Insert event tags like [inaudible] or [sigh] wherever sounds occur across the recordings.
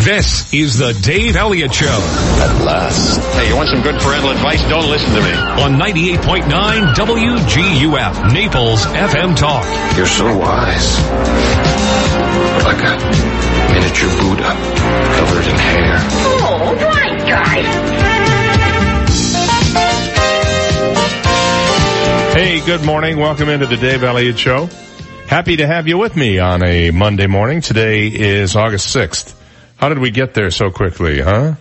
This is the Dave Elliott Show At last. Hey, you want some good parental advice? Don't listen to me. on 98.9 WGUF, Naples FM Talk. You're so wise. Like a miniature Buddha covered in hair. Oh, right, guy. Hey, good morning. Welcome into the Dave Elliott Show. Happy to have you with me on a Monday morning. Today is August 6th. How did we get there so quickly, huh?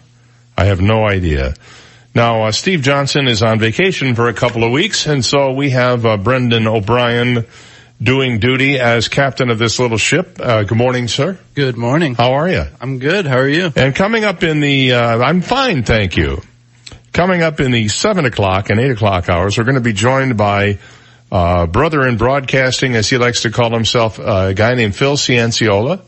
I have no idea. Now, uh, Steve Johnson is on vacation for a couple of weeks, and so we have uh, Brendan O'Brien doing duty as captain of this little ship. Uh, good morning, sir. Good morning. How are you? I'm good. How are you? And coming up in the, uh, I'm fine, thank you. Coming up in the seven o'clock and eight o'clock hours, we're going to be joined by uh, brother in broadcasting, as he likes to call himself, uh, a guy named Phil Cianciola.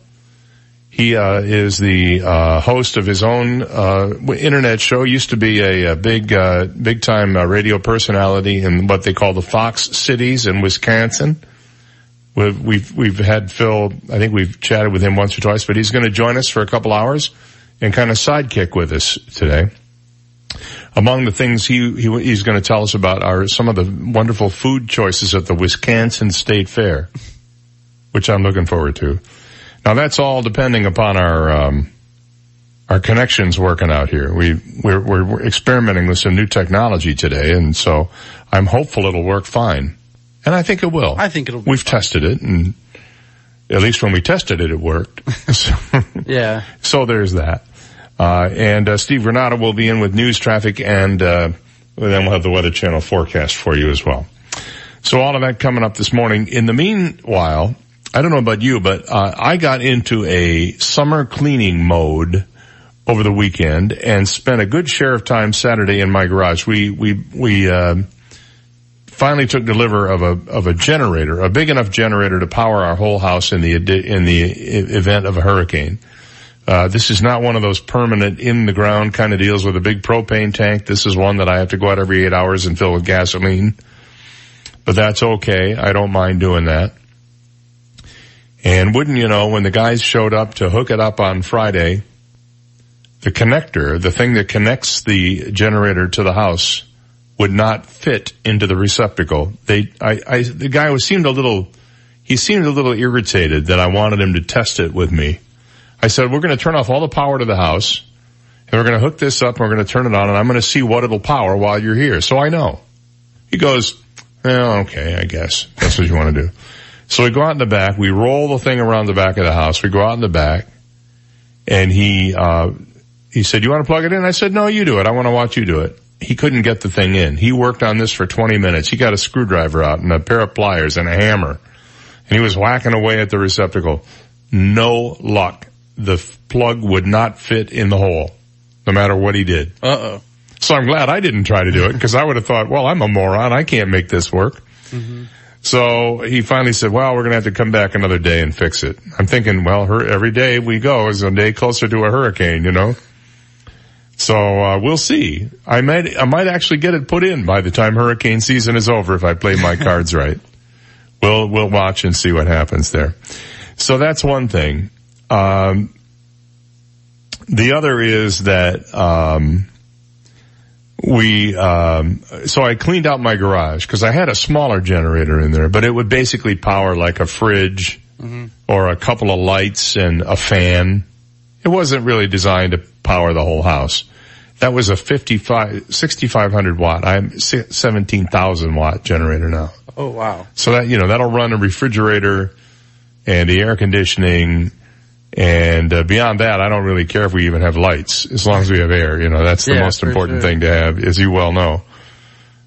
He uh, is the uh, host of his own uh, internet show. Used to be a, a big, uh, big time uh, radio personality in what they call the Fox cities in Wisconsin. We've, we've we've had Phil. I think we've chatted with him once or twice, but he's going to join us for a couple hours and kind of sidekick with us today. Among the things he, he he's going to tell us about are some of the wonderful food choices at the Wisconsin State Fair, which I'm looking forward to. Now that's all depending upon our um, our connections working out here. We we're, we're we're experimenting with some new technology today, and so I'm hopeful it'll work fine, and I think it will. I think it'll We've tested it, and at least when we tested it, it worked. [laughs] so, Yeah. so there's that. Uh, and uh, Steve Granato will be in with news, traffic, and uh, then we'll have the Weather Channel forecast for you as well. So all of that coming up this morning. In the meanwhile, I don't know about you, but uh, I got into a summer cleaning mode over the weekend and spent a good share of time Saturday in my garage. We we we uh, finally took deliver of a of a generator, a big enough generator to power our whole house in the in the event of a hurricane. Uh, this is not one of those permanent in the ground kind of deals with a big propane tank. This is one that I have to go out every eight hours and fill with gasoline. But that's okay. I don't mind doing that. And wouldn't you know, when the guys showed up to hook it up on Friday, the connector, the thing that connects the generator to the house, would not fit into the receptacle. They, I, I, the guy was seemed a little, he seemed a little irritated that I wanted him to test it with me. I said, we're going to turn off all the power to the house and we're going to hook this up and we're going to turn it on and I'm going to see what it'll power while you're here. So I know. He goes, well, okay, I guess that's what you want to do. So we go out in the back, we roll the thing around the back of the house, we go out in the back and he, uh, he said, you want to plug it in? I said, no, you do it. I want to watch you do it. He couldn't get the thing in. He worked on this for 20 minutes. He got a screwdriver out and a pair of pliers and a hammer and he was whacking away at the receptacle. No luck. The f- plug would not fit in the hole, no matter what he did. Uh oh. So I'm glad I didn't try to do it because I would have thought, well, I'm a moron. I can't make this work. So he finally said, well, we're going to have to come back another day and fix it. I'm thinking, well, her, every day we go is a day closer to a hurricane, you know? So, uh, we'll see. I might, I might actually get it put in by the time hurricane season is over if I play my [laughs] cards right. We'll, we'll watch and see what happens there. So that's one thing. Um, the other is that, um, we um so I cleaned out my garage because I had a smaller generator in there, but it would basically power like a fridge or a couple of lights and a fan. It wasn't really designed to power the whole house. That was a 55 6500 watt. I'm 17,000 watt generator now. Oh wow. So that, you know, that'll run a refrigerator and the air conditioning and uh, beyond that, I don't really care if we even have lights as long as we have air. You know, that's the Yeah, most important sure. thing to have, as you well know.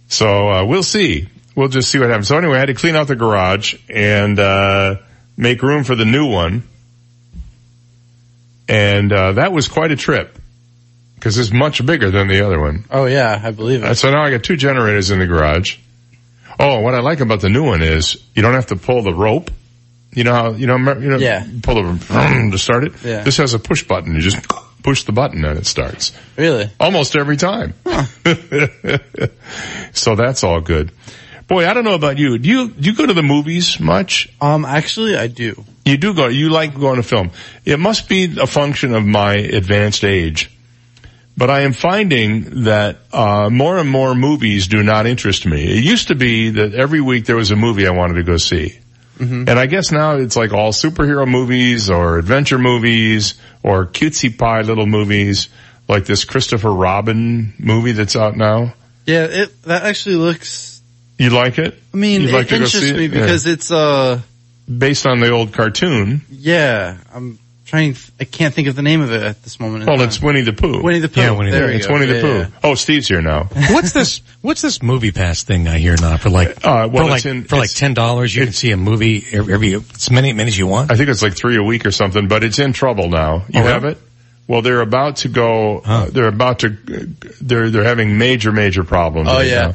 So uh, we'll see. We'll just see what happens. So anyway, I had to clean out the garage and uh, make room for the new one, and uh, that was quite a trip because it's much bigger than the other one. Oh yeah, I believe Uh, it. So now I got two generators in the garage. Oh, what I like about the new one is you don't have to pull the rope. You know how, you know, you know, Yeah. pull the, to start it. Yeah. This has a push button. You just push the button and it starts. Really? Almost every time. [laughs] so that's all good. Boy, I don't know about you. Do you, do you go to the movies much? Um, actually, I do. You do go, you like going to film. It must be a function of my advanced age. But I am finding that, uh, more and more movies do not interest me. It used to be that every week there was a movie I wanted to go see. And I guess now it's like all superhero movies or adventure movies or cutesy pie little movies like this Christopher Robin movie that's out now. Yeah, it that actually looks. You like it? I mean, You'd like it go interests see it? me because it's uh, Based on the old cartoon. yeah. I'm trying. I can't think of the name of it at this moment. in Well, it's Winnie the Pooh. Winnie the Pooh. Yeah, Winnie the there Pooh. It's go. Winnie the Yeah, Pooh. yeah. Oh, Steve's here now. [laughs] What's this? What's this movie pass thing I hear now for like Uh, well, for like in- for like ten dollars? You can see a movie every, every as many many as you want. I think it's like three a week or something, but it's in trouble now. You Oh, really? have it? Well, they're about to go, uh, they're about to, they're, they're having major, major problems. Oh, right yeah.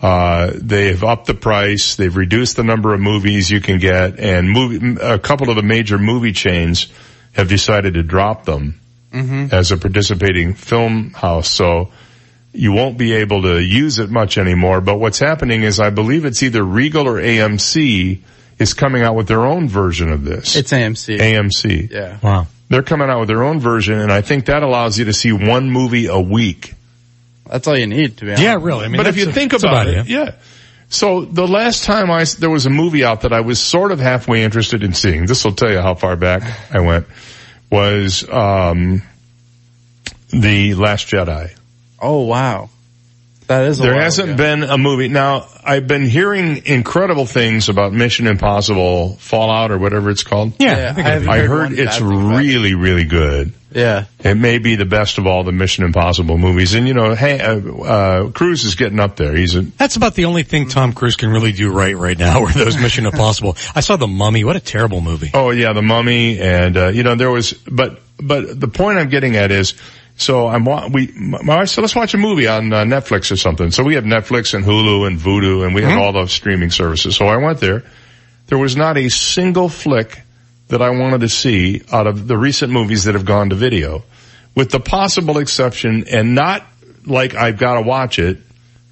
now. Uh, they've upped the price, they've reduced the number of movies you can get, and movie, a couple of the major movie chains have decided to drop them mm-hmm. as a participating film house. So you won't be able to use it much anymore. But what's happening is I believe it's either Regal or AMC is coming out with their own version of this. It's AMC. AMC. yeah. Wow. They're coming out with their own version and I think that allows you to see one movie a week. That's all you need to be honest. Yeah, really. I mean, but if you a- think that's about it, it. yeah. So the last time I, s- there was a movie out that I was sort of halfway interested in seeing, this will tell you how far back I went, was, um, The Last Jedi. Oh wow. That is. A There hasn't ago. been a movie. Now, I've been hearing incredible things about Mission Impossible Fallout or whatever it's called. Yeah, Yeah, I think I I I heard heard it's bad thing about it. really, really good. Yeah. It may be the best of all the Mission Impossible movies. And you know, hey, uh, uh, Cruise is getting up there. He's a, That's about the only thing Tom Cruise can really do right right now. [laughs] Were those Mission Impossible? I saw the Mummy. What a terrible movie. oh yeah, the mummy. And, uh, you know, there was, but, but the point I'm getting at is, so I'm, we, my wife said, let's watch a movie on uh, Netflix or something. So we have Netflix and Hulu and Vudu and we have all the streaming services. So I went there. There was not a single flick that I wanted to see out of the recent movies that have gone to video. With the possible exception and not like I've got to watch it,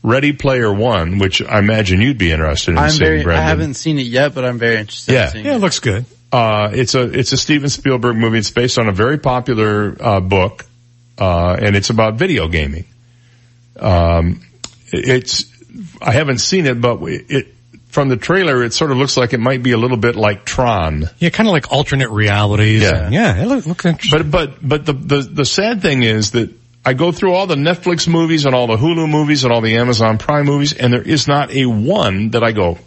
Ready Player One, which I imagine you'd be interested in I'm seeing, very. I haven't seen it yet, but I'm very interested. Yeah. In seeing Yeah, it it. looks good. Uh, it's a it's a Steven Spielberg movie. It's based on a very popular uh, book, uh, and it's about video gaming. Um, it's I haven't seen it, but it from the trailer, it sort of looks like it might be a little bit like Tron. Yeah, kind of like alternate realities. Yeah. and- yeah. It look, looks interesting. But but but the, the the sad thing is that I go through all the Netflix movies and all the Hulu movies and all the Amazon Prime movies, and there is not a one that I go,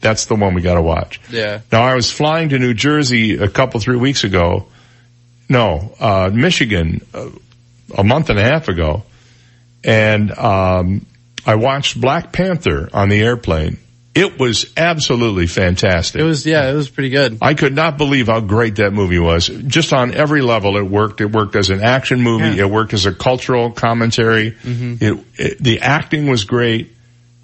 that's the one we got to watch. Yeah. Now I was flying to New Jersey a couple three weeks ago. No, uh, Michigan uh, a month and a half ago, and um, I watched Black Panther on the airplane. It was absolutely fantastic. It was. Yeah. It was pretty good. I could not believe how great that movie was. Just on every level, it worked. It worked as an action movie. Yeah. It worked as a cultural commentary. It, it, the acting was great.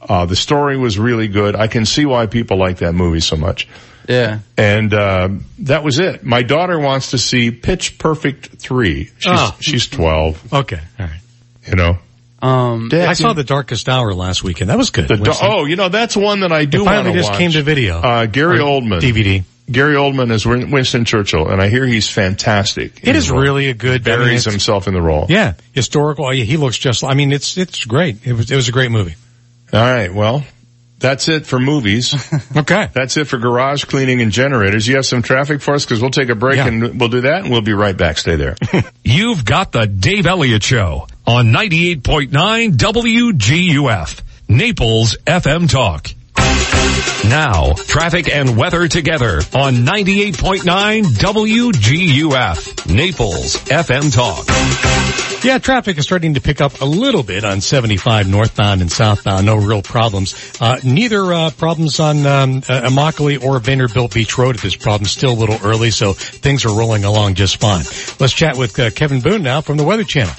Uh, the story was really good. I can see why people like that movie so much. Yeah. And, uh, that was it. My daughter wants to see Pitch Perfect 3. She's, Oh. she's 12, okay. All right. you know. Um. I saw The Darkest Hour last weekend. That was good. oh, you know, that's one that I do want finally to just watch. came to video. Uh, Gary Oldman. DVD. Gary Oldman is Win- Winston Churchill, and I hear he's fantastic. It is really a good. I mean, buries himself in the role. Yeah, historical. He looks just. I mean, it's it's great. It was it was a great movie. All right. Well, that's it for movies. [laughs] Okay. that's it for garage cleaning and generators. You have some traffic for us because we'll take a break Yeah. and we'll do that and we'll be right back. Stay there. [laughs] You've got the Dave Elliott Show on 98.9 WGUF, Naples FM Talk. Now, traffic and weather together on 98.9 WGUF, Naples FM Talk. Yeah, traffic is starting to pick up a little bit on 75 northbound and southbound. No real problems. Uh, neither uh, problems on um, uh, Immokalee or Vanderbilt Beach Road at this problem. Still a little early, so things are rolling along just fine. Let's chat with uh, Kevin Boone now from the Weather Channel.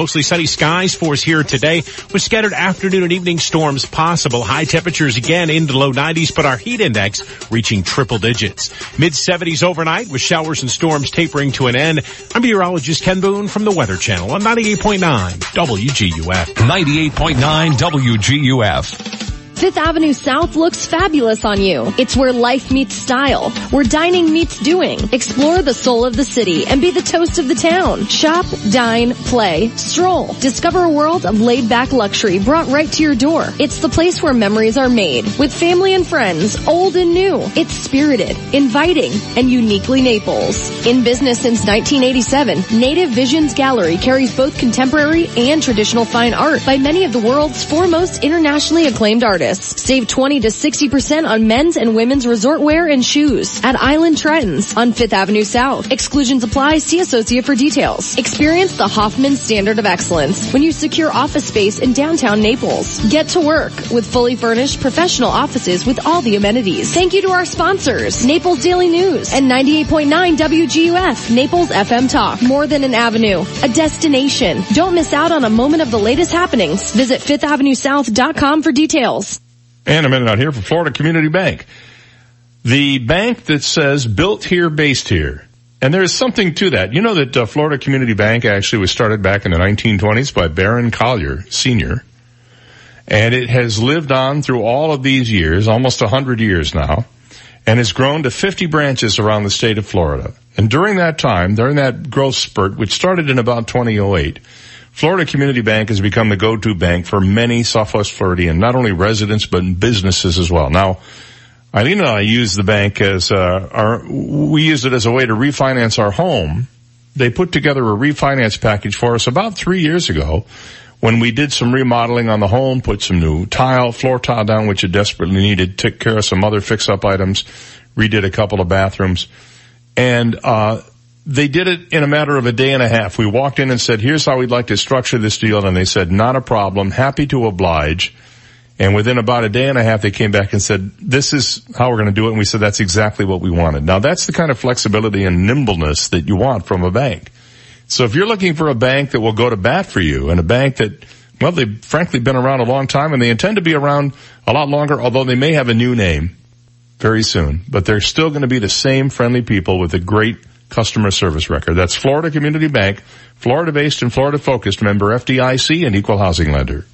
Mostly sunny skies for us here today with scattered afternoon and evening storms possible. High temperatures again in the low 90s, but our heat index reaching triple digits. Mid 70s overnight with showers and storms tapering to an end. I'm meteorologist Ken Boone from the Weather Channel on 98.9 WGUF. 98.9 WGUF. Fifth Avenue South looks fabulous on you. It's where life meets style, where dining meets doing. Explore the soul of the city and be the toast of the town. Shop, dine, play, stroll. Discover a world of laid back luxury brought right to your door. It's the place where memories are made with family and friends, old and new. It's spirited, inviting, and uniquely Naples. In business since 1987, Native Visions Gallery carries both contemporary and traditional fine art by many of the world's foremost internationally acclaimed artists. Save 20 to 60% on men's and women's resort wear and shoes at Island Trends on 5th Avenue South. Exclusions apply. See associate for details. Experience the Hoffman standard of excellence when you secure office space in downtown Naples. Get to work with fully furnished professional offices with all the amenities. Thank you to our sponsors, Naples Daily News and 98.9 WGUF, Naples FM Talk. More than an avenue, a destination. Don't miss out on a moment of the latest happenings. Visit 5thAvenueSouth.com for details. And a minute out here for Florida Community Bank. The bank that says built here, based here. And there's something to that. You know that uh, Florida Community Bank actually was started back in the 1920s by Baron Collier Sr. And it has lived on through all of these years, almost 100 years now, and has grown to 50 branches around the state of Florida. And during that time, during that growth spurt, which started in about 2008, Florida Community Bank has become the go-to bank for many Southwest Floridian, not only residents, but businesses as well. Now, Eileen and I use the bank as uh, our, we use it as a way to refinance our home. They put together a refinance package for us about three years ago when we did some remodeling on the home, put some new tile, floor tile down, which it desperately needed, took care of some other fix-up items, redid a couple of bathrooms, and uh, they did it in a matter of a day and a half. We walked in and said, "Here's how we'd like to structure this deal," and they said, "Not a problem, happy to oblige." And within about a day and a half, they came back and said, this is how we're going to do it. And we said, that's exactly what we wanted. Now that's the kind of flexibility and nimbleness that you want from a bank. So if you're looking for a bank that will go to bat for you and a bank that, well, they've frankly been around a long time and they intend to be around a lot longer, although they may have a new name very soon, but they're still going to be the same friendly people with a great customer service record. That's Florida Community Bank, Florida based and Florida focused member FDIC and equal housing lender.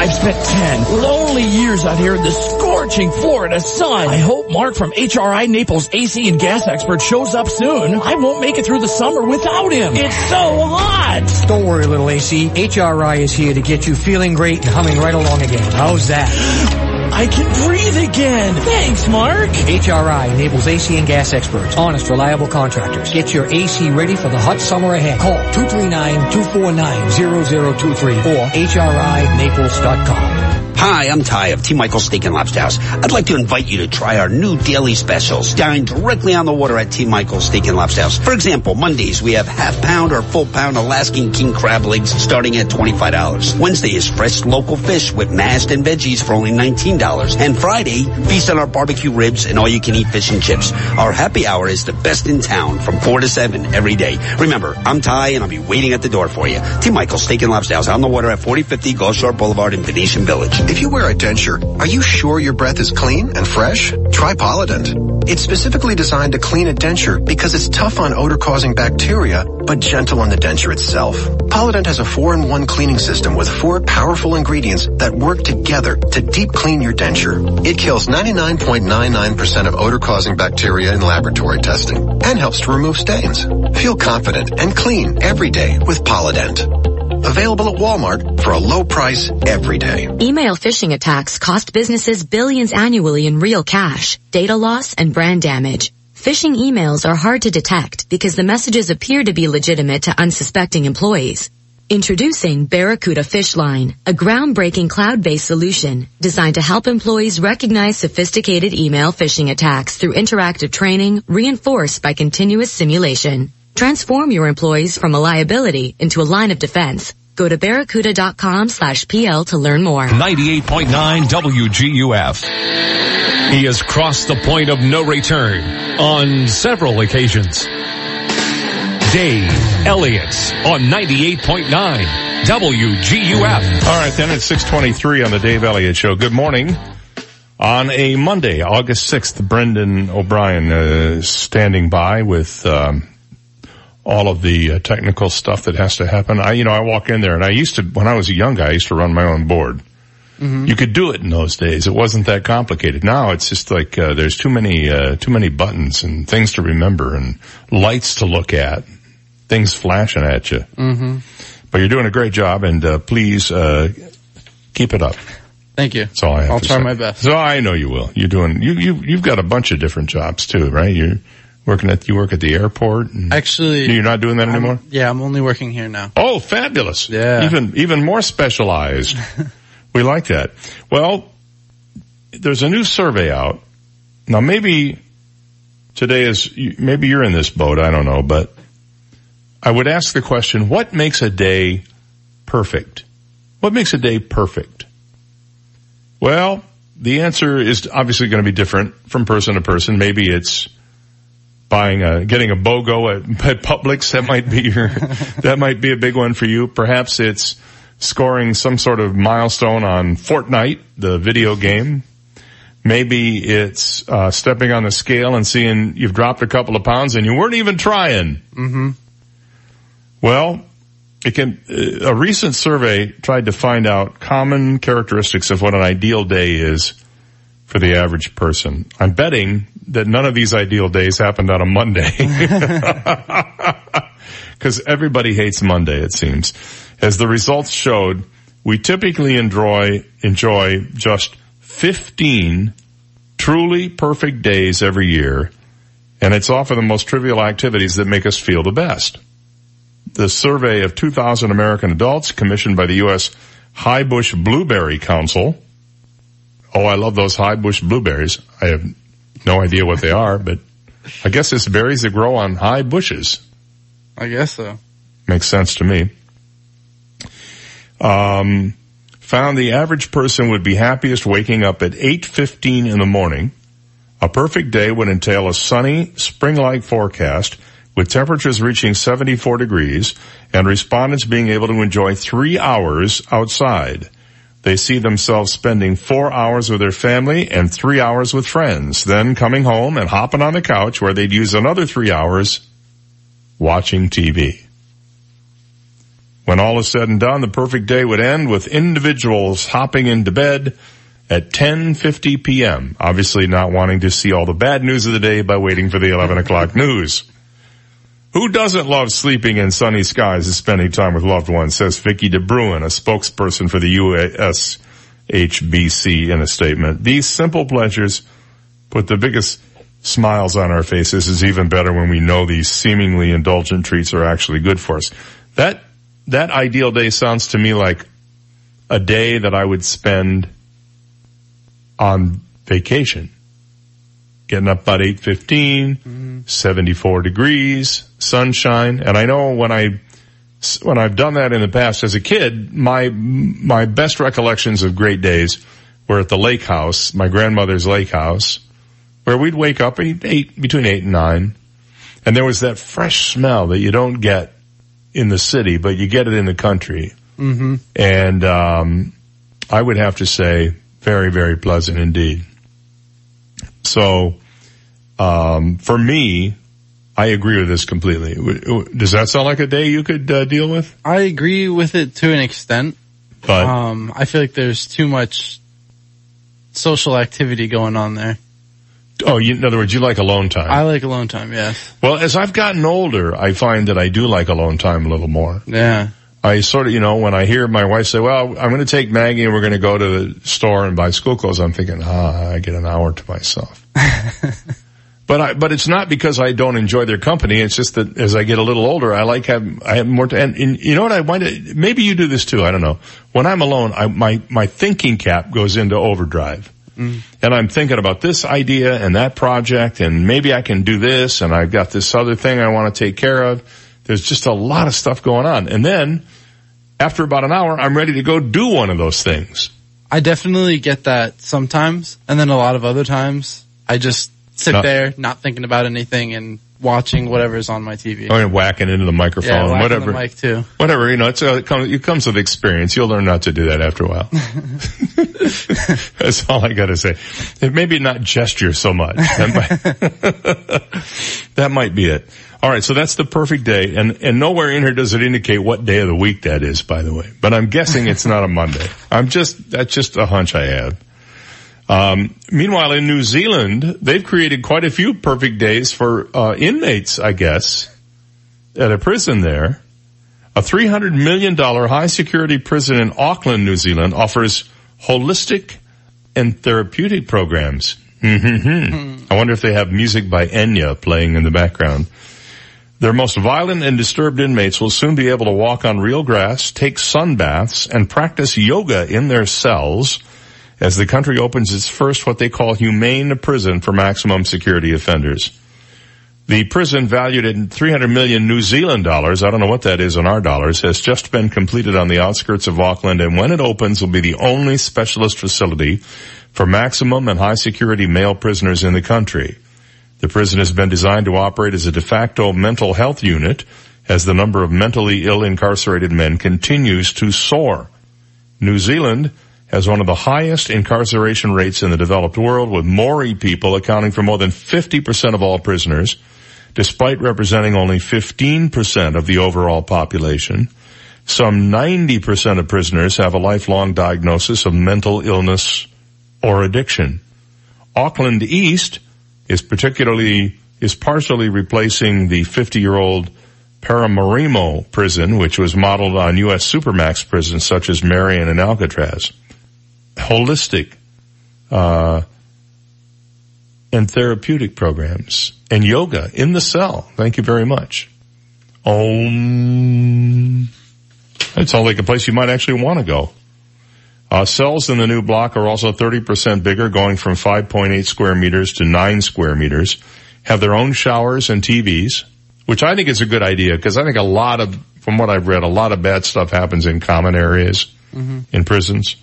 I've spent 10 lonely years out here in the scorching Florida sun. I hope Mark from HRI Naples AC and gas expert shows up soon. I won't make it through the summer without him. It's so hot. Don't worry, little AC. HRI is here to get you feeling great and humming right along again. How's that? I can breathe again. Thanks, Mark. HRI Naples AC and gas experts, honest, reliable contractors. Get your AC ready for the hot summer ahead. Call 239-249-0023 or HRINaples.com. Hi, I'm Ty of T. Michael's Steak and Lobster House. I'd like to invite you to try our new daily specials. Dine directly on the water at T. Michael's Steak and Lobster House. For example, Mondays we have half pound or full pound Alaskan king crab legs starting at $25. Wednesday is fresh local fish with mashed and veggies for only $19. And Friday, feast on our barbecue ribs and all you can eat fish and chips. Our happy hour is the best in town from 4 to 7 every day. Remember, I'm Ty and I'll be waiting at the door for you. T. Michael's Steak and Lobster House on the water at 4050 Gulf Shore Boulevard in Venetian Village. If you wear a denture, are you sure your breath is clean and fresh? Try Polident. It's specifically designed to clean a denture because it's tough on odor-causing bacteria, but gentle on the denture itself. Polident has a four-in-one cleaning system with four powerful ingredients that work together to deep clean your denture. It kills 99.99% of odor-causing bacteria in laboratory testing and helps to remove stains. Feel confident and clean every day with Polident. Available at Walmart for a low price every day. Email phishing attacks cost businesses billions annually in real cash, data loss, and brand damage. Phishing emails are hard to detect because the messages appear to be legitimate to unsuspecting employees. Introducing Barracuda PhishLine, a groundbreaking cloud-based solution designed to help employees recognize sophisticated email phishing attacks through interactive training reinforced by continuous simulation. Transform your employees from a liability into a line of defense. Go to barracuda.com slash PL to learn more. 98.9 WGUF. He has crossed the point of no return on several occasions. Dave Elliott on 98.9 WGUF. All right, then it's 623 on the Dave Elliott Show. Good morning. On a Monday, August 6th, Brendan O'Brien uh, standing by with um, all of the uh, technical stuff that has to happen. I, you know, I walk in there and I used to, when I was a young guy, I used to run my own board. You could do it in those days. It wasn't that complicated. Now it's just like uh, there's too many uh, too many buttons and things to remember and lights to look at, things flashing at you. Mm-hmm. But you're doing a great job, and uh, please uh, keep it up. Thank you. That's all I have I'll try say. my best. So I know you will. You're doing you you you've got a bunch of different jobs too, right? You're working at you work at the airport. And Actually, you're not doing that I'm- anymore. Yeah, I'm only working here now. Oh, fabulous! Yeah. even even more specialized. [laughs] we like that. Well, there's a new survey out now. Maybe today is maybe you're in this boat. I don't know, but I would ask the question: What makes a day perfect? What makes a day perfect? Well, the answer is obviously going to be different from person to person. Maybe it's buying a, getting a BOGO at, at Publix. That might be your, [laughs] that might be a big one for you. Perhaps it's scoring some sort of milestone on Fortnite, the video game. Maybe it's, uh, stepping on the scale and seeing you've dropped a couple of pounds and you weren't even trying. Mm-hmm. Well, it can, uh, a recent survey tried to find out common characteristics of what an ideal day is for the average person. I'm betting that none of these ideal days happened on a Monday. [laughs] Cause everybody hates Monday, it seems. As the results showed, we typically enjoy, enjoy just 15 truly perfect days every year, and it's often the most trivial activities that make us feel the best the survey of 2,000 American adults commissioned by the U.S. High Bush Blueberry Council. Oh, I love those high bush blueberries. I have no idea what they are, but I guess it's berries that grow on high bushes. I guess so. Makes sense to me. Um, found the average person would be happiest waking up at 8.15 in the morning. A perfect day would entail a sunny, spring-like forecast with temperatures reaching 74 degrees and respondents being able to enjoy three hours outside. They see themselves spending four hours with their family and three hours with friends, then coming home and hopping on the couch where they'd use another three hours watching TV. When all is said and done, the perfect day would end with individuals hopping into bed at 10.50 p.m., obviously not wanting to see all the bad news of the day by waiting for the 11 o'clock news. Who doesn't love sleeping in sunny skies and spending time with loved ones, says Vicky DeBruin, a spokesperson for the USHBC in a statement. These simple pleasures put the biggest smiles on our faces is even better when we know these seemingly indulgent treats are actually good for us. That, that ideal day sounds to me like a day that I would spend on vacation. Getting up about 8.15, mm-hmm. 74 degrees, sunshine. And I know when I, when I've done that in the past as a kid, my, my best recollections of great days were at the lake house, my grandmother's lake house, where we'd wake up eight, eight, between eight and nine. And there was that fresh smell that you don't get in the city, but you get it in the country. Mm-hmm. And, um, I would have to say very, very pleasant indeed. So, um, for me, I agree with this completely. Does that sound like a day you could uh, deal with? I agree with it to an extent. But um, I feel like there's too much social activity going on there. Oh, you, in other words, you like alone time. I like alone time, yes. well, as I've gotten older, I find that I do like alone time a little more. Yeah. I sort of, you know, when I hear my wife say, well, I'm going to take Maggie and we're going to go to the store and buy school clothes, I'm thinking, ah, I get an hour to myself. [laughs] but I, but it's not because I don't enjoy their company. It's just that as I get a little older, I like have, I have more to, and, and you know what I wind maybe you do this too, I don't know. When I'm alone, I, my, my thinking cap goes into overdrive. Mm. And I'm thinking about this idea and that project and maybe I can do this and I've got this other thing I want to take care of. There's just a lot of stuff going on. And then after about an hour, I'm ready to go do one of those things. I definitely get that sometimes, and then a lot of other times, I just sit Not- there, not thinking about anything and watching whatever's on my TV. Or whacking into the microphone, yeah, whatever. the mic too. Whatever, you know, it's, uh, it, comes, it comes with experience. You'll learn not to do that after a while. [laughs] [laughs] That's all I gotta say. Maybe not gesture so much. [laughs] That might, that might be it. All right, so that's the perfect day, and and nowhere in here does it indicate what day of the week that is, by the way. But I'm guessing it's not a Monday. I'm just that's just a hunch I have. Um, meanwhile, in New Zealand, they've created quite a few perfect days for uh, inmates, I guess, at a prison there. A $300 million high security prison in Auckland, New Zealand offers holistic and therapeutic programs. Mm-hmm. I wonder if they have music by Enya playing in the background. Their most violent and disturbed inmates will soon be able to walk on real grass, take sun baths, and practice yoga in their cells as the country opens its first what they call humane prison for maximum security offenders. The prison valued at 300 million New Zealand dollars, I don't know what that is in our dollars, has just been completed on the outskirts of Auckland and when it opens will be the only specialist facility for maximum and high security male prisoners in the country. The prison has been designed to operate as a de facto mental health unit as the number of mentally ill incarcerated men continues to soar. New Zealand has one of the highest incarceration rates in the developed world with Maori people accounting for more than 50% of all prisoners, despite representing only 15% of the overall population. Some 90% of prisoners have a lifelong diagnosis of mental illness or addiction. Auckland East is particularly, is partially replacing the 50 year old Paremoremo prison, which was modeled on U.S. supermax prisons such as Marion and Alcatraz. Holistic, uh, and therapeutic programs and yoga in the cell. Thank you very much. Om. That sounds like a place you might actually want to go. Uh, cells in the new block are also 30% bigger, going from 5.8 square meters to 9 square meters. Have their own showers and TVs, which I think is a good idea because I think a lot of, from what I've read, a lot of bad stuff happens in common areas Mhm. in prisons.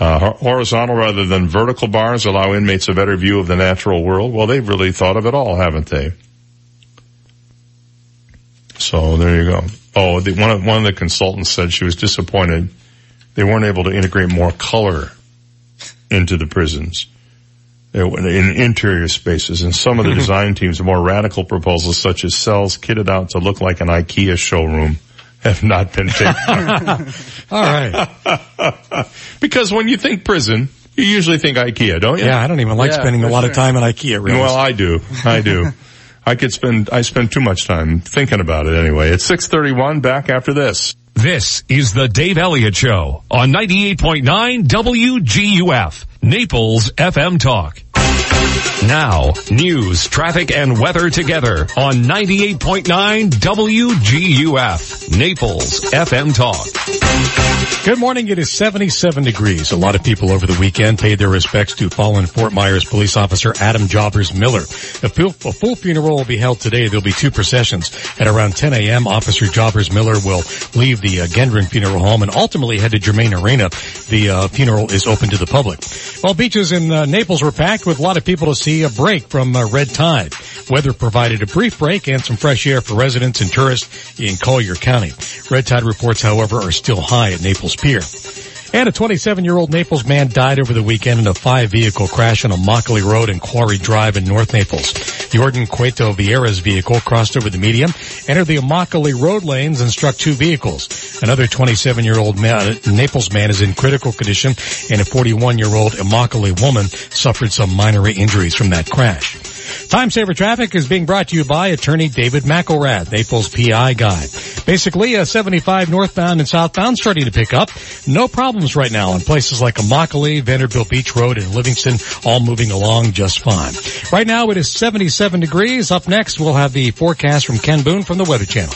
Uh, horizontal rather than vertical bars allow inmates a better view of the natural world. Well, they've really thought of it all, haven't they? So there you go. Oh, the, one of one of the consultants said she was disappointed they weren't able to integrate more color into the prisons in interior spaces. And some of the [laughs] design teams, more radical proposals such as cells kitted out to look like an IKEA showroom have not been taken. [laughs] All right. because when you think prison, you usually think IKEA, don't you? Yeah, I don't even like spending a lot of time in IKEA. Really. Well, I do. I do. I could spend, I spend too much time thinking about it anyway. It's 631 back after this. This is the Dave Elliott Show on 98.9 WGUF, Naples FM Talk. Now, news, traffic, and weather together on 98.9 WGUF, Naples FM Talk. Good morning. It is 77 degrees. A lot of people over the weekend paid their respects to fallen Fort Myers police officer Adam Jobbers Miller. A full, a full funeral will be held today. There'll be two processions. At around 10 a.m., Officer Jobbers Miller will leave the uh, Gendron Funeral Home and ultimately head to Germain Arena. The uh, funeral is open to the public. Well, beaches in uh, Naples were packed with a lot of people to see a break from uh, red tide. Weather provided a brief break and some fresh air for residents and tourists in Collier County. Red tide reports, however, are still high at Naples Pier. And a 27-year-old Naples man died over the weekend in a five-vehicle crash on Mockley Road and Quarry Drive in North Naples. Jordan Cueto Vieira's vehicle crossed over the median, entered the Immokalee road lanes and struck two vehicles. Another 27-year-old man, Naples man is in critical condition and a 41-year-old Immokalee woman suffered some minor injuries from that crash. Time Saver Traffic is being brought to you by attorney David McElrath, Naples PI guy. Basically, a 75 northbound and southbound starting to pick up. No problems right now in places like Immokalee, Vanderbilt Beach Road, and Livingston, all moving along just fine. Right now it is 77 degrees. Up next, we'll have the forecast from Ken Boone from the Weather Channel.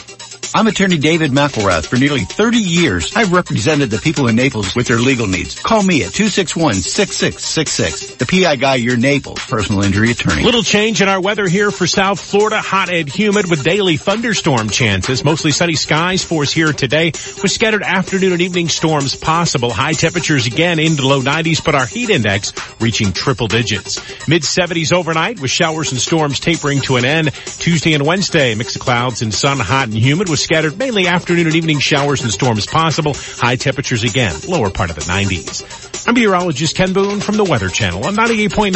I'm attorney David McElrath. For nearly 30 years, I've represented the people in Naples with their legal needs. Call me at 261-6666. The PI Guy, your Naples personal injury attorney. Little change in our weather here for South Florida. Hot and humid with daily thunderstorm chances. Mostly sunny skies for us here today with scattered afternoon and evening storms possible. High temperatures again into low 90s, but our heat index reaching triple digits. Mid 70s overnight with showers and storms tapering to an end. Tuesday and Wednesday, mix of clouds and sun, hot and humid with scattered mainly afternoon and evening showers and storms possible. High temperatures again, lower part of the 90s. I'm meteorologist Ken Boone from the Weather Channel on 98.9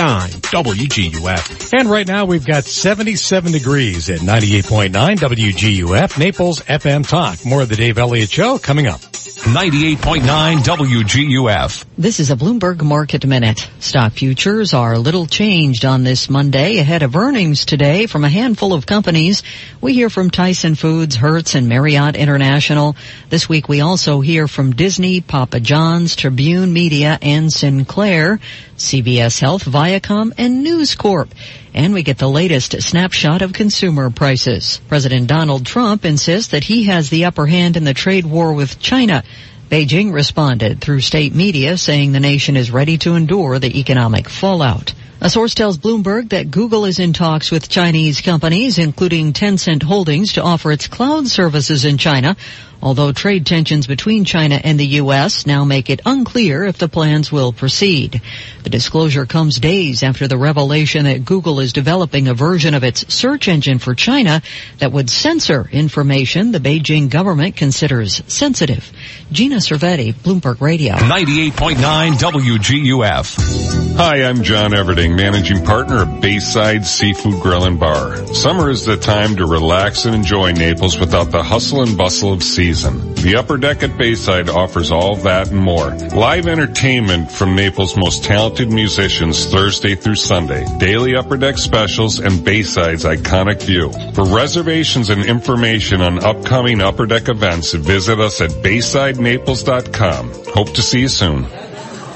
WGUF. And right now we've got 77 degrees at 98.9 WGUF, Naples FM Talk. More of the Dave Elliott Show coming up. 98.9 WGUF. This is a Bloomberg Market Minute. Stock futures are little changed on this Monday ahead of earnings today from a handful of companies. We hear from Tyson Foods, Hertz, and Marriott International. This week we also hear from Disney, Papa John's, Tribune Media, and Sinclair, CVS Health, Viacom, and News Corp. And we get the latest snapshot of consumer prices. President Donald Trump insists that he has the upper hand in the trade war with China. Beijing responded through state media saying the nation is ready to endure the economic fallout. A source tells Bloomberg that Google is in talks with Chinese companies, including Tencent Holdings, to offer its cloud services in China, although trade tensions between China and the U.S. now make it unclear if the plans will proceed. The disclosure comes days after the revelation that Google is developing a version of its search engine for China that would censor information the Beijing government considers sensitive. Gina Cervetti, Bloomberg Radio. 98.9 WGUF. Hi, I'm John Everding, managing partner of Bayside Seafood Grill and Bar. Summer is the time to relax and enjoy Naples without the hustle and bustle of season. The Upper Deck at Bayside offers all that and more. Live entertainment from Naples' most talented musicians Thursday through Sunday. Daily Upper Deck specials and Bayside's iconic view. For reservations and information on upcoming Upper Deck events, visit us at BaysideNaples.com. Hope to see you soon.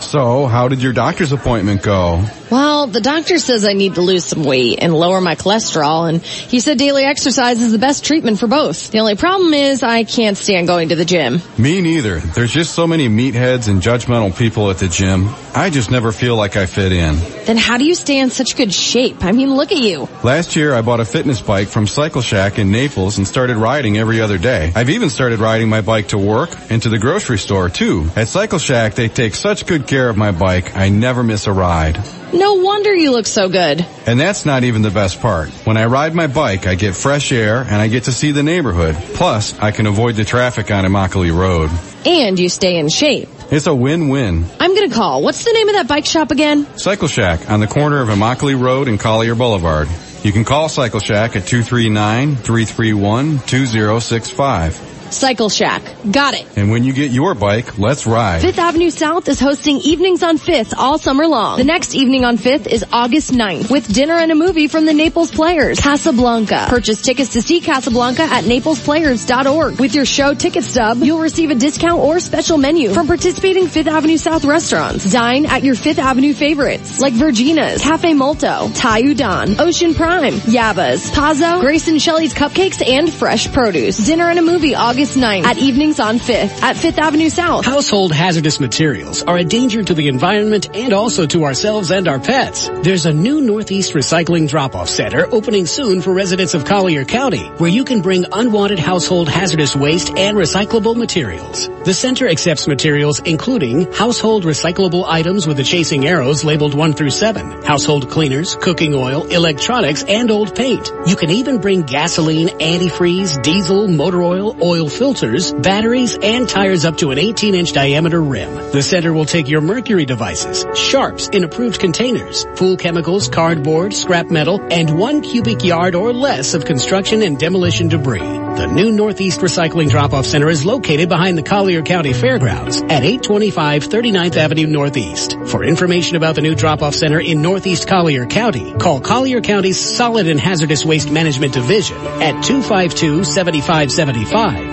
So, how did your doctor's appointment go? Well, the doctor says I need to lose some weight and lower my cholesterol and he said daily exercise is the best treatment for both. The only problem is I can't stand going to the gym. Me neither. There's just so many meatheads and judgmental people at the gym. I just never feel like I fit in. Then how do you stay in such good shape? I mean, look at you. Last year I bought a fitness bike from Cycle Shack in Naples and started riding every other day. I've even started riding my bike to work and to the grocery store too. At Cycle Shack they take such good care of my bike, I never miss a ride. No wonder you look so good. And that's not even the best part. When I ride my bike, I get fresh air and I get to see the neighborhood. Plus, I can avoid the traffic on Immokalee Road. And you stay in shape. It's a win-win. I'm gonna call. What's the name of that bike shop again? Cycle Shack on the corner of Immokalee Road and Collier Boulevard. You can call Cycle Shack at 239-331-2065. Cycle Shack. Got it. And when you get your bike, let's ride. Fifth Avenue South is hosting evenings on 5th all summer long. The next evening on 5th is August 9th with dinner and a movie from the Naples Players, Casablanca. Purchase tickets to see Casablanca at naplesplayers.org. With your show ticket stub, you'll receive a discount or special menu from participating Fifth Avenue South restaurants. Dine at your Fifth Avenue favorites like Virginia's, Cafe Molto, Thai Udon, Ocean Prime, Yaba's, Pazzo, Grace and Shelley's Cupcakes, and fresh produce. Dinner and a movie August 9th at evenings on 5th at 5th Avenue South. Household hazardous materials are a danger to the environment and also to ourselves and our pets. There's a new Northeast Recycling Drop-Off Center opening soon for residents of Collier County, where you can bring unwanted household hazardous waste and recyclable materials. The center accepts materials including household recyclable items with the chasing arrows labeled 1 through 7, household cleaners, cooking oil, electronics, and old paint. You can even bring gasoline, antifreeze, diesel, motor oil, oil filters, batteries, and tires up to an 18-inch diameter rim. The center will take your mercury devices, sharps in approved containers, pool chemicals, cardboard, scrap metal, and one cubic yard or less of construction and demolition debris. The new Northeast Recycling Drop-Off Center is located behind the Collier County Fairgrounds at 825 39th Avenue Northeast. For information about the new Drop-Off Center in Northeast Collier County, call Collier County's Solid and Hazardous Waste Management Division at 252-7575.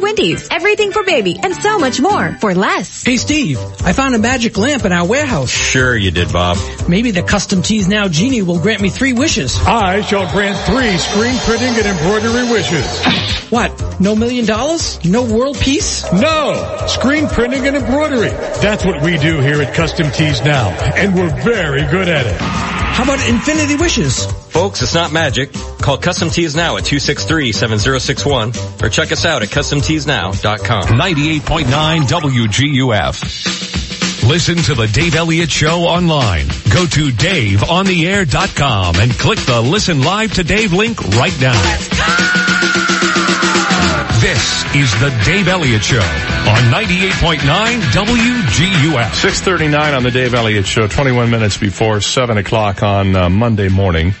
Wendy's. Everything for baby and so much more for less. Hey Steve, I found a magic lamp in our warehouse. Sure you did, Bob. Maybe the custom tees now genie will grant me three wishes. I shall grant three screen printing and embroidery wishes. What? What? No million dollars? No world peace? No! Screen printing and embroidery. That's what we do here at Custom Tees Now, and we're very good at it. How about infinity wishes? Folks, it's not magic. Call Custom Tees Now at 263-7061 or check us out at CustomTeesNow.com. 98.9 WGUF. Listen to the Dave Elliott Show online. Go to DaveOnTheAir.com and click the Listen Live to Dave link right now. This is the Dave Elliott Show on 98.9 WGUF. 639 on the Dave Elliott Show, 21 minutes before 7 o'clock on uh, Monday morning.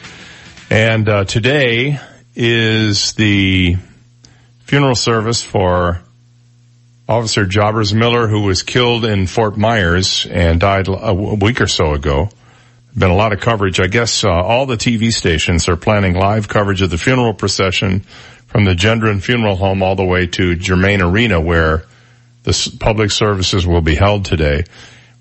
And uh, today is the funeral service for Officer Jobbers Miller, who was killed in Fort Myers and died a week or so ago. Been a lot of coverage. I guess uh, all the TV stations are planning live coverage of the funeral procession from the Gendron Funeral Home all the way to Germain Arena, where the public services will be held today.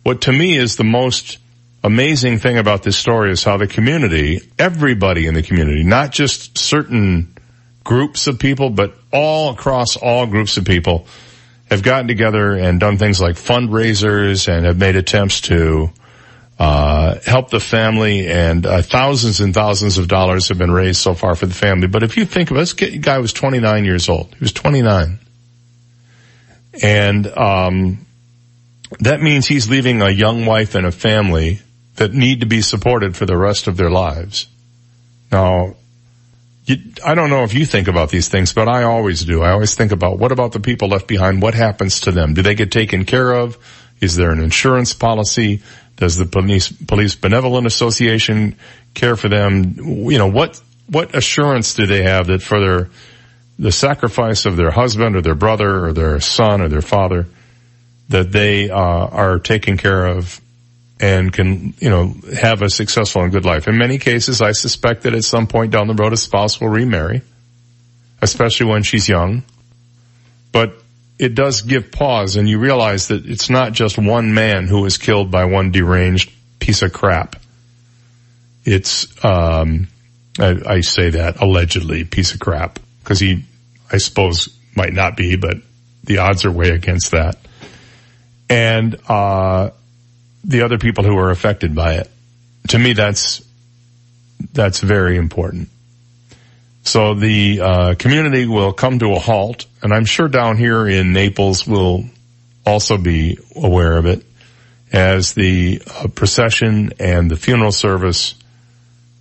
What to me is the most amazing thing about this story is how the community, everybody in the community, not just certain groups of people, but all across all groups of people have gotten together and done things like fundraisers and have made attempts to uh, help the family and uh, thousands and thousands of dollars have been raised so far for the family. But if you think of it, this guy was 29 years old. He was 29. And, um, that means he's leaving a young wife and a family that need to be supported for the rest of their lives. Now, you, I don't know if you think about these things, but I always do. I always think about what about the people left behind? What happens to them? Do they get taken care of? Is there an insurance policy? Does the police, police benevolent association care for them? You know, what, what assurance do they have that for their, the sacrifice of their husband or their brother or their son or their father, that they, uh, are taken care of and can, you know, have a successful and good life. In many cases, I suspect that at some point down the road, a spouse will remarry, especially when she's young. But it does give pause and you realize that it's not just one man who was killed by one deranged piece of crap. It's, um, I, I say that allegedly piece of crap because he, I suppose might not be, but the odds are way against that. And, uh, the other people who are affected by it. To me, that's, that's very important. So the uh, community will come to a halt, and I'm sure down here in Naples will also be aware of it as the uh, procession and the funeral service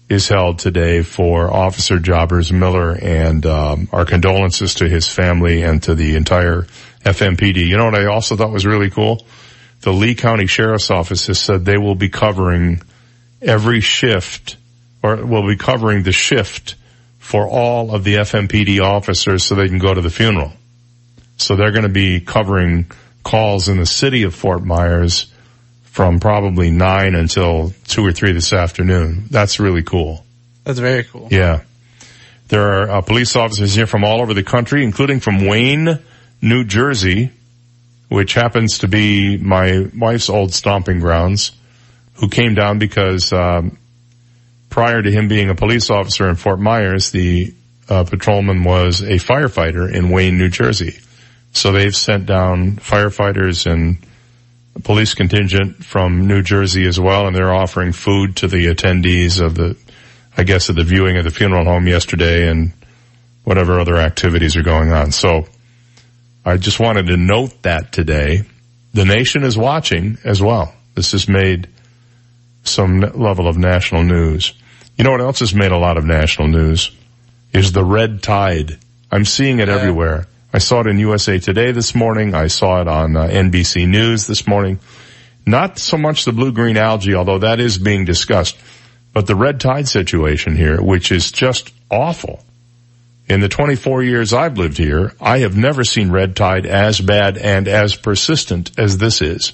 is held today for Officer Jobbers Miller and um, our condolences to his family and to the entire FMPD. You know what I also thought was really cool? The Lee County Sheriff's Office has said they will be covering every shift or will be covering the shift for all of the FMPD officers so they can go to the funeral. So they're going to be covering calls in the city of Fort Myers from probably nine until two or three this afternoon. That's really cool. That's very cool. Yeah. There are uh, police officers here from all over the country, including from Wayne, New Jersey, which happens to be my wife's old stomping grounds, who came down because um, prior to him being a police officer in Fort Myers, the uh, patrolman was a firefighter in Wayne, New Jersey. So they've sent down firefighters and police contingent from New Jersey as well, and they're offering food to the attendees of the, I guess, of the viewing of the funeral home yesterday and whatever other activities are going on. So I just wanted to note that today. The nation is watching as well. This has made some level of national news. You know what else has made a lot of national news? Is the red tide. I'm seeing it yeah. everywhere. I saw it in USA Today this morning. I saw it on uh, NBC News this morning. Not so much the blue-green algae, although that is being discussed, but the red tide situation here, which is just awful. In the 24 years I've lived here, I have never seen red tide as bad and as persistent as this is.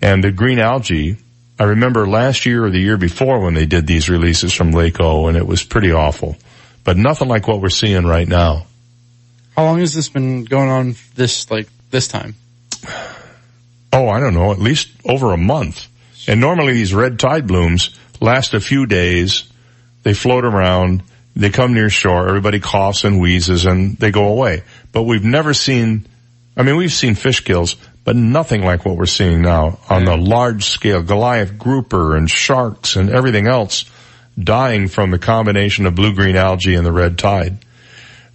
And the green algae, I remember last year or the year before when they did these releases from Lake O and it was pretty awful, but nothing like what we're seeing right now. How long has this been going on this, like, this time? Oh, I don't know, at least over a month. And normally these red tide blooms last a few days. They float around They come near shore, everybody coughs and wheezes and they go away. But we've never seen, I mean, we've seen fish kills, but nothing like what we're seeing now on the large scale. Goliath grouper and sharks and everything else dying from the combination of blue-green algae and the red tide.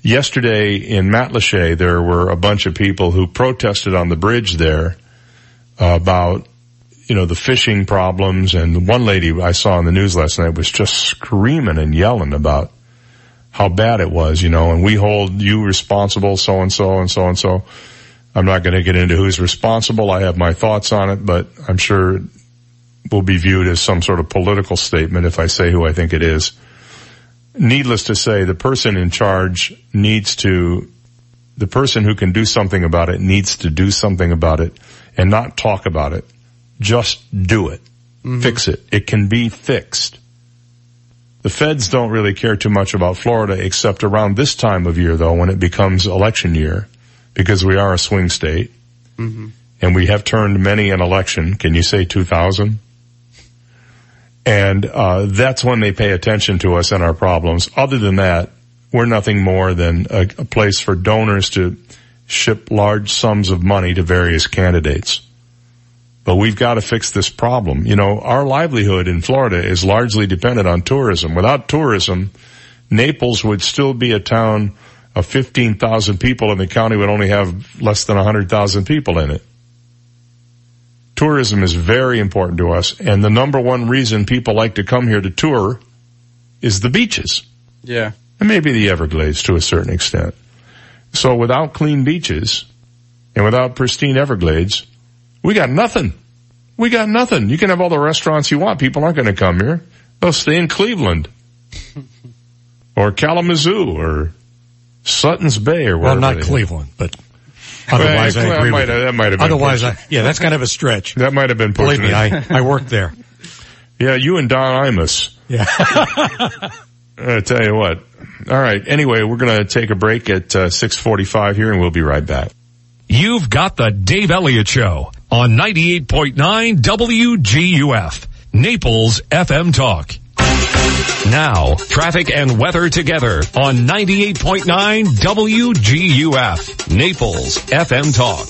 Yesterday in Matlacha, there were a bunch of people who protested on the bridge there about, you know, the fishing problems. And one lady I saw on the news last night was just screaming and yelling about how bad it was, you know, and we hold you responsible, so and so and so and so. I'm not going to get into who's responsible. I have my thoughts on it, but I'm sure it will be viewed as some sort of political statement if I say who I think it is needless to say, the person in charge needs to, the person who can do something about it needs to do something about it and not talk about it. Just do it. Mm-hmm. Fix it. It can be fixed. The feds don't really care too much about Florida except around this time of year though when it becomes election year because we are a swing state mm-hmm. and we have turned many an election. Can you say 2000? And uh, that's when they pay attention to us and our problems. Other than that, we're nothing more than a, a place for donors to ship large sums of money to various candidates. But we've got to fix this problem. You know, our livelihood in Florida is largely dependent on tourism. Without tourism, Naples would still be a town of 15,000 people and the county would only have less than 100,000 people in it tourism is very important to us. And the number one reason people like to come here to tour is the beaches. Yeah. And maybe the Everglades to a certain extent. So without clean beaches and without pristine Everglades, we got nothing. We got nothing. You can have all the restaurants you want. People aren't going to come here. They'll stay in Cleveland [laughs] or Kalamazoo or Sutton's Bay or wherever. Well, not Cleveland, but Otherwise, well, I agree. Might have, that might have been. Otherwise, I, yeah, that's kind of a stretch. That might have been. Believe me, I I worked there. [laughs] Yeah, you and Don Imus. Yeah. [laughs] I tell you what. All right. Anyway, we're going to take a break at uh, 6:45 here, and we'll be right back. You've got the Dave Elliott Show on 98.9 WGUF, Naples FM Talk. Now, traffic and weather together on 98.9 WGUF, Naples FM Talk.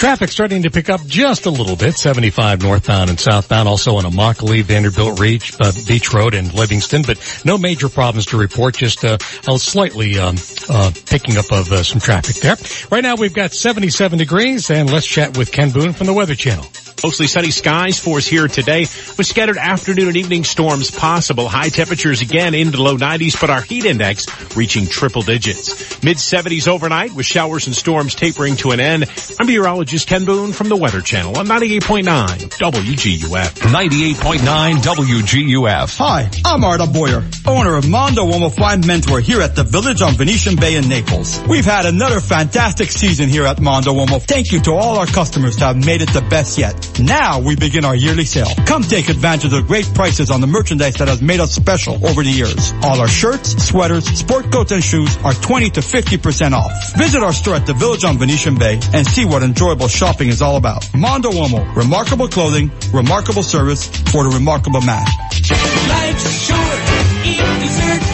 Traffic starting to pick up just a little bit, 75 northbound and southbound, also on Immokalee, Vanderbilt Reach, uh, Beach Road and Livingston, but no major problems to report, just uh, a slightly um, uh, picking up of uh, some traffic there. Right now we've got 77 degrees, and let's chat with Ken Boone from the Weather Channel. Mostly sunny skies for us here today with scattered afternoon and evening storms possible. High temperatures again into the low 90s, but our heat index reaching triple digits. Mid 70s overnight with showers and storms tapering to an end. I'm meteorologist Ken Boone from the Weather Channel on 98.9 WGUF. 98.9 WGUF. Hi, I'm Arda Boyer, owner of Mondo Uomo Fine Mentor here at the Village on Venetian Bay in Naples. We've had another fantastic season here at Mondo Uomo. Thank you to all our customers that have made it the best yet. Now we begin our yearly sale. Come take advantage of the great prices on the merchandise that has made us special over the years. All our shirts, sweaters, sport coats, and shoes are 20 to 50% off. Visit our store at the Village on Venetian Bay and see what enjoyable shopping is all about. Mondo Uomo, remarkable clothing, remarkable service for the remarkable man. Life's short, eat dessert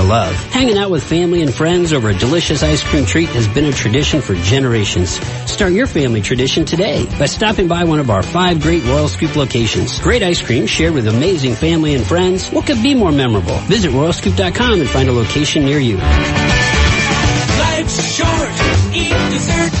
to love. Hanging out with family and friends over a delicious ice cream treat has been a tradition for generations. Start your family tradition today by stopping by one of our five great Royal Scoop locations. Great ice cream shared with amazing family and friends. What could be more memorable? Visit royalscoop.com and find a location near you. Life's short. Eat dessert first. Royal Scoop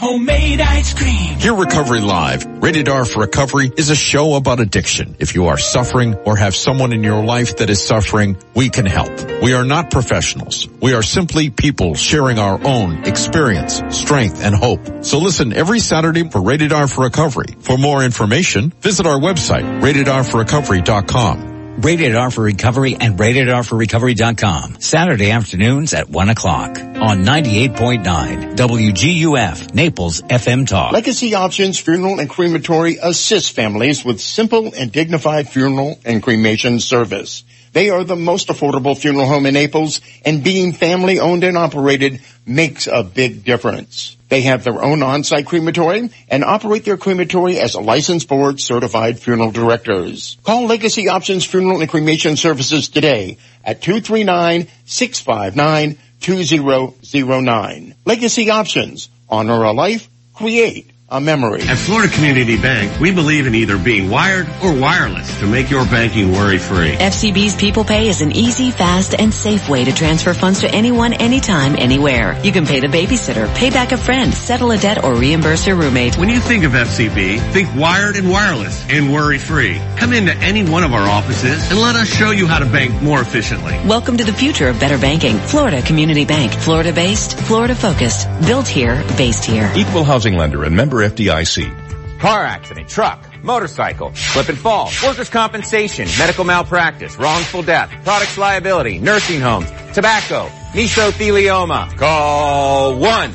homemade ice cream. Hear Recovery Live. Rated R for Recovery is a show about addiction. If you are suffering or have someone in your life that is suffering, we can help. We are not professionals. We are simply people sharing our own experience, strength, and hope. So listen every Saturday for Rated R for Recovery. For more information, visit our website, ratedrforrecovery.com. Rated R for Recovery and ratedrforrecovery.com. Saturday afternoons at 1 o'clock on 98.9 WGUF Naples FM Talk. Legacy Options Funeral and Crematory assists families with simple and dignified funeral and cremation service. They are the most affordable funeral home in Naples and being family owned and operated makes a big difference. They have their own on-site crematory and operate their crematory as licensed board certified funeral directors. Call Legacy Options Funeral and Cremation Services today at 239-659-2009. Legacy Options. Honor a life. Create a memory. At Florida Community Bank, we believe in either being wired or wireless to make your banking worry-free. FCB's People Pay is an easy, fast, and safe way to transfer funds to anyone, anytime, anywhere. You can pay the babysitter, pay back a friend, settle a debt, or reimburse your roommate. When you think of FCB, think wired and wireless and worry-free. Come into any one of our offices and let us show you how to bank more efficiently. Welcome to the future of better banking. Florida Community Bank. Florida based, Florida focused. Built here, based here. Equal housing lender and member FDIC. Car accident, truck, motorcycle, slip and fall, workers' compensation, medical malpractice, wrongful death, products liability, nursing homes, tobacco, mesothelioma. Call one.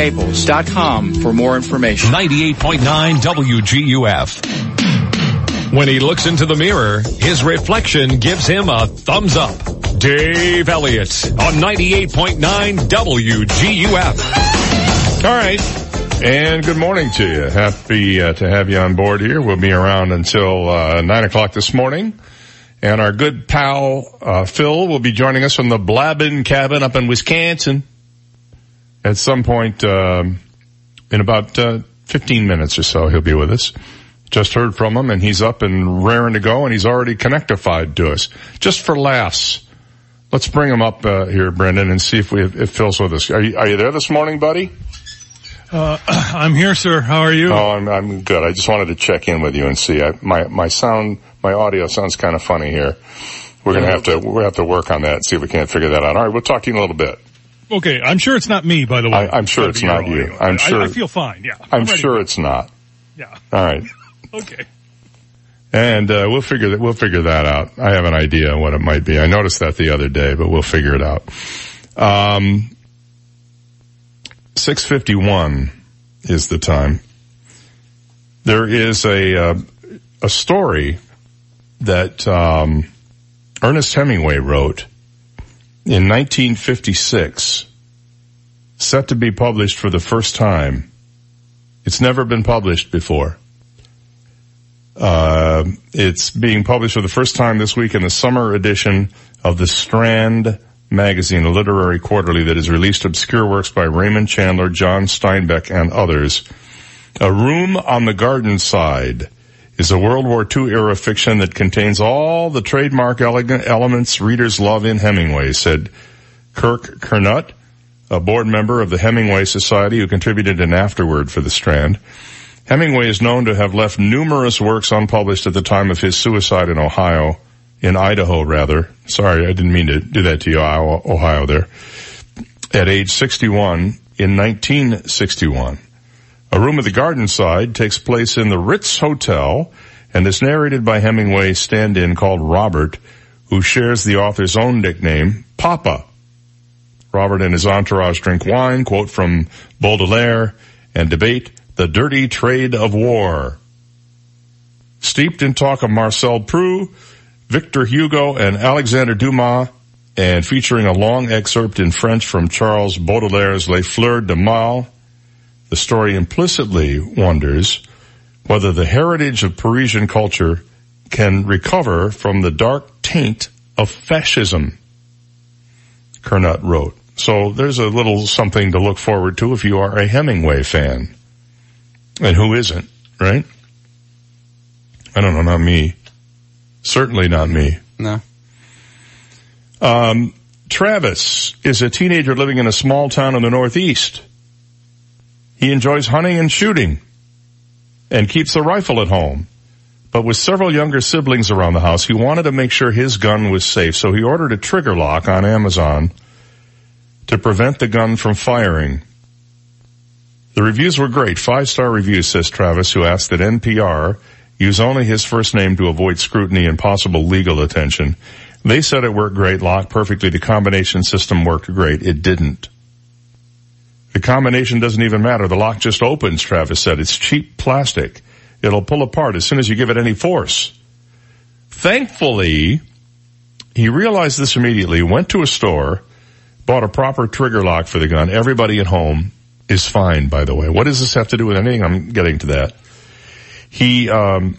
ridgewaynaples.com for more information. 98.9 WGUF. When he looks into the mirror, his reflection gives him a thumbs up. Dave Elliott on 98.9 WGUF. All right. And good morning to you. Happy uh, to have you on board here. We'll be around until uh, 9 o'clock this morning. And our good pal, uh, Phil, will be joining us from the Blabbin cabin up in Wisconsin at some point um, in about uh, 15 minutes or so. He'll be with us. Just heard from him, and he's up and raring to go, and he's already connectified to us. Just for laughs, let's bring him up uh, here, Brendan, and see if we if Phil's with us. Are you, are you there this morning, buddy? Uh, [clears throat] I'm here, sir. How are you? Oh, I'm I'm good. I just wanted to check in with you and see. I, my my sound, my audio sounds kind of funny here. We're gonna have to gonna have to work on that and see if we can't figure that out. All right, we'll talk to you in a little bit. Okay, I'm sure it's not me, by the way. I, I'm sure it's not you. I'm sure. I, feel fine. Yeah. I'm ready. sure it's not. Yeah. [laughs] All right. [laughs] Okay. And uh, we'll figure that we'll figure that out. I have an idea what it might be. I noticed that the other day, but we'll figure it out. Um, six fifty one is the time. There is a uh, a story that um, Ernest Hemingway wrote in 1956, set to be published for the first time. It's never been published before. Uh, it's being published for the first time this week in the summer edition of the Strand magazine, a literary quarterly that has released obscure works by Raymond Chandler, John Steinbeck, and others. A Room on the Garden Side is a World War II era fiction that contains all the trademark elements readers love in Hemingway, said Kirk Curnutt, a board member of the Hemingway Society who contributed an afterword for the Strand. Hemingway is known to have left numerous works unpublished at the time of his suicide in Ohio, in Idaho rather. Sorry, I didn't mean to do that to you, Ohio there. At age 61 in 1961. A Room at the Garden Side takes place in the Ritz Hotel and is narrated by Hemingway's stand-in called Robert, who shares the author's own nickname, Papa. Robert and his entourage drink wine, quote from Baudelaire, and debate the dirty trade of war. Steeped in talk of Marcel Proust, Victor Hugo, and Alexander Dumas, and featuring a long excerpt in French from Charles Baudelaire's Les Fleurs de Mal, The story implicitly wonders whether the heritage of Parisian culture can recover from the dark taint of fascism, Curnutt wrote. So there's a little something to look forward to if you are a Hemingway fan. And who isn't, right? I don't know, not me. Certainly not me. No. Um, Travis is a teenager living in a small town in the Northeast. He enjoys hunting and shooting and keeps a rifle at home. But with several younger siblings around the house, he wanted to make sure his gun was safe, so he ordered a trigger lock on Amazon to prevent the gun from firing. The reviews were great. Five star reviews, says Travis, who asked that NPR use only his first name to avoid scrutiny and possible legal attention. They said it worked great, locked perfectly. The combination system worked great. It didn't. The combination doesn't even matter. The lock just opens, Travis said. It's cheap plastic. It'll pull apart as soon as you give it any force. Thankfully, he realized this immediately, went to a store, bought a proper trigger lock for the gun. Everybody at home is fine, by the way. What does this have to do with anything? I'm getting to that. He, um,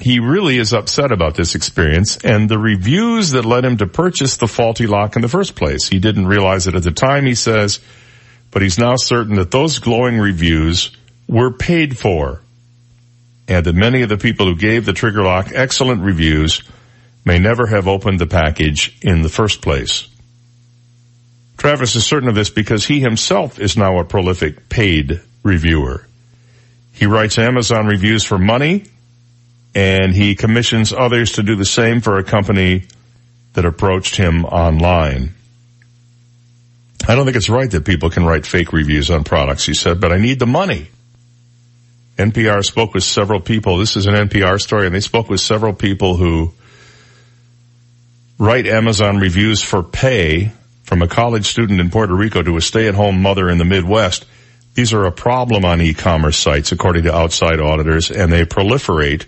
he really is upset about this experience and the reviews that led him to purchase the faulty lock in the first place. He didn't realize it at the time, he says, but he's now certain that those glowing reviews were paid for and that many of the people who gave the trigger lock excellent reviews may never have opened the package in the first place. Travis is certain of this because he himself is now a prolific paid reviewer. He writes Amazon reviews for money and he commissions others to do the same for a company that approached him online. I don't think it's right that people can write fake reviews on products, he said, but I need the money. NPR spoke with several people. This is an NPR story and they spoke with several people who write Amazon reviews for pay from a college student in Puerto Rico to a stay-at-home mother in the Midwest. These are a problem on e-commerce sites according to outside auditors and they proliferate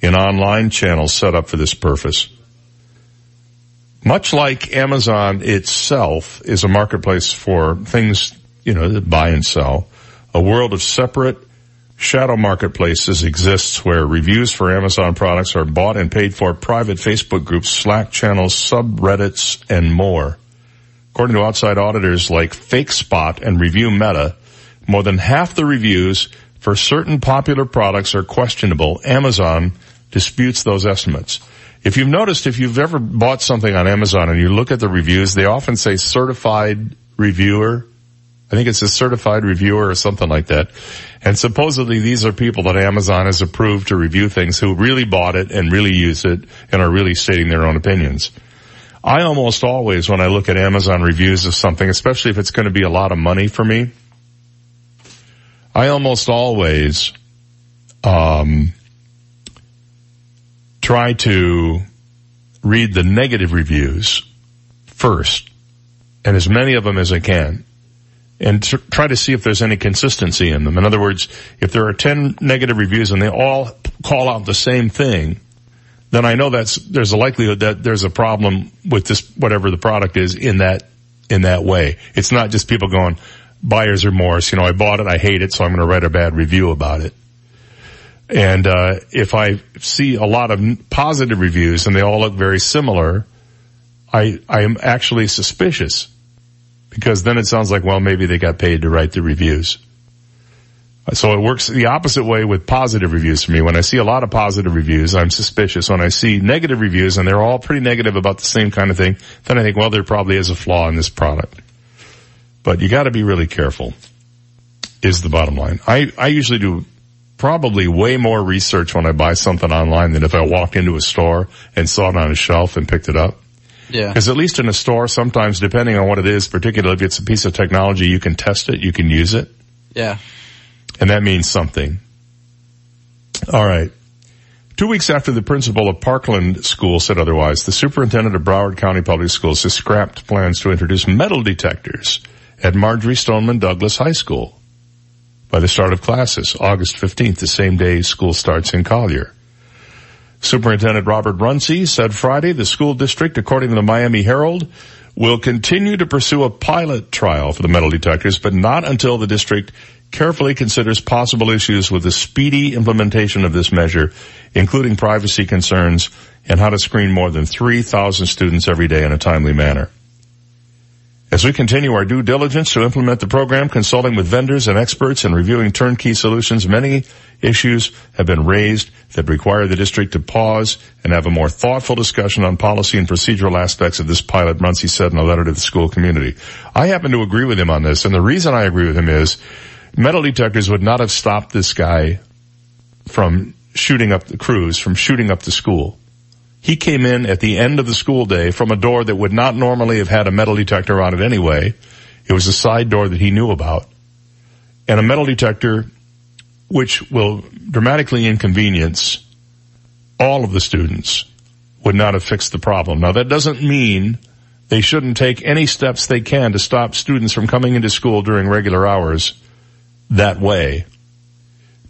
in online channels set up for this purpose. Much like Amazon itself is a marketplace for things, you know, that buy and sell, a world of separate shadow marketplaces exists where reviews for Amazon products are bought and paid for private Facebook groups, Slack channels, subreddits, and more. According to outside auditors like FakeSpot and Review Meta, more than half the reviews for certain popular products are questionable. Amazon disputes those estimates. If you've noticed, if you've ever bought something on Amazon and you look at the reviews, they often say certified reviewer. I think it's a certified reviewer or something like that. And supposedly these are people that Amazon has approved to review things who really bought it and really use it and are really stating their own opinions. I almost always, when I look at Amazon reviews of something, especially if it's going to be a lot of money for me, I almost always, um, try to read the negative reviews first and as many of them as I can and tr- try to see if there's any consistency in them. In other words, if there are 10 negative reviews and they all call out the same thing, then I know that's, there's a likelihood that there's a problem with this, whatever the product is in that, in that way. It's not just people going, buyer's remorse, you know, I bought it, I hate it, so I'm going to write a bad review about it. And uh, if I see a lot of positive reviews and they all look very similar, I I am actually suspicious because then it sounds like well maybe they got paid to write the reviews. So it works the opposite way with positive reviews for me. When I see a lot of positive reviews, I'm suspicious. When I see negative reviews and they're all pretty negative about the same kind of thing, then I think, well, there probably is a flaw in this product. But you gotta be really careful is the bottom line. I, I usually do probably way more research when I buy something online than if I walked into a store and saw it on a shelf and picked it up. Yeah. Because at least in a store, sometimes depending on what it is, particularly if it's a piece of technology, you can test it, you can use it, Yeah. and that means something. All right. Two weeks after the principal of Parkland School said otherwise, the superintendent of Broward County Public Schools has scrapped plans to introduce metal detectors at Marjorie Stoneman Douglas High School by the start of classes, August 15th, the same day school starts in Collier. Superintendent Robert Runcie said Friday the school district, according to the Miami Herald, will continue to pursue a pilot trial for the metal detectors, but not until the district carefully considers possible issues with the speedy implementation of this measure, including privacy concerns and how to screen more than 3,000 students every day in a timely manner. As we continue our due diligence to implement the program, consulting with vendors and experts and reviewing turnkey solutions, many issues have been raised that require the district to pause and have a more thoughtful discussion on policy and procedural aspects of this pilot, Muncie said in a letter to the school community. I happen to agree with him on this, and the reason I agree with him is metal detectors would not have stopped this guy from shooting up the crews, from shooting up the school. He came in at the end of the school day from a door that would not normally have had a metal detector on it anyway. It was a side door that he knew about. And a metal detector which will dramatically inconvenience all of the students would not have fixed the problem. Now that doesn't mean they shouldn't take any steps they can to stop students from coming into school during regular hours that way.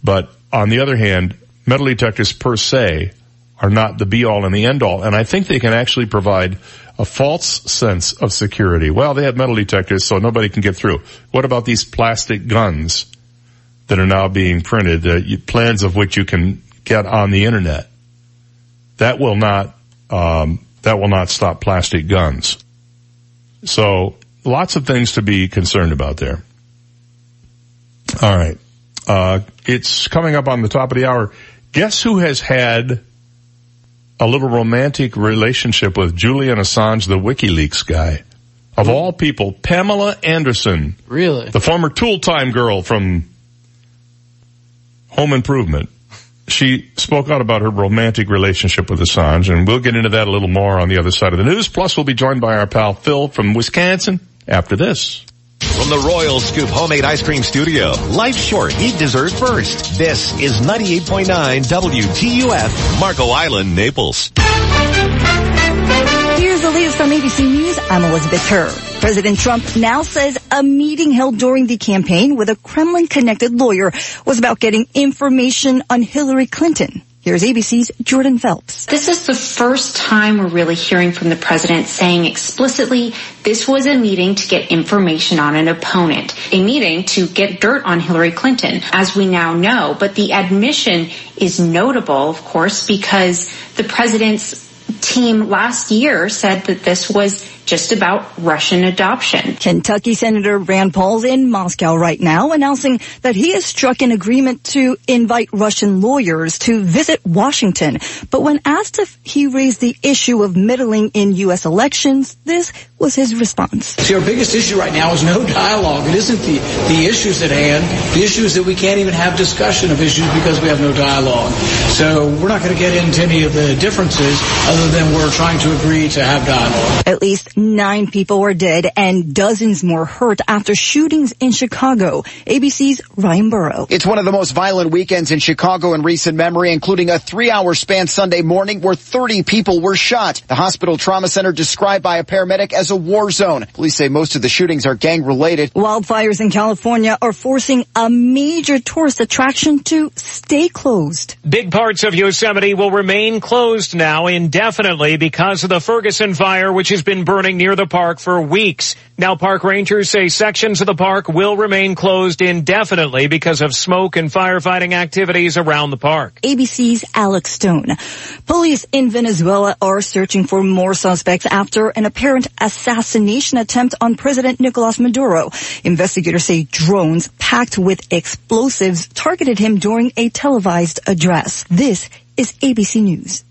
But on the other hand, metal detectors per se are not the be all and the end all. And I think they can actually provide a false sense of security. Well, they have metal detectors so nobody can get through. What about these plastic guns that are now being printed, plans of which you can get on the internet? That will not, um, that will not stop plastic guns. So lots of things to be concerned about there. All right. Uh, it's coming up on the top of the hour. Guess who has had a little romantic relationship with Julian Assange, the WikiLeaks guy. Of all people, Pamela Anderson. Really? The former Tool Time girl from Home Improvement. She spoke out about her romantic relationship with Assange, and we'll get into that a little more on the other side of the news. Plus, we'll be joined by our pal Phil from Wisconsin after this. From the Royal Scoop Homemade Ice Cream Studio, life short, eat dessert first. This is 98.9 WGUF, Marco Island, Naples. Here's the latest from ABC News. I'm Elizabeth Kerr. President Trump now says a meeting held during the campaign with a Kremlin-connected lawyer was about getting information on Hillary Clinton. Here's ABC's Jordan Phelps. This is the first time we're really hearing from the president saying explicitly this was a meeting to get information on an opponent, a meeting to get dirt on Hillary Clinton, as we now know. But the admission is notable, of course, because the president's team last year said that this was just about Russian adoption. Kentucky Senator Rand Paul's in Moscow right now announcing that he has struck an agreement to invite Russian lawyers to visit Washington. But when asked if he raised the issue of meddling in U.S. elections, this was his response. See, our biggest issue right now is no dialogue. It isn't the, the issues at hand. The issue is that we can't even have discussion of issues because we have no dialogue. So we're not going to get into any of the differences other than we're trying to agree to have dialogue. At least nine people were dead and dozens more hurt after shootings in Chicago. ABC's Ryan Burrow. It's one of the most violent weekends in Chicago in recent memory, including a three-hour span Sunday morning where 30 people were shot. The hospital trauma center described by a paramedic as a war zone. Police say most of the shootings are gang-related. Wildfires in California are forcing a major tourist attraction to stay closed. Big parts of Yosemite will remain closed now indefinitely because of the Ferguson fire, which has been burning near the park for weeks. Now park rangers say sections of the park will remain closed indefinitely because of smoke and firefighting activities around the park. ABC's Alex Stone. Police in Venezuela are searching for more suspects after an apparent assassination attempt on President Nicolas Maduro. Investigators say drones packed with explosives targeted him during a televised address. This is ABC News.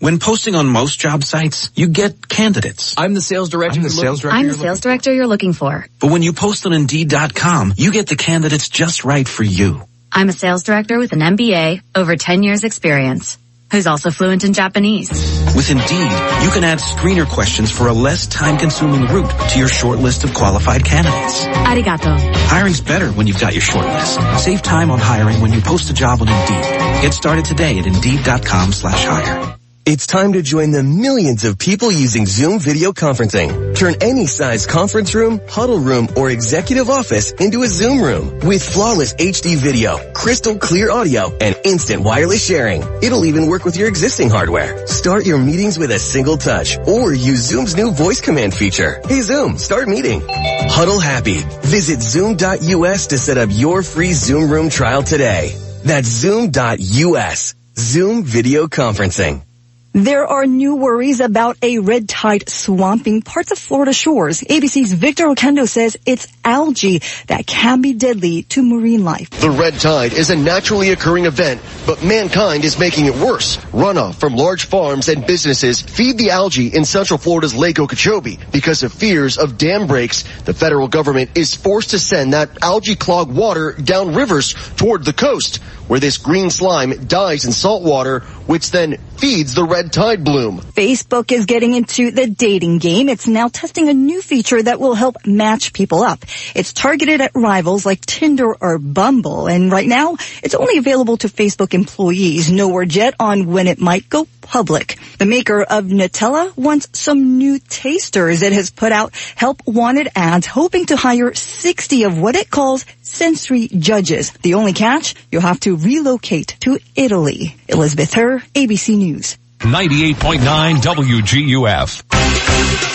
When posting on most job sites, you get candidates. I'm the sales director. I'm the sales director. I'm you're the sales director you're looking for. But when you post on Indeed.com, you get the candidates just right for you. I'm a sales director with an MBA, over 10 years experience, who's also fluent in Japanese. With Indeed, you can add screener questions for a less time-consuming route to your short list of qualified candidates. Arigato. Hiring's better when you've got your short list. Save time on hiring when you post a job on Indeed. Get started today at Indeed.com slash hire. It's time to join the millions of people using Zoom video conferencing. Turn any size conference room, huddle room, or executive office into a Zoom room with flawless HD video, crystal clear audio, and instant wireless sharing. It'll even work with your existing hardware. Start your meetings with a single touch or use Zoom's new voice command feature. Hey Zoom, start meeting. Huddle happy. Visit zoom.us to set up your free Zoom room trial today. That's zoom.us. Zoom video conferencing. There are new worries about a red tide swamping parts of Florida shores. ABC's Victor Oquendo says it's algae that can be deadly to marine life. The red tide is a naturally occurring event, but mankind is making it worse. Runoff from large farms and businesses feed the algae in central Florida's Lake Okeechobee. Because of fears of dam breaks, the federal government is forced to send that algae clogged water down rivers toward the coast, where this green slime dies in salt water, which then feeds the red tide bloom. Facebook is getting into the dating game. It's now testing a new feature that will help match people up. It's targeted at rivals like Tinder or Bumble, and right now it's only available to Facebook employees. No word yet on when it might go public. The maker of Nutella wants some new tasters. It has put out help wanted ads hoping to hire 60 of what it calls sensory judges. The only catch, you'll have to relocate to Italy. Elizabeth Herr, ABC News. 98.9 WGUF.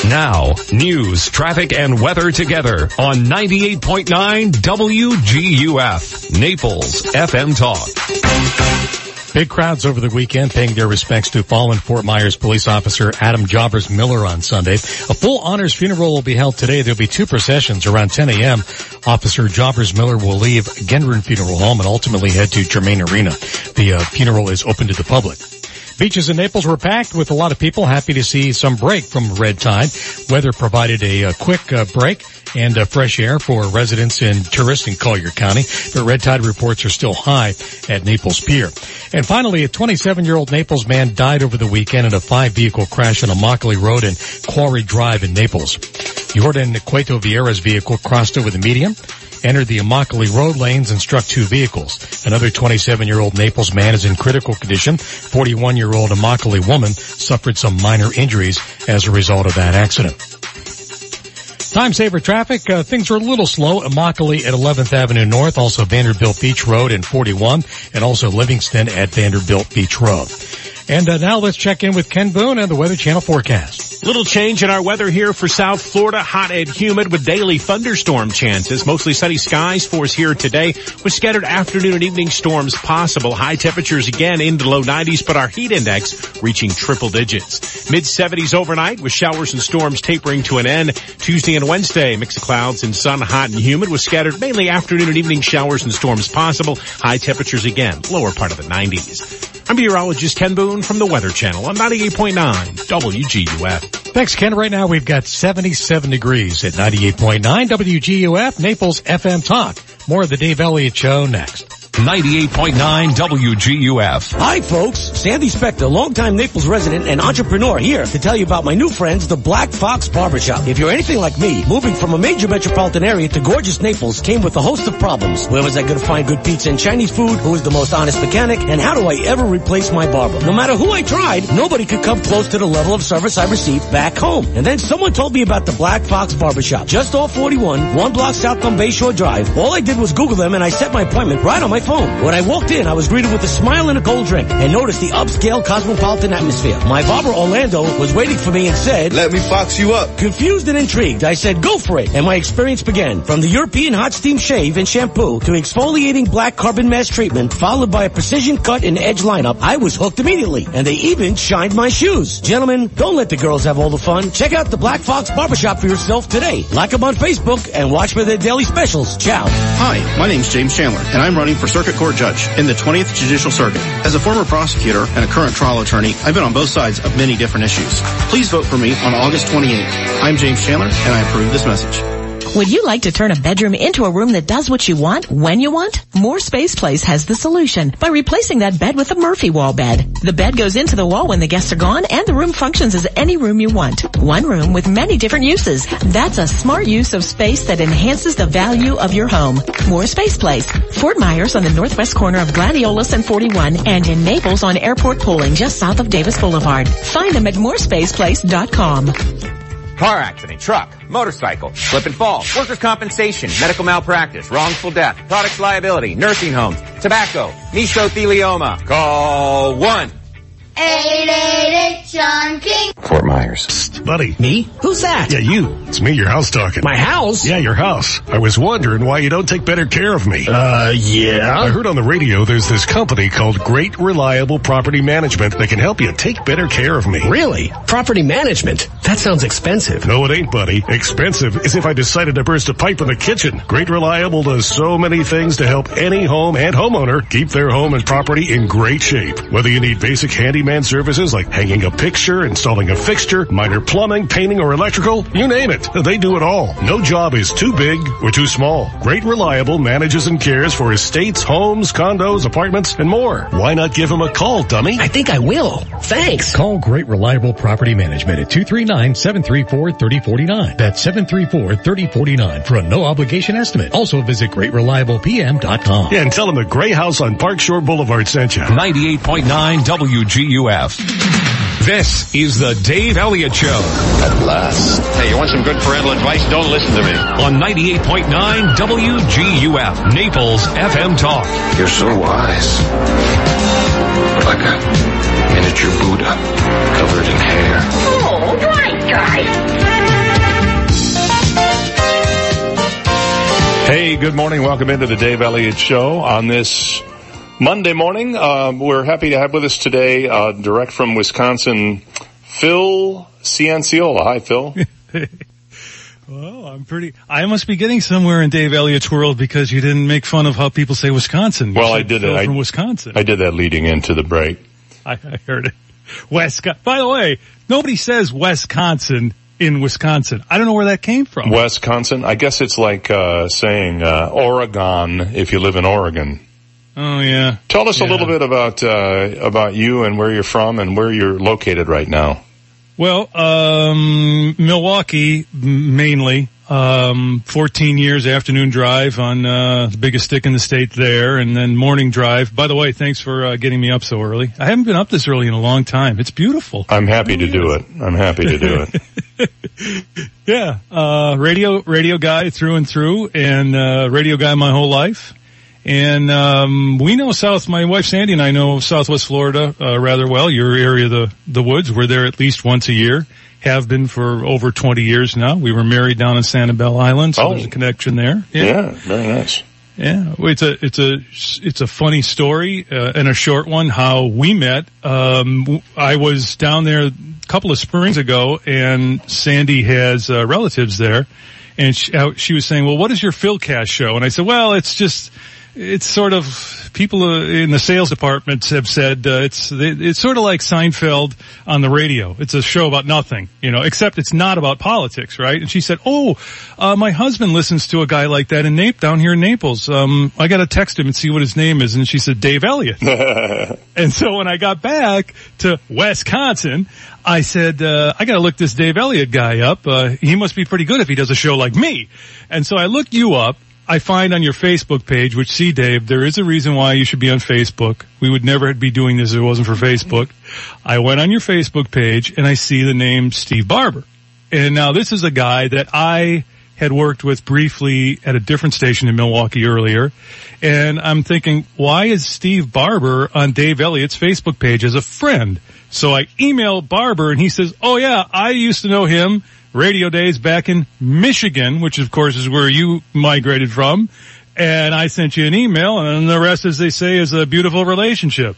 Now, news, traffic, and weather together on 98.9 WGUF. Naples FM Talk. Big crowds over the weekend paying their respects to fallen Fort Myers police officer Adam Jobbers Miller on Sunday. A full honors funeral will be held today. There'll be two processions around 10 a.m. Officer Jobbers Miller will leave Gendron Funeral Home and ultimately head to Germain Arena. The uh, funeral is open to the public. Beaches in Naples were packed with a lot of people happy to see some break from red tide. Weather provided a, a quick uh, break and uh, fresh air for residents and tourists in Collier County. But red tide reports are still high at Naples Pier. And finally, a 27-year-old Naples man died over the weekend in a five-vehicle crash on Immokalee Road and Quarry Drive in Naples. Jordan Cueto Vieira's vehicle crossed over the median entered the Immokalee road lanes and struck two vehicles. Another 27-year-old Naples man is in critical condition. 41-year-old Immokalee woman suffered some minor injuries as a result of that accident. Time saver traffic. Uh, things are a little slow. Immokalee at 11th Avenue North, also Vanderbilt Beach Road and 41, and also Livingston at Vanderbilt Beach Road. And uh, now let's check in with Ken Boone and the Weather Channel forecast. Little change in our weather here for South Florida. Hot and humid with daily thunderstorm chances. Mostly sunny skies for us here today with scattered afternoon and evening storms possible. High temperatures again into low 90s, but our heat index reaching triple digits. Mid 70s overnight with showers and storms tapering to an end. Tuesday and Wednesday, mix of clouds and sun, hot and humid with scattered mainly afternoon and evening showers and storms possible. High temperatures again, lower part of the 90s. I'm meteorologist Ken Boone from the Weather Channel on 98.9 WGUF. Thanks, Ken. Right now we've got 77 degrees at 98.9 WGUF, Naples FM Talk. More of the Dave Elliott Show next. 98.9 WGUF. Hi folks, Sandy Spector, longtime Naples resident and entrepreneur here to tell you about my new friends, the Black Fox Barbershop. If you're anything like me, moving from a major metropolitan area to gorgeous Naples came with a host of problems. Where was I going to find good pizza and Chinese food? Who is the most honest mechanic? And how do I ever replace my barber? No matter who I tried, nobody could come close to the level of service I received back home. And then someone told me about the Black Fox Barbershop, just off 41, one block south on Bayshore Drive. All I did was Google them and I set my appointment right on my phone. When I walked in, I was greeted with a smile and a cold drink and noticed the upscale cosmopolitan atmosphere. My barber Orlando was waiting for me and said, Let me fox you up. Confused and intrigued, I said, go for it. And my experience began. From the European hot steam shave and shampoo to exfoliating black carbon mask treatment, followed by a precision cut and edge lineup, I was hooked immediately. And they even shined my shoes. Gentlemen, don't let the girls have all the fun. Check out the Black Fox Barbershop for yourself today. Like them on Facebook and watch for their daily specials. Ciao. Hi, my name's James Chandler, and I'm running for Circuit Court Judge in the 20th Judicial Circuit. As a former prosecutor and a current trial attorney, I've been on both sides of many different issues. Please vote for me on August 28th. I'm James Chandler, and I approve this message. Would you like to turn a bedroom into a room that does what you want when you want? More Space Place has the solution by replacing that bed with a Murphy wall bed. The bed goes into the wall when the guests are gone and the room functions as any room you want. One room with many different uses. That's a smart use of space that enhances the value of your home. More Space Place. Fort Myers on the northwest corner of Gladiolus and 41 and in Naples on Airport Pulling just south of Davis Boulevard. Find them at morespaceplace.com. Car accident, truck, motorcycle, slip and fall, workers' compensation, medical malpractice, wrongful death, products liability, nursing homes, tobacco, mesothelioma. Call 1. 888 John King. Fort Myers. Psst, buddy. Me? Who's that? Yeah, you. It's me, your house talking. My house? Yeah, your house. I was wondering why you don't take better care of me. Uh, yeah? I heard on the radio there's this company called Great Reliable Property Management that can help you take better care of me. Really? Property management? That sounds expensive. No, it ain't, buddy. Expensive is if I decided to burst a pipe in the kitchen. Great Reliable does so many things to help any home and homeowner keep their home and property in great shape. Whether you need basic handyman services like hanging a picture, installing a fixture, minor plumbing, painting, or electrical, you name it. They do it all. No job is too big or too small. Great Reliable manages and cares for estates, homes, condos, apartments, and more. Why not give them a call, dummy? I think I will. Thanks. Call Great Reliable Property Management at 239-734-3049. That's 734-3049 for a no obligation estimate. Also visit greatreliablepm.com. Yeah, and tell them the Gray House on Park Shore Boulevard sent you. 98.9 WGUF. This is the Dave Elliott Show. At last. Hey, you want some good parental advice? Don't listen to me. On 98.9 WGUF, Naples FM Talk. You're so wise. Like a miniature Buddha covered in hair. Oh, right, guys. Hey, good morning. Welcome into the Dave Elliott Show on this Monday morning. Uh, we're happy to have with us today, uh, direct from Wisconsin, Phil Cianciola. Hi, Phil. [laughs] well, I'm pretty. I must be getting somewhere in Dave Elliott's world because you didn't make fun of how people say Wisconsin. You well, I did Phil it. I, from Wisconsin. I did that leading into the break. I, I heard it. Wisconsin. By the way, nobody says Wisconsin in Wisconsin. I don't know where that came from. Wisconsin. I guess it's like uh, saying uh, Oregon if you live in Oregon. Oh yeah. Tell us Yeah. a little bit about uh, about you and where you're from and where you're located right now. Well, um, Milwaukee mainly. Um, 14 years afternoon drive on uh, the biggest stick in the state there, and then morning drive. By the way, thanks for uh, getting me up so early. I haven't been up this early in a long time. It's beautiful. I'm happy to do it. I'm happy to do it. [laughs] Yeah, uh, radio radio guy through and through, and uh, radio guy my whole life. And um, we know South. My wife Sandy and I know Southwest Florida uh, rather well. Your area, the the woods. We're there at least once a year. Have been for over twenty years now. We were married down in Sanibel Island, so Oh. there's a connection there. Yeah, very nice. Yeah, it's a it's a it's a funny story uh, and a short one. How we met. Um, I was down there a couple of springs ago, and Sandy has uh, relatives there, and she, she was saying, "Well, what is your Philcast show?" And I said, "Well, it's just." It's sort of people in the sales departments have said uh, it's it's sort of like Seinfeld on the radio. It's a show about nothing, you know, except it's not about politics, right? And she said, "Oh, uh, my husband listens to a guy like that in Nape down here in Naples. Um, I got to text him and see what his name is." And she said, "Dave Elliott." [laughs] and so when I got back to Wisconsin, I said, uh, I got to look this Dave Elliott guy up. Uh, he must be pretty good if he does a show like me. And so I looked you up. I find on your Facebook page, which see Dave, there is a reason why you should be on Facebook. We would never be doing this if it wasn't for Facebook. I went on your Facebook page and I see the name Steve Barber. And now this is a guy that I had worked with briefly at a different station in Milwaukee earlier. And I'm thinking, why is Steve Barber on Dave Elliott's Facebook page as a friend? So I email Barber and he says, oh yeah, I used to know him radio days back in Michigan, which of course is where you migrated from. And I sent you an email and the rest, as they say, is a beautiful relationship.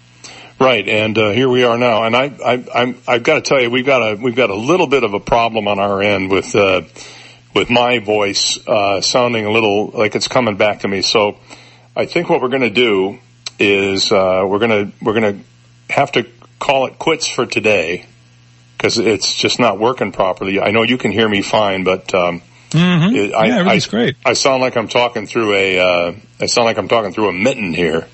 Right, and uh, here we are now. And I, I, I'm, I've got to tell you, we've got a, we've got a little bit of a problem on our end with, uh, with my voice uh, sounding a little like it's coming back to me. So, I think what we're going to do is uh, we're going to we're going to have to call it quits for today because it's just not working properly. I know you can hear me fine, but um, Mm-hmm. It- I, yeah, everything's I, great. I sound like I'm talking through a. Uh, I sound like I'm talking through a mitten here,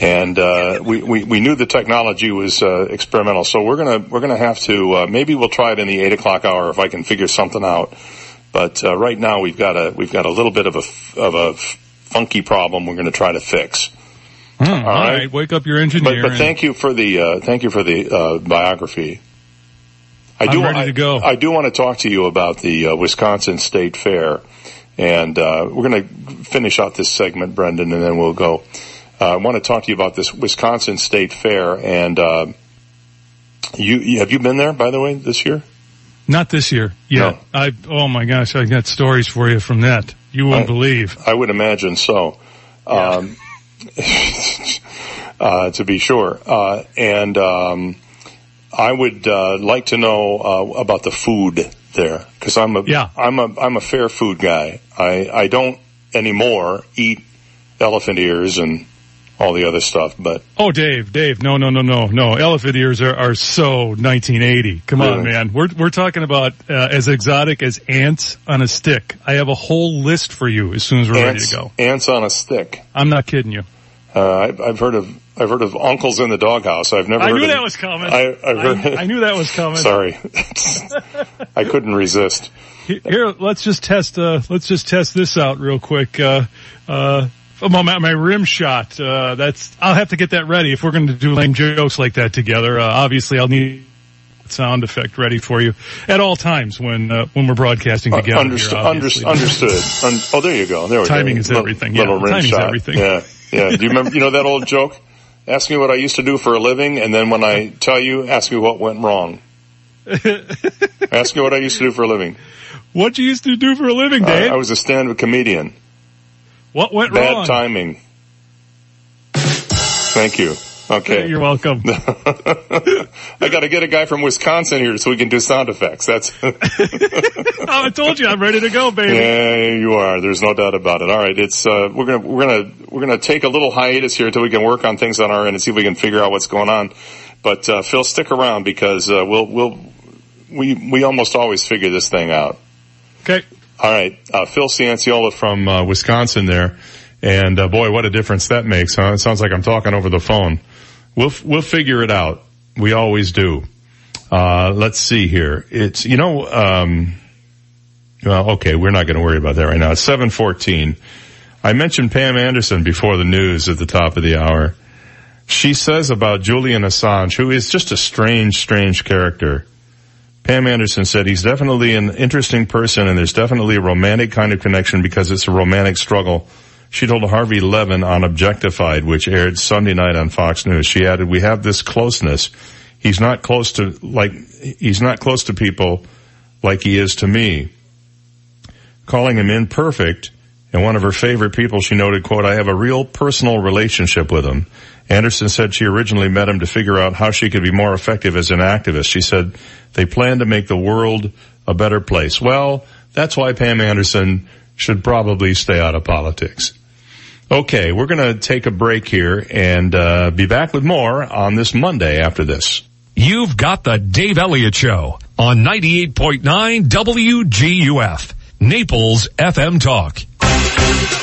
and uh, we, we we knew the technology was uh, experimental, so we're gonna we're gonna have to uh, maybe we'll try it in the eight o'clock hour if I can figure something out. But uh, right now we've got a we've got a little bit of a of a funky problem. We're going to try to fix. Hmm, All right. right. wake up your But, engineer. but and- thank you for the uh, thank you for the uh, biography. I I'm do ready I, to go. I do want to talk to you about the uh, Wisconsin State Fair, and uh, we're going to finish out this segment, Brendan, and then we'll go. Uh, I want to talk to you about this Wisconsin State Fair, and uh, you, have you been there by the way this year? Not this year. Yeah. I, oh my gosh, I got stories for you from that. You wouldn't I- believe. I would imagine so. Um, [laughs] uh, to be sure. Uh, and um, I would uh, like to know uh, about the food there because I'm a Yeah. I'm a I'm a fair food guy. I I don't anymore eat elephant ears and all the other stuff, but Oh, Dave, Dave, no, no, no, no, no. Elephant ears are, are so 1980. Come on, man. We're, we're talking about, uh, as exotic as ants on a stick. I have a whole list for you as soon as we're ants, ready to go. ants on a stick. I'm not kidding you. Uh, I've, I've heard of I've heard of uncles in the doghouse. I've never. I heard knew of, that was coming. I, I've heard, I, I knew that was coming. Sorry, [laughs] I couldn't resist. Here, let's just test, uh, let's just test this out real quick. Uh, uh, my, my rim shot, uh, that's, I'll have to get that ready if we're going to do lame jokes like that together. Uh, obviously I'll need sound effect ready for you at all times when, uh, when we're broadcasting Uh, together. understood. here, obviously. understood. Un- oh, there you go. There we go. Timing go. is everything. Yeah, timing's shot. everything. Yeah, yeah. Do you remember? You know that old joke? Ask me what I used to do for a living, and then when I tell you, ask me what went wrong. [laughs] ask me what I used to do for a living. What you used to do for a living, Dave? I was a stand-up comedian. what went Bad wrong? Bad timing. Thank you. Okay. [laughs] You're welcome. [laughs] I got to get a guy from Wisconsin here so we can do sound effects. That's. [laughs] oh, I told you I'm ready to go, baby. Yeah, you are. There's no doubt about it. All right, it's uh, we're gonna we're gonna we're gonna take a little hiatus here until we can work on things on our end and see if we can figure out what's going on. But uh, Phil, stick around because uh, we'll we'll we we almost always figure this thing out. Okay. All right, uh, Phil Cianciola from uh, Wisconsin there, and uh, boy, what a difference that makes, huh? It sounds like I'm talking over the phone. We'll we'll figure it out. We always do. Uh, let's see here. It's you know. Um, well, okay, we're not going to worry about that right now. It's 714. I mentioned Pam Anderson before the news at the top of the hour. She says about Julian Assange, who is just a strange, strange character. Pam Anderson said he's definitely an interesting person and there's definitely a romantic kind of connection because it's a romantic struggle. She told Harvey Levin on Objectified, which aired Sunday night on Fox News. She added, we have this closeness. He's not close to, like, he's not close to people like he is to me calling him imperfect. And one of her favorite people, she noted, quote, I have a real personal relationship with him. Anderson said she originally met him to figure out how she could be more effective as an activist. She said they plan to make the world a better place. Well, that's why Pam Anderson should probably stay out of politics. Okay, we're going to take a break here and uh, be back with more on this Monday after this. You've got the Dave Elliott Show on 98.9 WGUF, Naples FM Talk.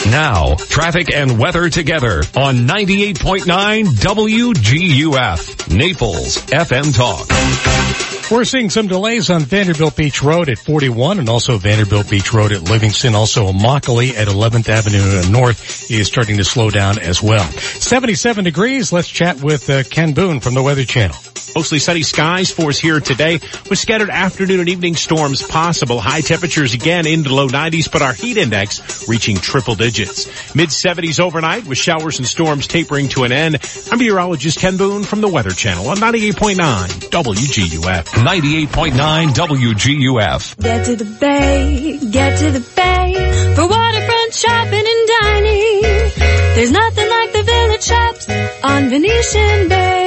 Now, traffic and weather together on 98.9 WGUF, Naples FM Talk. We're seeing some delays on Vanderbilt Beach Road at 41 and also Vanderbilt Beach Road at Livingston. Also Immokalee at 11th Avenue North is starting to slow down as well. 77 degrees. Let's chat with uh, Ken Boone from the Weather Channel. Mostly sunny skies for us here today with scattered afternoon and evening storms possible. High temperatures again into low 90s, but our heat index reaching triple digits. Mid 70s overnight with showers and storms tapering to an end. I'm meteorologist Ken Boone from the Weather Channel on 98.9 WGUF. 98.9 WGUF. Get to the bay, get to the bay for waterfront shopping and dining. There's nothing like the village shops on Venetian Bay.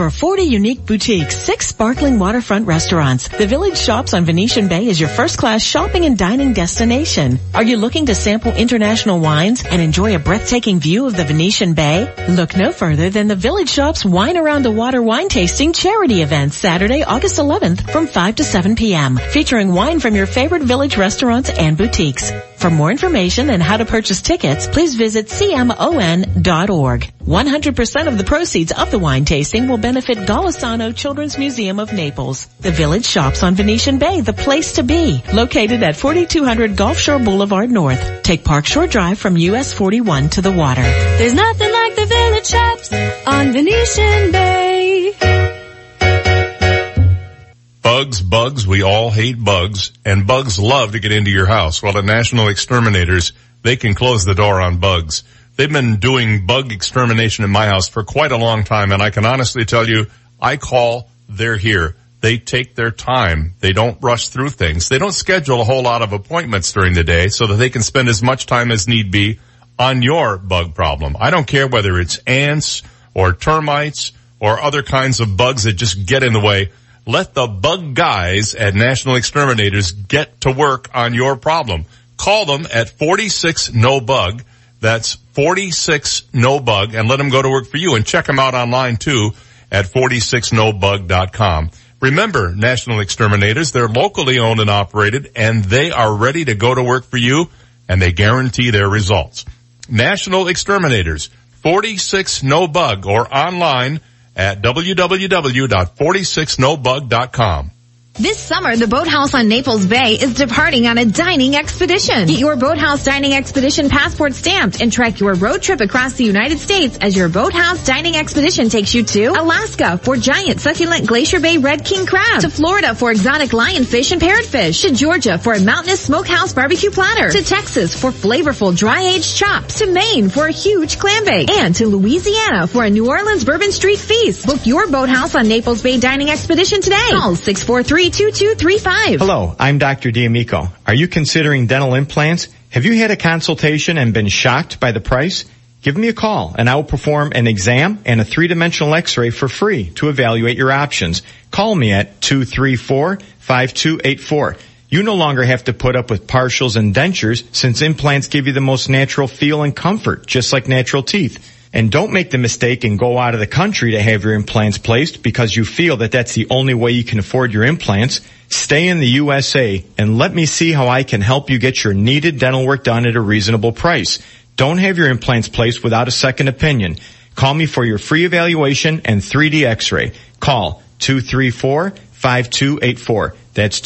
Over Over 40 unique boutiques, six sparkling waterfront restaurants. The Village Shops on Venetian Bay is your first class shopping and dining destination. Are you looking to sample international wines and enjoy a breathtaking view of the Venetian Bay? Look no further than the Village Shops Wine Around the Water wine tasting charity event Saturday, August 11th from 5 to 7 p.m. featuring wine from your favorite village restaurants and boutiques. For more information and how to purchase tickets, please visit cmon.org. 100% of the proceeds of the wine tasting will benefit Golisano Children's Museum of Naples. The Village Shops on Venetian Bay, the place to be. Located at 4200 Gulf Shore Boulevard North. Take Park Shore Drive from US 41 to the water. There's nothing like the Village Shops on Venetian Bay. Bugs, bugs, we all hate bugs, and bugs love to get into your house. Well, at National Exterminators, they can close the door on bugs. They've been doing bug extermination in my house for quite a long time, and I can honestly tell you, I call, they're here. They take their time. They don't rush through things. They don't schedule a whole lot of appointments during the day so that they can spend as much time as need be on your bug problem. I don't care whether it's ants or termites or other kinds of bugs that just get in the way. Let the bug guys at National Exterminators get to work on your problem. Call them at 46 no bug. That's 46 no bug and let them go to work for you and check them out online too at 46nobug.com. Remember, National Exterminators, they're locally owned and operated and they are ready to go to work for you and they guarantee their results. National Exterminators, 46 no bug or online at www.46nobug.com. This summer, the Boathouse on Naples Bay is departing on a dining expedition. Get your Boathouse Dining Expedition passport stamped and track your road trip across the United States as your Boathouse Dining Expedition takes you to Alaska for giant succulent Glacier Bay Red King crab, to Florida for exotic lionfish and parrotfish, to Georgia for a mountainous smokehouse barbecue platter, to Texas for flavorful dry-aged chops, to Maine for a huge clam bake, and to Louisiana for a New Orleans Bourbon Street feast. Book your Boathouse on Naples Bay Dining Expedition today. Call 643 2235. Hello, I'm Dr. D'Amico. Are you considering dental implants? Have you had a consultation and been shocked by the price? Give me a call and I will perform an exam and a three-dimensional x-ray for free to evaluate your options. Call me at 234-5284. You no longer have to put up with partials and dentures since implants give you the most natural feel and comfort, just like natural teeth. And don't make the mistake and go out of the country to have your implants placed because you feel that that's the only way you can afford your implants. Stay in the USA and let me see how I can help you get your needed dental work done at a reasonable price. Don't have your implants placed without a second opinion. Call me for your free evaluation and 3D x-ray. Call 234-5284. That's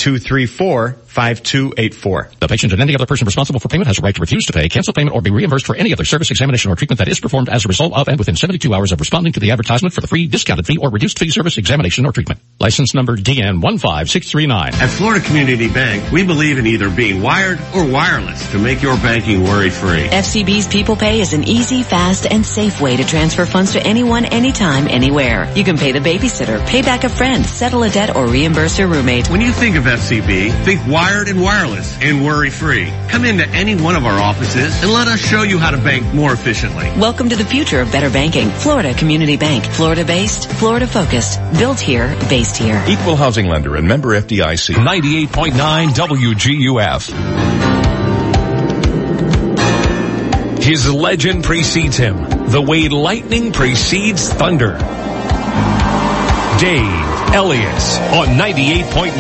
234-5284. The patient and any other person responsible for payment has a right to refuse to pay, cancel payment, or be reimbursed for any other service, examination, or treatment that is performed as a result of and within 72 hours of responding to the advertisement for the free, discounted fee, or reduced fee service, examination, or treatment. License number DN15639. At Florida Community Bank, we believe in either being wired or wireless to make your banking worry-free. FCB's People Pay is an easy, fast, and safe way to transfer funds to anyone, anytime, anywhere. You can pay the babysitter, pay back a friend, settle a debt, or reimburse your roommate. When you think of FCB, think wired and wireless and worry-free. Come into any one of our offices and let us show you how to bank more efficiently. Welcome to the future of better banking. Florida Community Bank. Florida based, Florida focused. Built here, based here. Equal housing lender and member FDIC. 98.9 WGUF. His legend precedes him. The way lightning precedes thunder. Dave Elliott on 98.9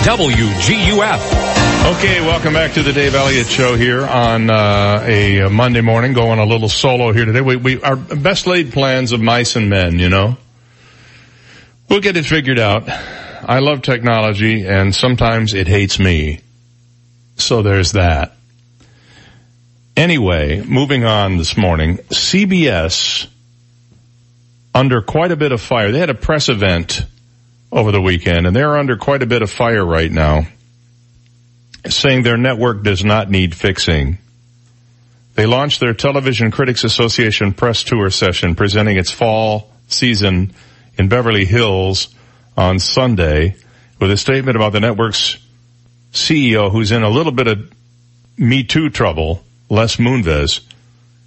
WGUF. Okay, welcome back to the Dave Elliott Show here on uh, a Monday morning. Going a little solo here today. We, we our best laid plans of mice and men. You know, we'll get it figured out. I love technology, and sometimes it hates me. So there's that. Anyway, moving on this morning, CBS under quite a bit of fire. They had a press event over the weekend and they're under quite a bit of fire right now saying their network does not need fixing. They launched their Television Critics Association press tour session presenting its fall season in Beverly Hills on Sunday with a statement about the network's CEO who's in a little bit of Me Too trouble, Les Moonves,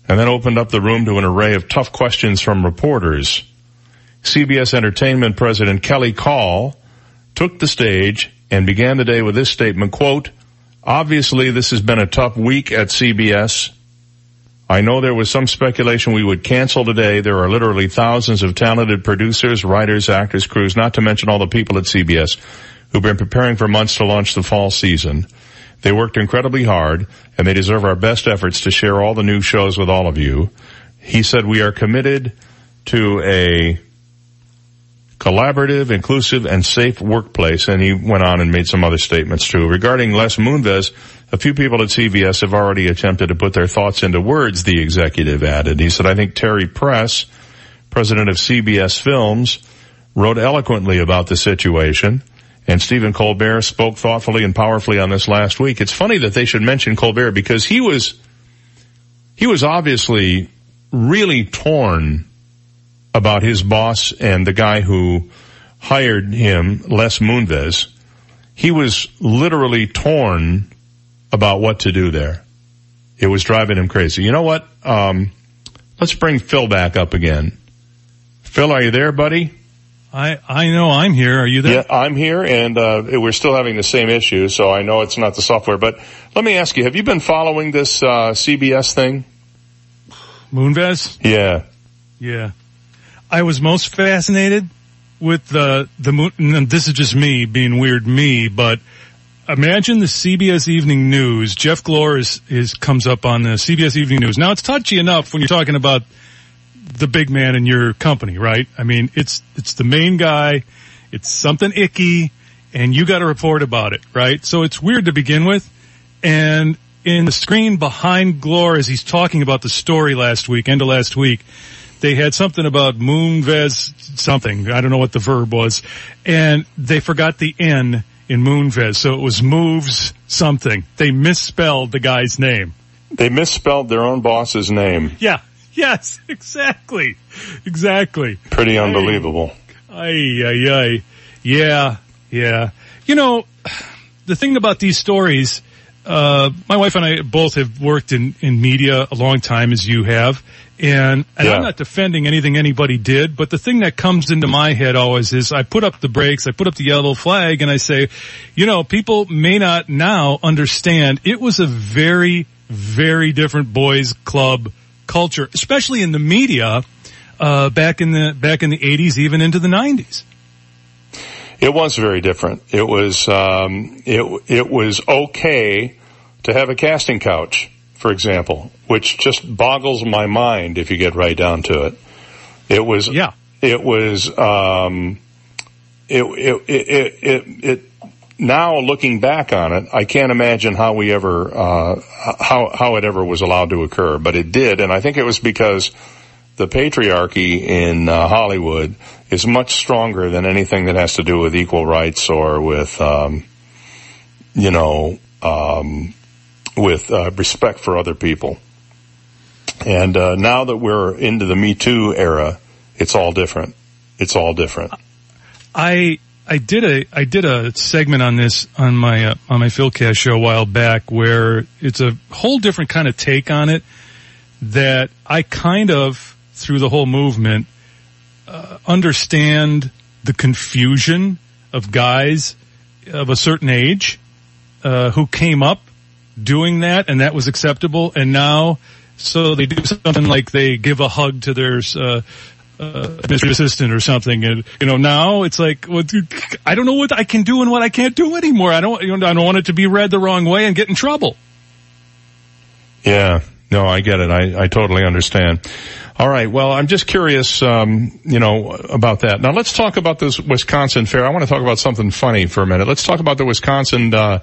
and then opened up the room to an array of tough questions from reporters. CBS Entertainment President Kelly Kahl took the stage and began the day with this statement, quote, obviously this has been a tough week at CBS. I know there was some speculation we would cancel today. There are literally thousands of talented producers, writers, actors, crews, not to mention all the people at CBS who've been preparing for months to launch the fall season. They worked incredibly hard and they deserve our best efforts to share all the new shows with all of you. He said we are committed to a collaborative, inclusive, and safe workplace. And he went on and made some other statements too. Regarding Les Moonves, a few people at CBS have already attempted to put their thoughts into words, the executive added. He said, I think Terry Press, president of CBS Films, wrote eloquently about the situation. And Stephen Colbert spoke thoughtfully and powerfully on this last week. It's funny that they should mention Colbert because he was, he was obviously really torn about his boss and the guy who hired him, Les Moonves. He was literally torn about what to do there. It was driving him crazy. You know what? Um, let's bring Phil back up again. Phil, are you there, buddy? I I know I'm here. Are you there? Yeah, I'm here, and uh, we're still having the same issue. So I know it's not the software. But let me ask you: Have you been following this uh, CBS thing? Moonves? Yeah. Yeah. I was most fascinated with the the moon. And this is just me being weird, me. But imagine the CBS Evening News. Jeff Glor is is comes up on the CBS Evening News. Now it's touchy enough when you're talking about the big man in your company, right? I mean, it's it's the main guy. It's something icky, and you got to report about it, right? So it's weird to begin with, and in the screen behind Glor as he's talking about the story last week, end of last week, they had something about Moonves something. I don't know what the verb was. And they forgot the N in Moonves. So it was moves something. They misspelled the guy's name. They misspelled their own boss's name. Yeah. Yes, [laughs] exactly. Exactly. Pretty unbelievable. Ay, ay, ay. Yeah, yeah. You know, the thing about these stories, uh, my wife and I both have worked in, in media a long time as you have. And, and Yeah. I'm not defending anything anybody did, but the thing that comes into my head always is I put up the brakes, I put up the yellow flag and I say, you know, people may not now understand it was a very, very different boys club culture, especially in the media, uh, back in the, back in the 80s, even into the 90s. It was very different. It was um, it it was okay to have a casting couch, for example, which just boggles my mind if you get right down to it. It was yeah. It was um, it, it it it it. now looking back on it, I can't imagine how we ever, uh, how, how it ever was allowed to occur, but it did, and I think it was because the patriarchy in uh, Hollywood is much stronger than anything that has to do with equal rights or with, um, you know, um, with uh, respect for other people. And uh, now that we're into the Me Too era, it's all different. It's all different. I I did a I did a segment on this on my uh, on my Philcast show a while back where it's a whole different kind of take on it that I kind of through the whole movement uh, understand the confusion of guys of a certain age uh, who came up doing that and that was acceptable and now so they do something like they give a hug to their uh, uh, assistant or something, and you know now it's like I don't know what I can do and what I can't do anymore. I don't, you know, I don't want it to be read the wrong way and get in trouble. Yeah, no, I get it. I, I totally understand. All right. Well, I'm just curious, um, you know, about that. Now let's talk about this Wisconsin fair. I want to talk about something funny for a minute. Let's talk about the Wisconsin, uh,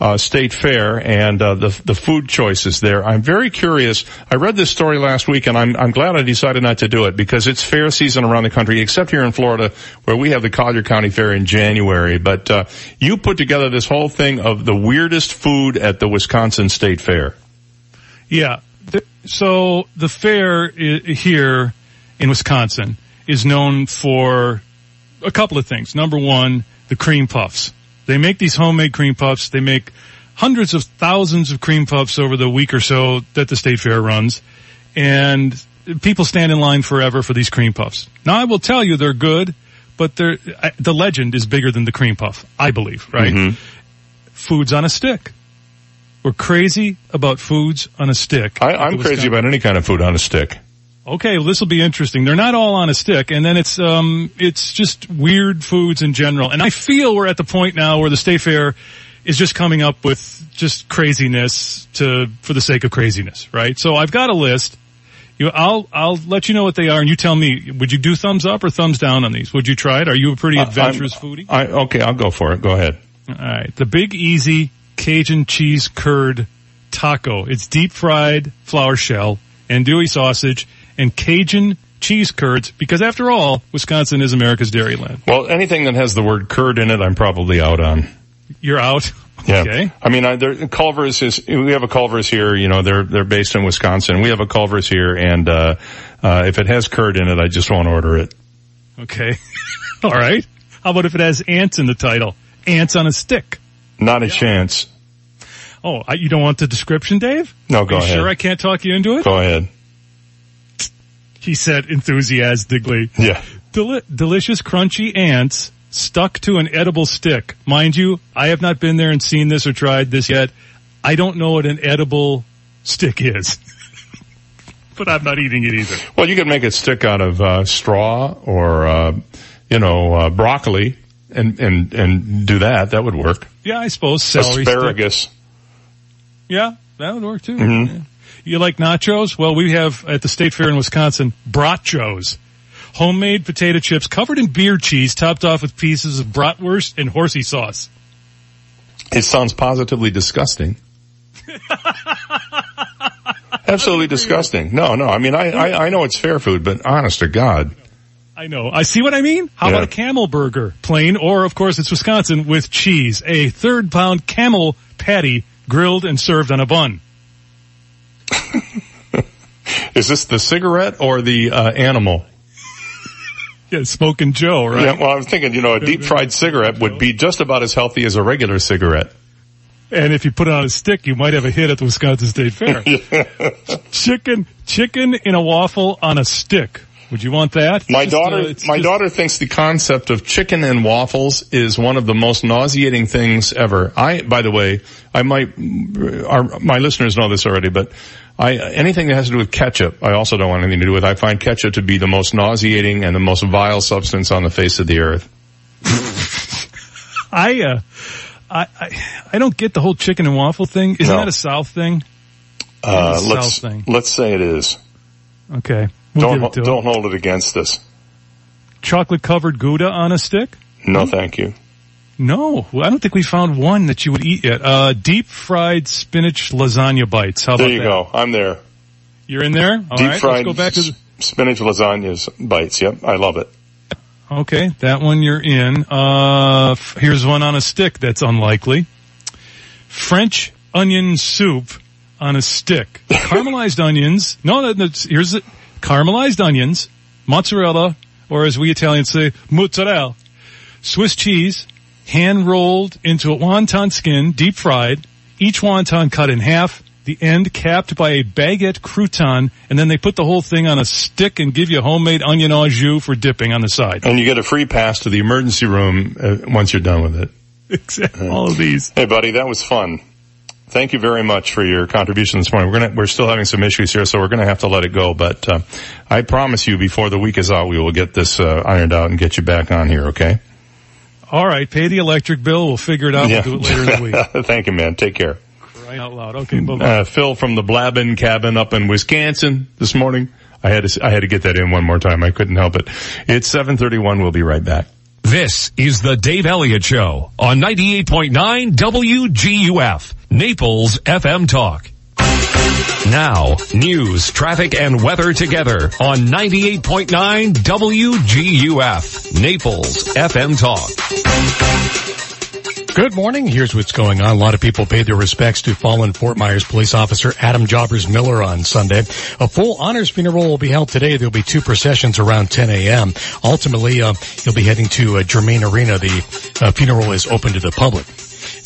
uh, State Fair and, uh, the, the food choices there. I'm very curious. I read this story last week and I'm, I'm glad I decided not to do it because it's fair season around the country, except here in Florida where we have the Collier County Fair in January. But, uh, you put together this whole thing of the weirdest food at the Wisconsin State Fair. Yeah. So the fair here in Wisconsin is known for a couple of things. Number one, the cream puffs. They make these homemade cream puffs. They make hundreds of thousands of cream puffs over the week or so that the state fair runs. And people stand in line forever for these cream puffs. Now I will tell you they're good, but they're, the legend is bigger than the cream puff, I believe, right? Mhm. Foods on a stick. We're crazy about foods on a stick. I, I'm crazy about any kind of food on a stick. Okay, well, this will be interesting. They're not all on a stick, and then it's um, it's just weird foods in general. And I feel we're at the point now where the state fair is just coming up with just craziness to for the sake of craziness, right? So I've got a list. You, I'll I'll let you know what they are, and you tell me. Would you do thumbs up or thumbs down on these? Would you try it? Are you a pretty adventurous I'm- foodie? I, okay, I'll go for it. Go ahead. All right. The Big Easy Cajun cheese curd taco. It's deep fried flour shell, and andouille sausage, and Cajun cheese curds because after all, Wisconsin is America's dairyland. Well, anything that has the word curd in it, I'm probably out on. You're out. Yeah. Okay. I mean, I, there, Culver's is, we have a Culver's here, you know, they're, they're based in Wisconsin. We have a Culver's here and, uh, uh, if it has curd in it, I just won't order it. Okay. [laughs] all right. How about if it has ants in the title? Ants on a stick. Not a chance. Oh, I, you don't want the description, Dave? No, go ahead. Sure, I can't talk you into it. Go ahead. He said enthusiastically. Yeah. Deli- delicious crunchy ants stuck to an edible stick. Mind you, I have not been there and seen this or tried this yet. I don't know what an edible stick is. [laughs] but I'm not eating it either. Well, you can make a stick out of, uh, straw or, uh, you know, uh, broccoli and, and, and do that. That would work. Yeah, I suppose celery stick. Asparagus. Yeah, that would work too. Mhm. Yeah. You like nachos? Well, we have at the State Fair in Wisconsin, bratchos. Homemade potato chips covered in beer cheese topped off with pieces of bratwurst and horsey sauce. It sounds positively disgusting. [laughs] Absolutely disgusting. No, no. I mean, I, I, I know it's fair food, but honest to God. I know. I see what I mean. How Yeah. about a camel burger? Plain, or of course it's Wisconsin with cheese. A third pound camel patty grilled and served on a bun. [laughs] Is this the cigarette or the, uh, animal? [laughs] Yeah, smoking Joe, right? Yeah, well, I was thinking, you know, a deep fried cigarette would be just about as healthy as a regular cigarette. And if you put it on a stick, you might have a hit at the Wisconsin State Fair. [laughs] Chicken, chicken in a waffle on a stick. Would you want that? My just, daughter, uh, my just- daughter thinks the concept of chicken and waffles is one of the most nauseating things ever. I, by the way, I might, our, my listeners know this already, but I, anything that has to do with ketchup, I also don't want anything to do with. I find ketchup to be the most nauseating and the most vile substance on the face of the earth. [laughs] I, uh, I, I, I don't get the whole chicken and waffle thing. Isn't No. that a South thing? Uh, a let's, South thing. let's say it is. Okay. We'll don't, don't hold it against us. Chocolate covered Gouda on a stick? No, thank you. No, I don't think we found one that you would eat yet. Uh, deep fried spinach lasagna bites. How There you that? go. I'm there. You're in there? All Deep right, fried go back to the, spinach lasagnas bites. Yep, I love it. okay, that one you're in. Uh, here's one on a stick that's unlikely. French onion soup on a stick. [laughs] Caramelized onions. No, no, here's it. Caramelized onions, mozzarella, or as we Italians say, mozzarella, Swiss cheese, hand rolled into a wonton skin, deep fried, each wonton cut in half, the end capped by a baguette crouton, and then they put the whole thing on a stick and give you homemade onion au jus for dipping on the side. And you get a free pass to the emergency room uh, once you're done with it. [laughs] Exactly. All of these. Hey, buddy, that was fun. Thank you very much for your contribution this morning. We're gonna, we're still having some issues here, so we're gonna have to let it go. But uh, I promise you, before the week is out, we will get this uh, ironed out and get you back on here. Okay? All right, pay the electric bill. We'll figure it out. We'll do it later in the week. [laughs] Thank you, man. Take care. Crying out loud. Okay, bye bye. Uh, Phil from the Blabbin cabin up in Wisconsin this morning. I had to, I had to get that in one more time. I couldn't help it. It's 731. We'll be right back. This is the Dave Elliott Show on 98.9 WGUF, Naples FM Talk. Now, news, traffic, and weather together on 98.9 WGUF, Naples FM Talk. Good morning. Here's what's going on. A lot of people paid their respects to fallen Fort Myers police officer Adam Jobbers Miller on Sunday. A full honors funeral will be held today. There'll be two processions around 10 a.m. Ultimately, uh, he'll be heading to uh, Germain Arena. The uh, funeral is open to the public.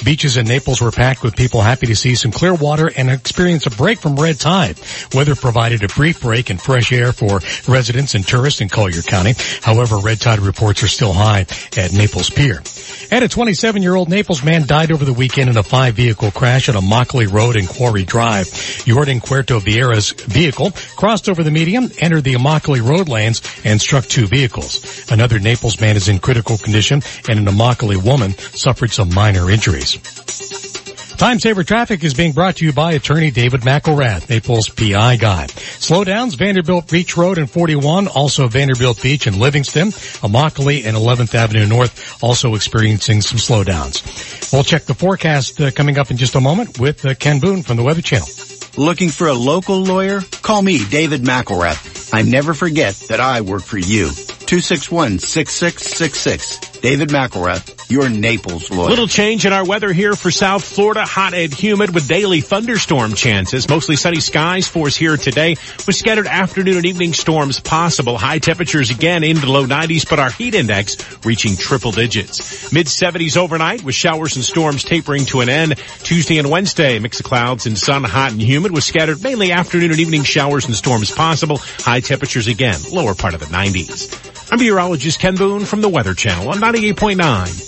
Beaches in Naples were packed with people happy to see some clear water and experience a break from red tide. Weather provided a brief break in fresh air for residents and tourists in Collier County. However, red tide reports are still high at Naples Pier. And a 27-year-old Naples man died over the weekend in a five-vehicle crash on Immokalee Road and Quarry Drive. Jordan Cuerto Vieira's vehicle crossed over the median, entered the Immokalee Road lanes, and struck two vehicles. Another Naples man is in critical condition, and an Immokalee woman suffered some minor injuries. Time Saver Traffic is being brought to you by attorney David McElrath, Naples PI guy. Slowdowns, Vanderbilt Beach Road and 41, also Vanderbilt Beach and Livingston, Immokalee and 11th Avenue North, also experiencing some slowdowns. We'll check the forecast uh, coming up in just a moment with uh, Ken Boone from the Weather Channel. Looking for a local lawyer? Call me, David McElrath. I never forget that I work for you. 261-6666. David McElrath, your Naples lawyer. Little change in our weather here for South Florida. Hot and humid with daily thunderstorm chances. Mostly sunny skies for us here today with scattered afternoon and evening storms possible. High temperatures again into the low 90s, but our heat index reaching triple digits. Mid 70s overnight with showers and storms tapering to an end. Tuesday and Wednesday, mix of clouds and sun, hot and humid with scattered mainly afternoon and evening showers and storms possible. High temperatures again, lower part of the 90s. I'm meteorologist Ken Boone from the Weather Channel on 98.9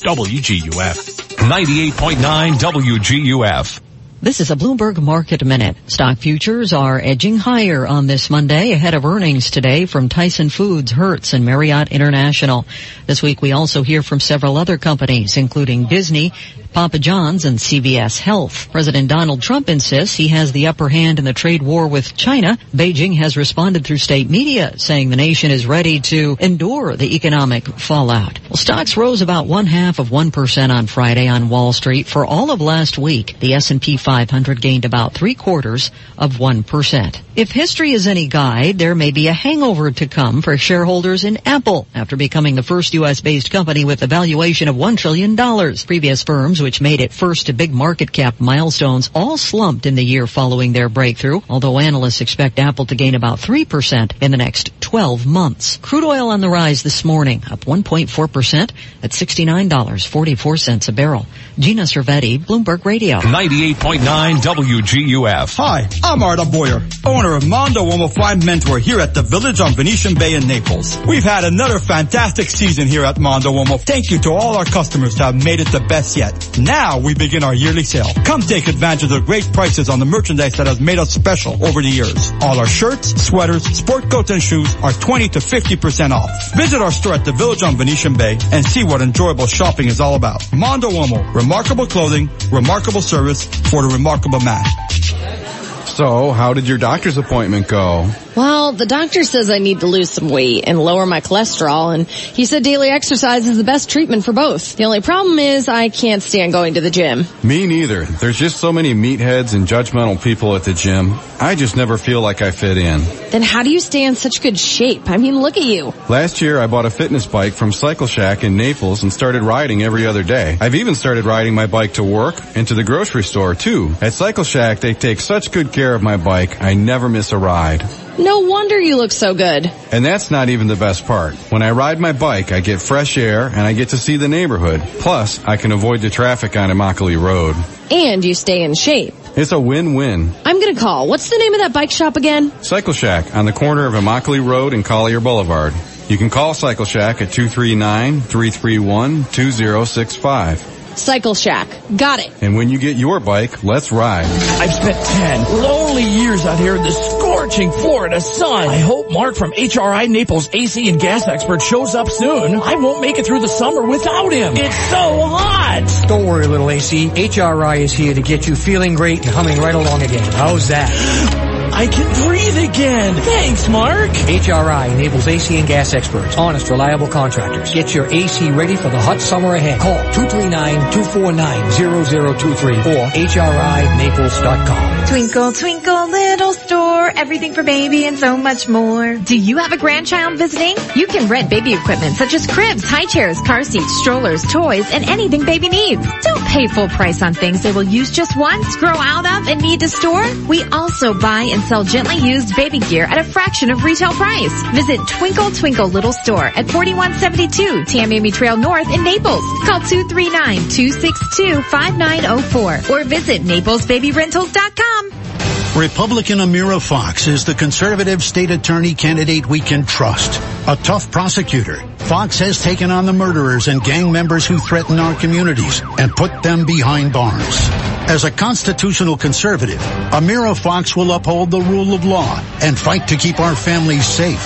WGUF. 98.9 WGUF. This is a Bloomberg Market Minute. Stock futures are edging higher on this Monday ahead of earnings today from Tyson Foods, Hertz, and Marriott International. This week we also hear from several other companies, including Disney, Papa John's and CVS Health. President Donald Trump insists he has the upper hand in the trade war with China. Beijing has responded through state media saying the nation is ready to endure the economic fallout. Well, stocks rose about one half of 1% on Friday on Wall Street. For all of last week, the S&P 500 gained about three quarters of 1%. If history is any guide, there may be a hangover to come for shareholders in Apple after becoming the first U.S. based company with a valuation of $1 trillion. Previous firms which made it first to big market cap milestones, all slumped in the year following their breakthrough, although analysts expect Apple to gain about 3% in the next 12 months. Crude oil on the rise this morning, up 1.4% at $69.44 a barrel. Gina Cervetti, Bloomberg Radio. 98.9 WGUF. Hi, I'm Arda Boyer, owner of Mondo Uomo Fine Mentor here at the Village on Venetian Bay in Naples. We've had another fantastic season here at Mondo Uomo. Thank you to all our customers that have made it the best yet. Now we begin our yearly sale. Come take advantage of the great prices on the merchandise that has made us special over the years. All our shirts, sweaters, sport coats, and shoes are 20 to 50% off. Visit our store at the Village on Venetian Bay and see what enjoyable shopping is all about. Mondo Uomo, remarkable clothing, remarkable service for the remarkable man. So, how did your doctor's appointment go? Well, the doctor says I need to lose some weight and lower my cholesterol and he said daily exercise is the best treatment for both. The only problem is I can't stand going to the gym. Me neither. There's just so many meatheads and judgmental people at the gym. I just never feel like I fit in. Then how do you stay in such good shape? I mean, look at you. Last year I bought a fitness bike from Cycle Shack in Naples and started riding every other day. I've even started riding my bike to work and to the grocery store too. At Cycle Shack they take such good care of my bike, I never miss a ride. No wonder you look so good. And that's not even the best part. When I ride my bike, I get fresh air and I get to see the neighborhood. Plus, I can avoid the traffic on Immokalee Road. And you stay in shape. It's a win-win. I'm gonna call. What's the name of that bike shop again? Cycle Shack on the corner of Immokalee Road and Collier Boulevard. You can call Cycle Shack at 239-331-2065. Cycle Shack. Got it. And when you get your bike, let's ride. I've spent 10 lonely years out here in the scorching Florida sun. I hope Mark from HRI Naples AC and gas expert shows up soon. I won't make it through the summer without him. It's so hot. Don't worry, little AC. HRI is here to get you feeling great and humming right along again. How's that? I can breathe again. Thanks, Mark. HRI Naples AC and gas experts, honest, reliable contractors. Get your AC ready for the hot summer ahead. Call 239-249-0023 or HRINaples.com. Twinkle, twinkle, little store, everything for baby and so much more. Do you have a grandchild visiting? You can rent baby equipment such as cribs, high chairs, car seats, strollers, toys, and anything baby needs. Don't pay full price on things they will use just once, grow out of, and need to store. We also buy and sell gently used baby gear at a fraction of retail price. Visit Twinkle Twinkle Little Store at 4172 Tamiami Trail North in Naples. Call 239-262-5904 or visit naplesbabyrentals.com. Republican Amira Fox is the conservative state attorney candidate we can trust. A tough prosecutor, Fox has taken on the murderers and gang members who threaten our communities and put them behind bars. As a constitutional conservative, Amira Fox will uphold the rule of law and fight to keep our families safe.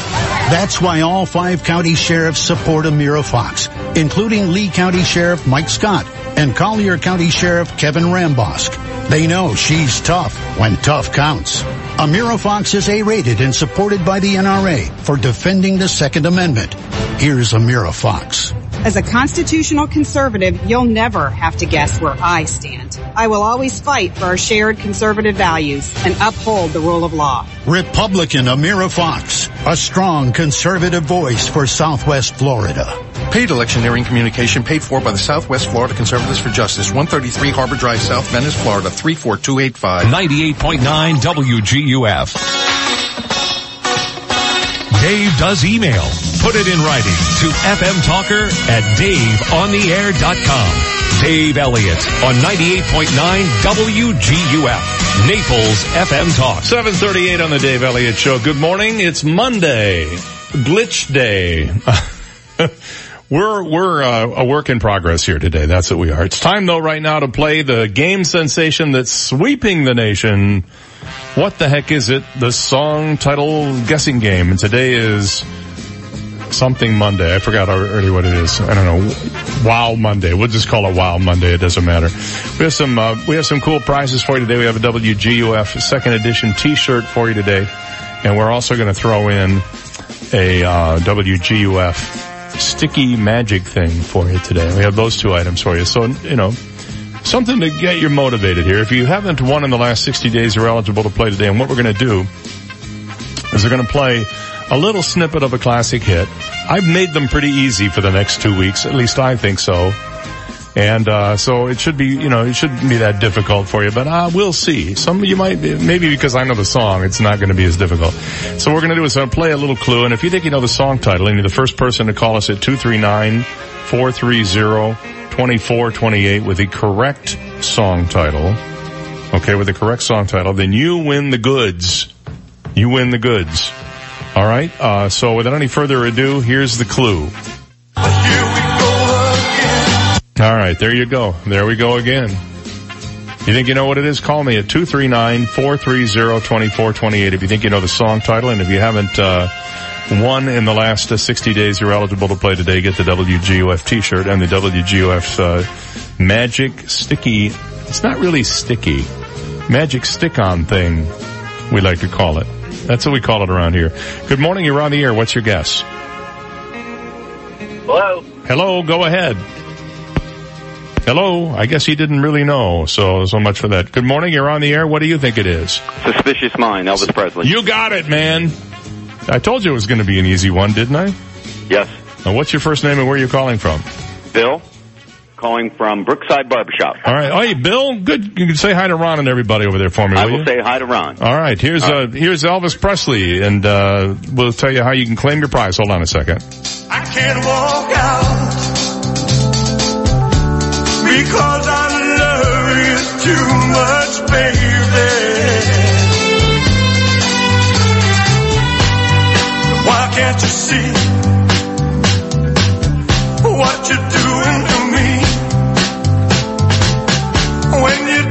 That's why all five county sheriffs support Amira Fox, including Lee County Sheriff Mike Scott and Collier County Sheriff Kevin Rambosk. They know she's tough when tough counts. Amira Fox is A-rated and supported by the NRA for defending the Second Amendment. Here's Amira Fox. As a constitutional conservative, you'll never have to guess where I stand. I will always fight for our shared conservative values and uphold the rule of law. Republican Amira Fox, a strong conservative voice for Southwest Florida. Paid electioneering communication paid for by the Southwest Florida Conservatives for Justice, 133 Harbor Drive, South Venice, Florida, 34285. 98.9 WGUF. Dave does email. Put it in writing to fmtalker at daveontheair.com. Dave Elliott on 98.9 WGUF. Naples FM Talk. 738 on the Dave Elliott Show. Good morning. It's Monday. Glitch Day. [laughs] we're, we're uh, a work in progress here today. That's what we are. It's time though right now to play the game sensation that's sweeping the nation. What the heck is it? The song title guessing game. And today is something Monday. I forgot already what it is. I don't know. Wow Monday. We'll just call it Wow Monday. It doesn't matter. We have some, uh, we have some cool prizes for you today. We have a WGUF second edition t-shirt for you today. And we're also going to throw in a, uh, WGUF sticky magic thing for you today. We have those two items for you. So, you know, something to get you motivated here. If you haven't won in the last 60 days, you're eligible to play today. And what we're going to do is we're going to play a little snippet of a classic hit. I've made them pretty easy for the next two weeks. At least I think so. And, uh, so it should be, you know, it shouldn't be that difficult for you, but, uh, we'll see. Some you might, maybe because I know the song, it's not going to be as difficult. So we're going to do is uh, play a little clue, and if you think you know the song title, and you're the first person to call us at 239-430-2428 with the correct song title, okay, with the correct song title, then you win the goods. You win the goods. All right. Uh, so without any further ado, here's the clue. All right, there you go. There we go again. You think you know what it is? Call me at 239-430-2428 if you think you know the song title and if you haven't, uh, won in the last uh, 60 days, you're eligible to play today. Get the WGUF t-shirt and the WGUF, uh, magic sticky, it's not really sticky, magic stick-on thing, we like to call it. That's what we call it around here. Good morning, you're on the air. What's your guess? Hello. Hello, go ahead. Hello, I guess he didn't really know, so, so much for that. Good morning, you're on the air. What do you think it is? Suspicious Mind, Elvis Presley. You got it, man. I told you it was going to be an easy one, didn't I? Yes. Now, what's your first name and where are you calling from? Bill, calling from Brookside Barbershop. All right. Oh, hey, Bill, good. You can say hi to Ron and everybody over there for me, I will will you? say hi to Ron. All right. Here's, All uh, here's Elvis Presley and, uh, we'll tell you how you can claim your prize. Hold on a second. I can't walk out because I love you too much, baby. Why can't you see what you're doing to me? When you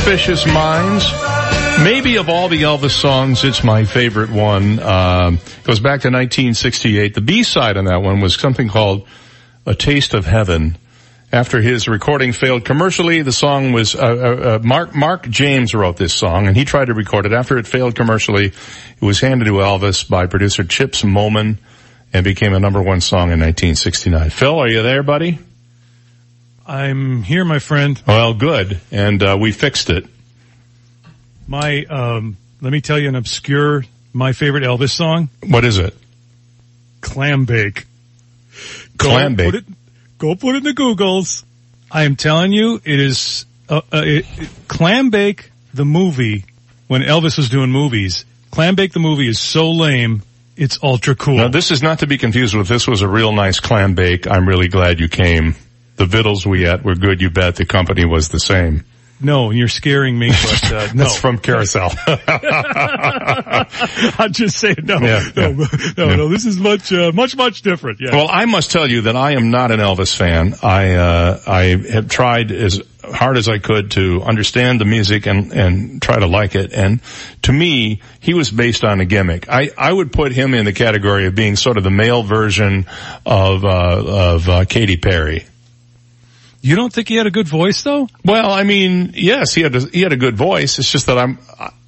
Suspicious Minds. Maybe of all the Elvis songs, it's my favorite one. Um, goes back to 1968. The B-side on that one was something called A Taste of Heaven. After his recording failed commercially, the song was, uh, uh, uh, Mark, Mark James wrote this song and he tried to record it. After it failed commercially, it was handed to Elvis by producer Chips Moman and became a number one song in 1969. Phil, are you there, buddy? I'm here, my friend. Well, good. And, uh, we fixed it. My, um, let me tell you an obscure, my favorite Elvis song, What is it? Clam Bake. Go Clam put Bake. it- go put it in the Googles. I am telling you, it is, uh, uh, it, it- Clam Bake, the movie, when Elvis was doing movies, Clam Bake the movie is so lame, it's ultra cool. Now, this is not to be confused with this was a real nice clam bake. I'm really glad you came. The victuals we ate were good, you bet. The company was the same. No, you're scaring me, but, uh, [laughs] no. That's from Carousel. [laughs] I'm just saying, no, Yeah, no, yeah. no, Yeah. no, this is much, uh, much, much different. Yeah. Well, I must tell you that I am not an Elvis fan. I, uh, I have tried as hard as I could to understand the music and, and try to like it. And to me, he was based on a gimmick. I, I would put him in the category of being sort of the male version of, uh, of, uh, Katy Perry. You don't think he had a good voice though? Well, I mean, yes, he had a, he had a good voice. It's just that I'm,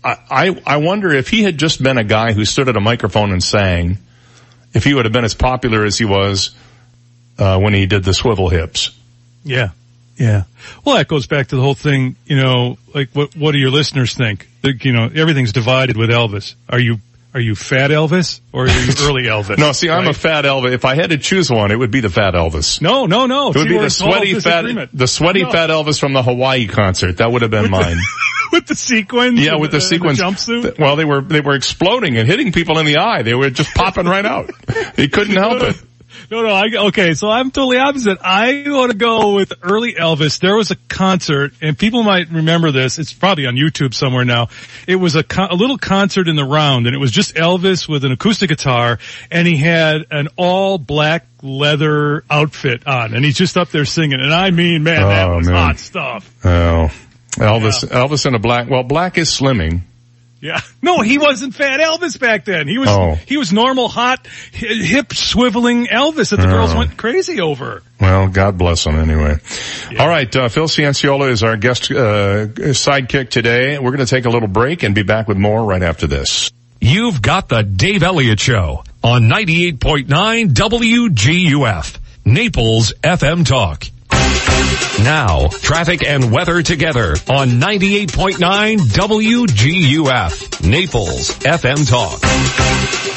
I, I, I wonder if he had just been a guy who stood at a microphone and sang, if he would have been as popular as he was, uh, when he did the swivel hips. Yeah. Yeah. Well, that goes back to the whole thing, you know, like what, what do your listeners think? Like, you know, everything's divided with Elvis. Are you, are you fat Elvis or are you [laughs] early Elvis? No, see, I'm a fat Elvis. If I had to choose one, it would be the fat Elvis. No, no, no. It would See, be the sweaty fat, the sweaty No. fat Elvis from the Hawaii concert. That would have been mine. [laughs] with the sequins. Yeah, with the and sequence. jumpsuit. Well, they were, they were exploding and hitting people in the eye. They were just popping right out. [laughs] He couldn't help it. No, no, I, okay, so I'm totally opposite. I want to go with early Elvis. There was a concert, and people might remember this. It's probably on YouTube somewhere now. It was a, con- a little concert in the round, and it was just Elvis with an acoustic guitar, and he had an all black leather outfit on, and he's just up there singing. And I mean, man, that Oh, was man. hot stuff. Oh, Elvis, Elvis in a black, well, black is slimming. Yeah. [laughs] No, he wasn't fat Elvis back then. He was Oh. he was normal, hot, hip, swiveling Elvis that the Oh. girls went crazy over. Well, God bless him anyway. All right, uh, Phil Cianciola is our guest uh, sidekick today. We're going to take a little break and be back with more right after this. You've got the Dave Elliott Show on 98.9 WGUF, Naples FM Talk. Now, traffic and weather together on 98.9 WGUF, Naples FM Talk.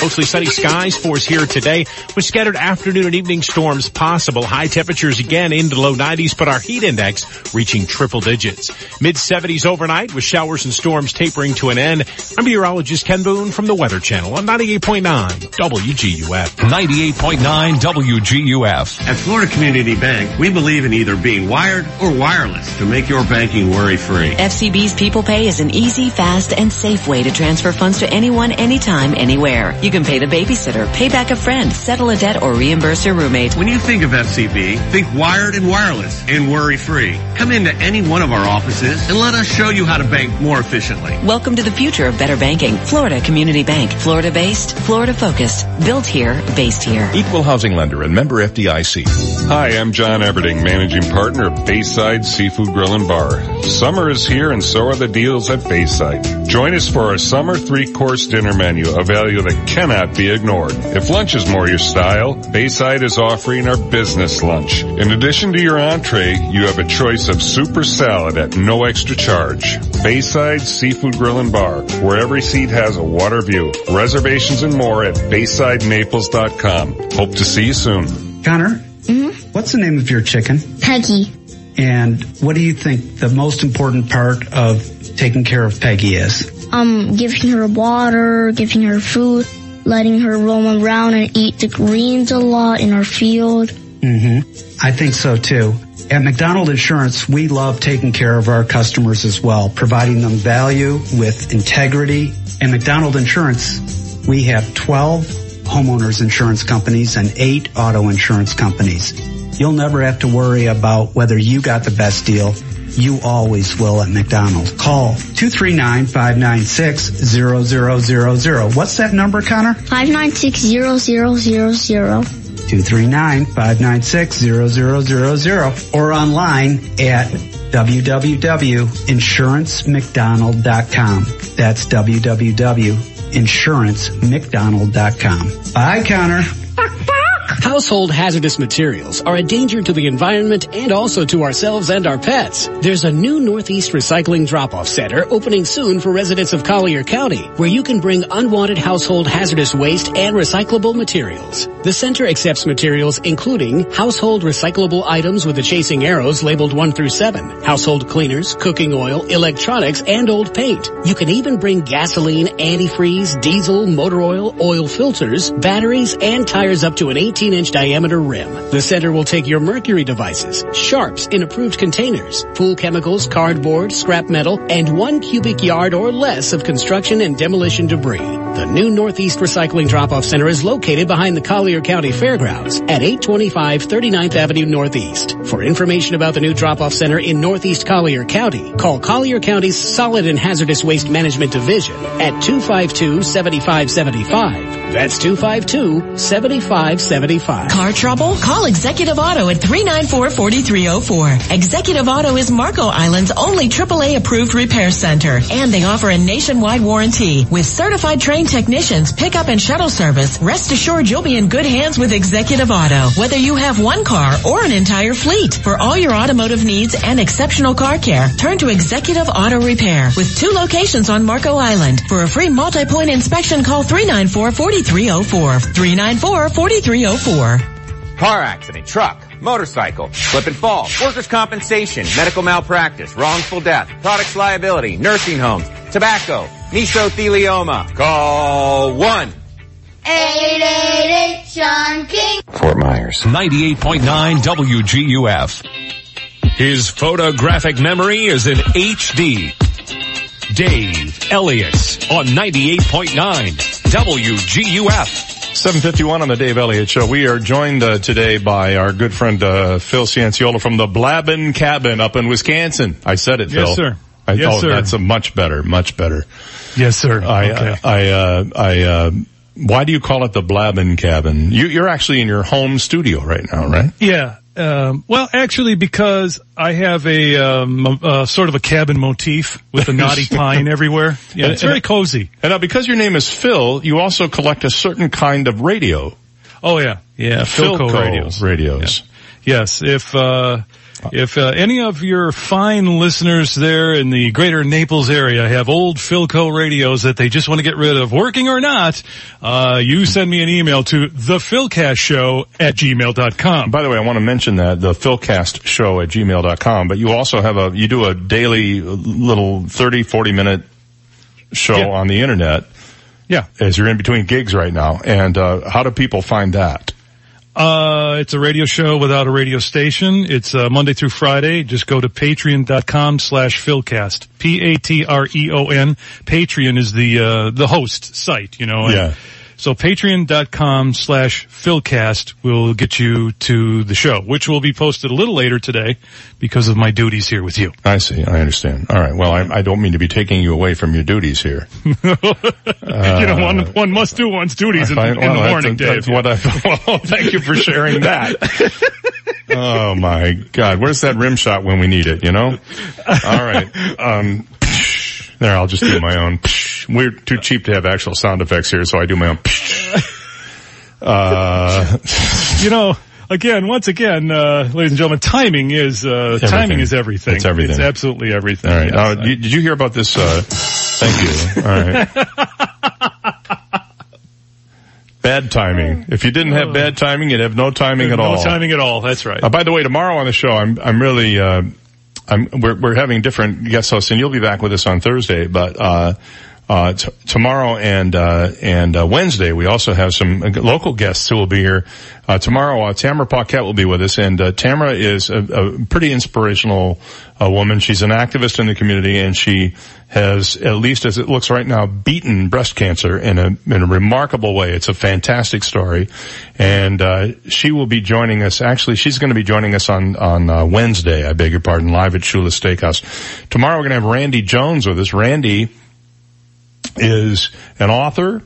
Mostly sunny skies for us here today with scattered afternoon and evening storms possible. High temperatures again into low 90s, but our heat index reaching triple digits. Mid 70s overnight with showers and storms tapering to an end. I'm meteorologist Ken Boone from the Weather Channel on 98.9 WGUF. 98.9 WGUF. At Florida Community Bank, we believe in either being wired or wireless to make your banking worry-free. FCB's People Pay is an easy, fast, and safe way to transfer funds to anyone, anytime, anywhere. You can pay the babysitter, pay back a friend, settle a debt, or reimburse your roommate. When you think of FCB, think wired and wireless and worry-free. Come into any one of our offices and let us show you how to bank more efficiently. Welcome to the future of better banking. Florida Community Bank. Florida based, Florida focused. Built here, based here. Equal housing lender and member FDIC. Hi, I'm John Everding, managing partner of Bayside Seafood Grill and Bar. Summer is here and so are the deals at Bayside. Join us for our summer three-course dinner menu, a value that cannot be ignored. If lunch is more your style, Bayside is offering our business lunch. In addition to your entree, you have a choice of super salad at no extra charge. Bayside Seafood Grill and Bar, where every seat has a water view. Reservations and more at BaysideNaples.com. Hope to see you soon. Connor, what's the name of your chicken? Peggy. And what do you think the most important part of taking care of Peggy is? Um, giving her water, giving her food, letting her roam around and eat the greens a lot in our field. Mm-hmm. I think so too. At McDonald Insurance, we love taking care of our customers as well, providing them value with integrity. At McDonald Insurance, we have 12 homeowners insurance companies and 8 auto insurance companies. You'll never have to worry about whether you got the best deal. You always will at McDonald's. Call 239-596-0000. What's that number, Connor? 5960000. 239-596-0000 or online at www.insurancemcdonald.com. That's www.insurancemcdonald.com. Bye, Connor. Household hazardous materials are a danger to the environment and also to ourselves and our pets. There's a new Northeast Recycling Drop-Off Center opening soon for residents of Collier County, where you can bring unwanted household hazardous waste and recyclable materials. The center accepts materials including household recyclable items with the chasing arrows labeled 1 through 7, household cleaners, cooking oil, electronics, and old paint. You can even bring gasoline, antifreeze, diesel, motor oil, oil filters, batteries, and tires up to an 18 inch diameter rim. The center will take your mercury devices, sharps in approved containers, pool chemicals, cardboard, scrap metal, and one cubic yard or less of construction and demolition debris. The new Northeast Recycling Drop-Off Center is located behind the Collier County Fairgrounds at 825 39th Avenue Northeast. For information about the new Drop-Off Center in Northeast Collier County, call Collier County's Solid and Hazardous Waste Management Division at 252-7575. That's 252-7575. Car trouble? Call Executive Auto at 394-4304. Executive Auto is Marco Island's only AAA approved repair center, and they offer a nationwide warranty. With certified trained technicians, pickup and shuttle service, rest assured you'll be in good hands with Executive Auto. Whether you have one car or an entire fleet, for all your automotive needs and exceptional car care, turn to Executive Auto Repair with two locations on Marco Island. For a free multi-point inspection, call 394-4304. 394-4304. Car accident, truck, motorcycle, slip and fall, workers' compensation, medical malpractice, wrongful death, products liability, nursing homes, tobacco, mesothelioma. Call one. 888 Sean King. Fort Myers. 98.9 WGUF. His photographic memory is in HD. Dave Elliott on 98.9 WGUF. 751 on the Dave Elliott Show. We are joined uh, today by our good friend uh, Phil Cianciola from the Blabin Cabin up in Wisconsin. I said it, Phil. Yes, sir. I, Yes, sir. that's a much better, much better. Yes, sir. I, Okay. I, uh, I, uh, why do you call it the Blabbin cabin? You, you're actually in your home studio right now, right? Yeah. Um, well, actually, because I have a um, uh, sort of a cabin motif with a [laughs] knotty pine everywhere. Yeah, And- it's very cozy. And now, because your name is Phil, you also collect a certain kind of radio. Oh yeah, yeah. Philco, radios. radios. Yes, if uh, if uh, any of your fine listeners there in the greater Naples area have old Philco radios that they just want to get rid of, working or not, uh, you send me an email to thephilcastshow at gmail.com. By the way, I want to mention that the Philcast show at gmail.com, but you also have a, you do a daily little 30, 40 minute show Yeah. on the internet. Yeah. As you're in between gigs right now. And, uh, how do people find that? Uh, it's a radio show without a radio station. It's uh, Monday through Friday. Just go to patreon.com slash philcast. P-A-T-R-E-O-N. Patreon is the, uh, the host site, you know. Yeah. So patreon.com slash philcast will get you to the show, which will be posted a little later today because of my duties here with you. I see. I understand. All right. Well, I, I don't mean to be taking you away from your duties here. [laughs] you know, one, one must do one's duties in, I- in well, the morning, that's Dave. what I, [laughs] well, thank you for sharing that. oh my God. Where's that rim shot when we need it, you know? All right. Um, there, I'll just do my own. We're too cheap to have actual sound effects here, so I do my own. [laughs] Uh, you know, again, once again, uh, ladies and gentlemen, timing is, uh, timing is everything. It's everything. It's absolutely everything. all right. Yes. Uh, did did you hear about this? Uh, thank you. All right. [laughs] Bad timing. If you didn't have bad timing, you'd have no timing at no all. No timing at all. That's right. Uh, by the way, tomorrow on the show, I'm I'm really uh, I'm we're we're having different guest hosts, and you'll be back with us on Thursday. But uh, t- tomorrow and uh, and uh, Wednesday, we also have some local guests who will be here. Uh, tomorrow, uh, Tamara Paquette will be with us, and uh, Tamara is a, a pretty inspirational woman. She's an activist in the community, and she has, at least as it looks right now, beaten breast cancer in a in a remarkable way. It's a fantastic story, and uh, she will be joining us. Actually, she's going to be joining us on on Wednesday. I beg your pardon, live at Shula's Steakhouse. Tomorrow, we're going to have Randy Jones with us. Randy is an author,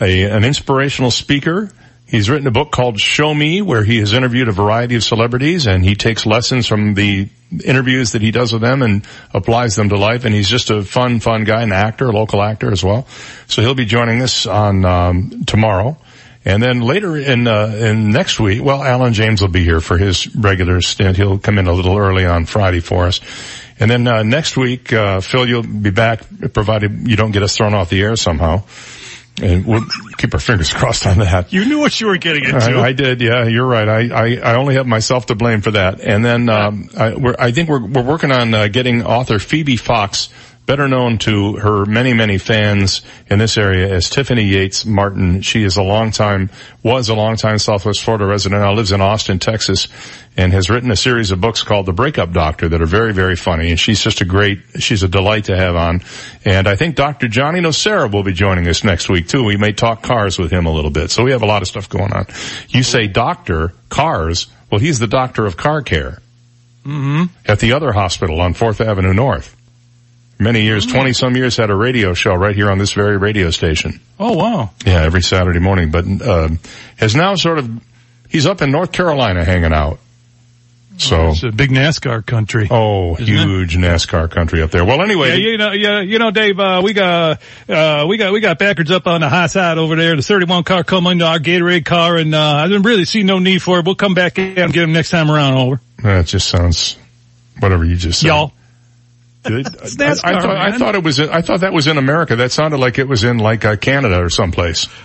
a, an inspirational speaker. He's written a book called Show Me where he has interviewed a variety of celebrities and he takes lessons from the interviews that he does with them and applies them to life. And he's just a fun, fun guy, an actor, a local actor as well. So he'll be joining us on, um, tomorrow. And then later in, uh, in next week, well, Alan James will be here for his regular stint. He'll come in a little early on Friday for us. And then, uh, next week, uh, Phil, you'll be back provided you don't get us thrown off the air somehow. And we'll keep our fingers [laughs] crossed on that. You knew what you were getting into. I, I did. Yeah, you're right. I, I, I only have myself to blame for that. And then, um, I, we're, I think we're, we're working on uh, getting author Phoebe Fox, better known to her many, many fans in this area as Tiffany Yates Martin. She is a long time, was a long time Southwest Florida resident, now lives in Austin, Texas, and has written a series of books called The Breakup Doctor that are very, very funny. And she's just a great, she's a delight to have on. And I think Dr. Johnny Nocera will be joining us next week too. We may talk cars with him a little bit. So we have a lot of stuff going on. You say doctor, cars. Well, he's the doctor of car care Mm-hmm. at the other hospital on 4th Avenue North. Many years, 20 some years had a radio show right here on this very radio station. Oh wow. Yeah, every Saturday morning, but, um, has now sort of, he's up in North Carolina hanging out. So, It's a big NASCAR country. oh, Isn't it? huge NASCAR country up there. Well, anyway, Yeah, you know, yeah, you know, Dave, uh, we got, uh, we got, we got backwards up on the high side over there. The 31 car come into our Gatorade car and, uh, I didn't really see no need for it. We'll come back and get him next time around over. that just sounds, whatever you just said. Y'all. It's [laughs] I, I NASCAR, thought, I thought it was, I thought that was in America. That sounded like it was in like uh, Canada or someplace. [laughs]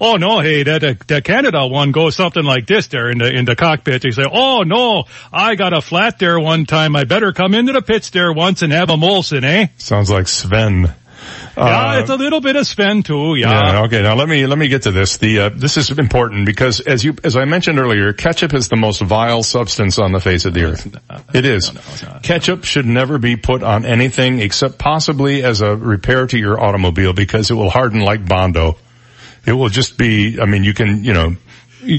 Oh no, hey, that, that Canada one goes something like this there in the, in the cockpit. They say, oh no, I got a flat there one time. I better come into the pits there once and have a Molson, eh? Sounds like Sven. Yeah, Uh, it's a little bit of Sven too, yeah. Yeah. Okay. Now let me let me get to this. The uh, this is important because as you as I mentioned earlier, ketchup is the most vile substance on the face of the earth. It is. Ketchup should never be put on anything except possibly as a repair to your automobile because it will harden like bondo. It will just be. I mean, you can you know.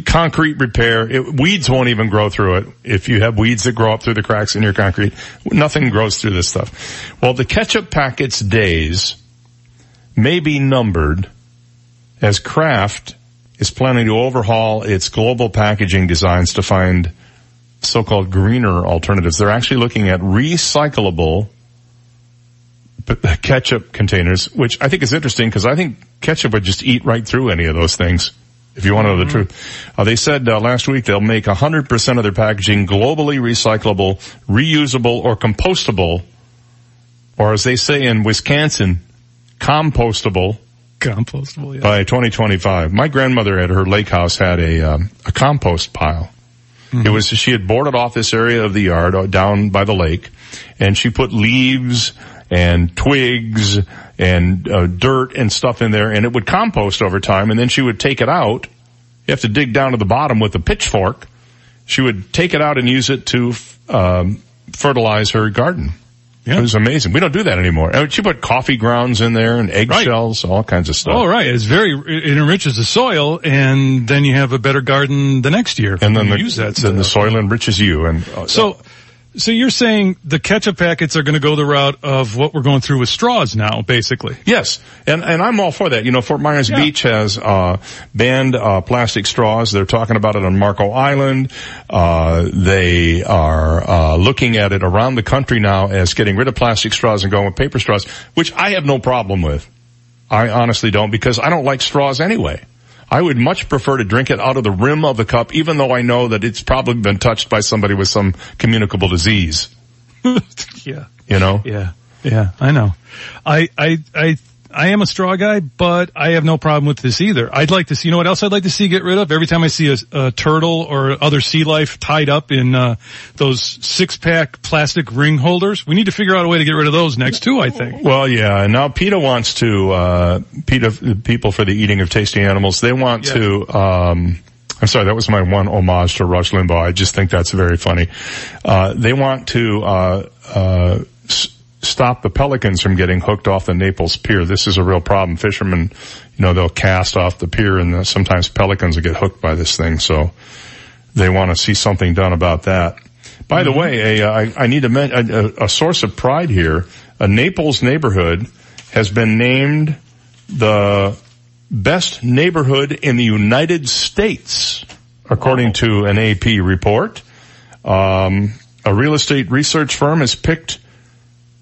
concrete repair. It, weeds won't even grow through it. If you have weeds that grow up through the cracks in your concrete, nothing grows through this stuff. Well, the ketchup packets days may be numbered as Kraft is planning to overhaul its global packaging designs to find so-called greener alternatives. They're actually looking at recyclable ketchup containers, which I think is interesting because I think ketchup would just eat right through any of those things. If you want to know the truth, uh, they said uh, last week they'll make 100% of their packaging globally recyclable, reusable, or compostable, or as they say in Wisconsin, compostable. Compostable, yeah. By 2025. My grandmother at her lake house had a um, a compost pile. It was she had boarded off this area of the yard uh, down by the lake, and she put leaves and twigs and uh, dirt and stuff in there, and it would compost over time. And then she would take it out. You have to dig down to the bottom with a pitchfork. She would take it out and use it to um, fertilize her garden. It was amazing. We don't do that anymore. Uh, She put coffee grounds in there and eggshells, all kinds of stuff. Oh, right. It's very, it enriches the soil and then you have a better garden the next year. And then You the, use that then the soil enriches you. And uh, So, so you're saying the ketchup packets are going to go the route of what we're going through with straws now, basically. Yes, and and I'm all for that. You know, Fort Myers Beach has uh, banned uh, plastic straws. They're talking about it on Marco Island. Uh, they are uh, looking at it around the country now as getting rid of plastic straws and going with paper straws, which I have no problem with. I honestly don't because I don't like straws anyway. I would much prefer to drink it out of the rim of the cup, even though I know that it's probably been touched by somebody with some communicable disease. [laughs] Yeah. You know? Yeah. Yeah, I know. I, I, I, I am a straw guy, but I have no problem with this either. I'd like to see, you know what else I'd like to see get rid of? Every time I see a, a turtle or other sea life tied up in, uh, those six pack plastic ring holders, we need to figure out a way to get rid of those next too, I think. Well, yeah, and now PETA wants to, uh, PETA, People for the Eating of Tasty Animals, they want Yeah. to, um, I'm sorry, that was my one homage to Rush Limbaugh. I just think that's very funny. Uh, they want to, uh, uh, s- stop the pelicans from getting hooked off the Naples Pier. This is a real problem. Fishermen, you know, they'll cast off the pier and uh, sometimes pelicans will get hooked by this thing. So they want to see something done about that. By the way, a, uh, I, I need to mention a, a source of pride here. A Naples neighborhood has been named the best neighborhood in the United States, according to an AP report. Um, a real estate research firm has picked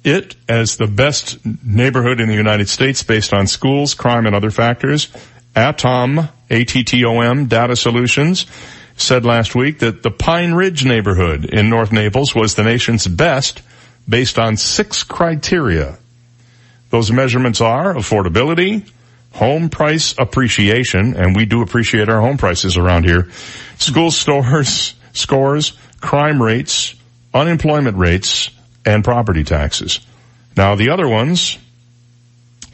it as the best neighborhood in the United States based on schools, crime, and other factors. Atom, A-T-T-O-M, Data Solutions, said last week that the Pine Ridge neighborhood in North Naples was the nation's best based on six criteria. Those measurements are affordability, home price appreciation, and we do appreciate our home prices around here, school stores, scores, crime rates, unemployment rates, and property taxes. Now the other ones,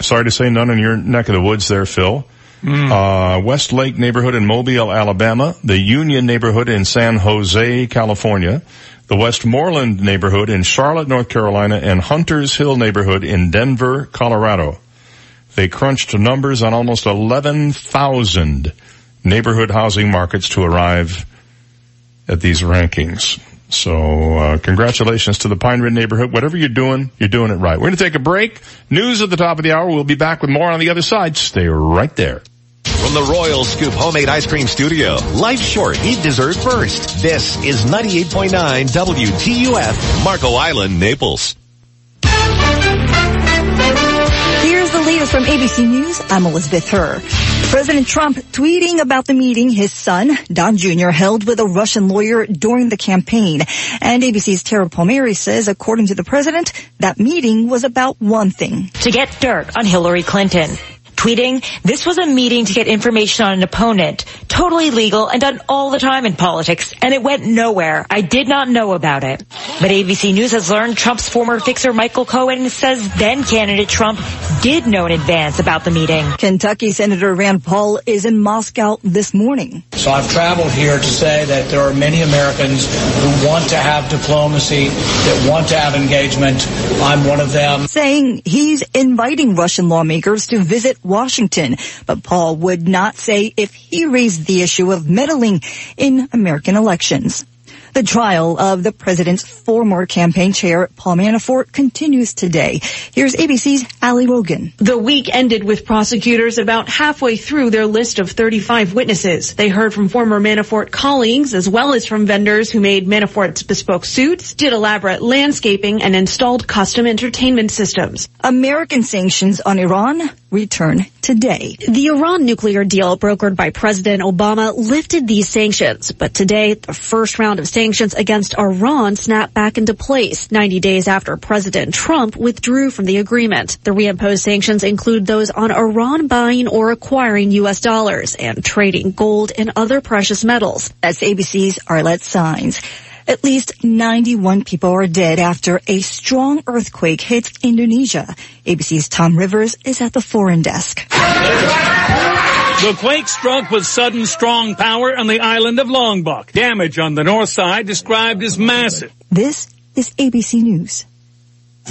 sorry to say none in your neck of the woods there, Phil. Uh, Westlake neighborhood in Mobile, Alabama, the Union neighborhood in San Jose, California, the Westmoreland neighborhood in Charlotte, North Carolina, and Hunters Hill neighborhood in Denver, Colorado. They crunched numbers on almost 11,000 neighborhood housing markets to arrive at these rankings. So, uh, congratulations to the Pine Ridge neighborhood. Whatever you're doing, you're doing it right. We're going to take a break. News at the top of the hour. We'll be back with more on the other side. Stay right there. From the Royal Scoop Homemade Ice Cream Studio, life's short, eat dessert first. This is 98.9 WGUF, Marco Island, Naples. Latest from ABC News. I'm Elizabeth Herr. President Trump tweeting about the meeting his son, Don Jr., held with a Russian lawyer during the campaign. And ABC's Tara Palmieri says, according to the president, that meeting was about one thing. to get dirt on Hillary Clinton. Tweeting, this was a meeting to get information on an opponent. Totally legal and done all the time in politics, and it went nowhere. I did not know about it. But ABC News has learned Trump's former fixer Michael Cohen says then candidate Trump did know in advance about the meeting. Kentucky Senator Rand Paul is in Moscow this morning. So I've traveled here to say that there are many Americans who want to have diplomacy, that want to have engagement. I'm one of them. saying he's inviting Russian lawmakers to visit Washington, but Paul would not say if he raised the issue of meddling in American elections. The trial of the president's former campaign chair, Paul Manafort, continues today. Here's ABC's Ali Rogin. The week ended with prosecutors about halfway through their list of 35 witnesses. They heard from former Manafort colleagues as well as from vendors who made Manafort's bespoke suits, did elaborate landscaping, and installed custom entertainment systems. American sanctions on Iran return today. The Iran nuclear deal brokered by President Obama lifted these sanctions, but today the first round of sanctions against Iran snapped back into place 90 days after President Trump withdrew from the agreement. The reimposed sanctions include those on Iran buying or acquiring U.S. dollars and trading gold and other precious metals. That's ABC's Arlette Saenz. At least 91 people are dead after a strong earthquake hit Indonesia. ABC's Tom Rivers is at the foreign desk. The quake struck with sudden strong power on the island of Lombok. Damage on the north side described as massive. This is ABC News.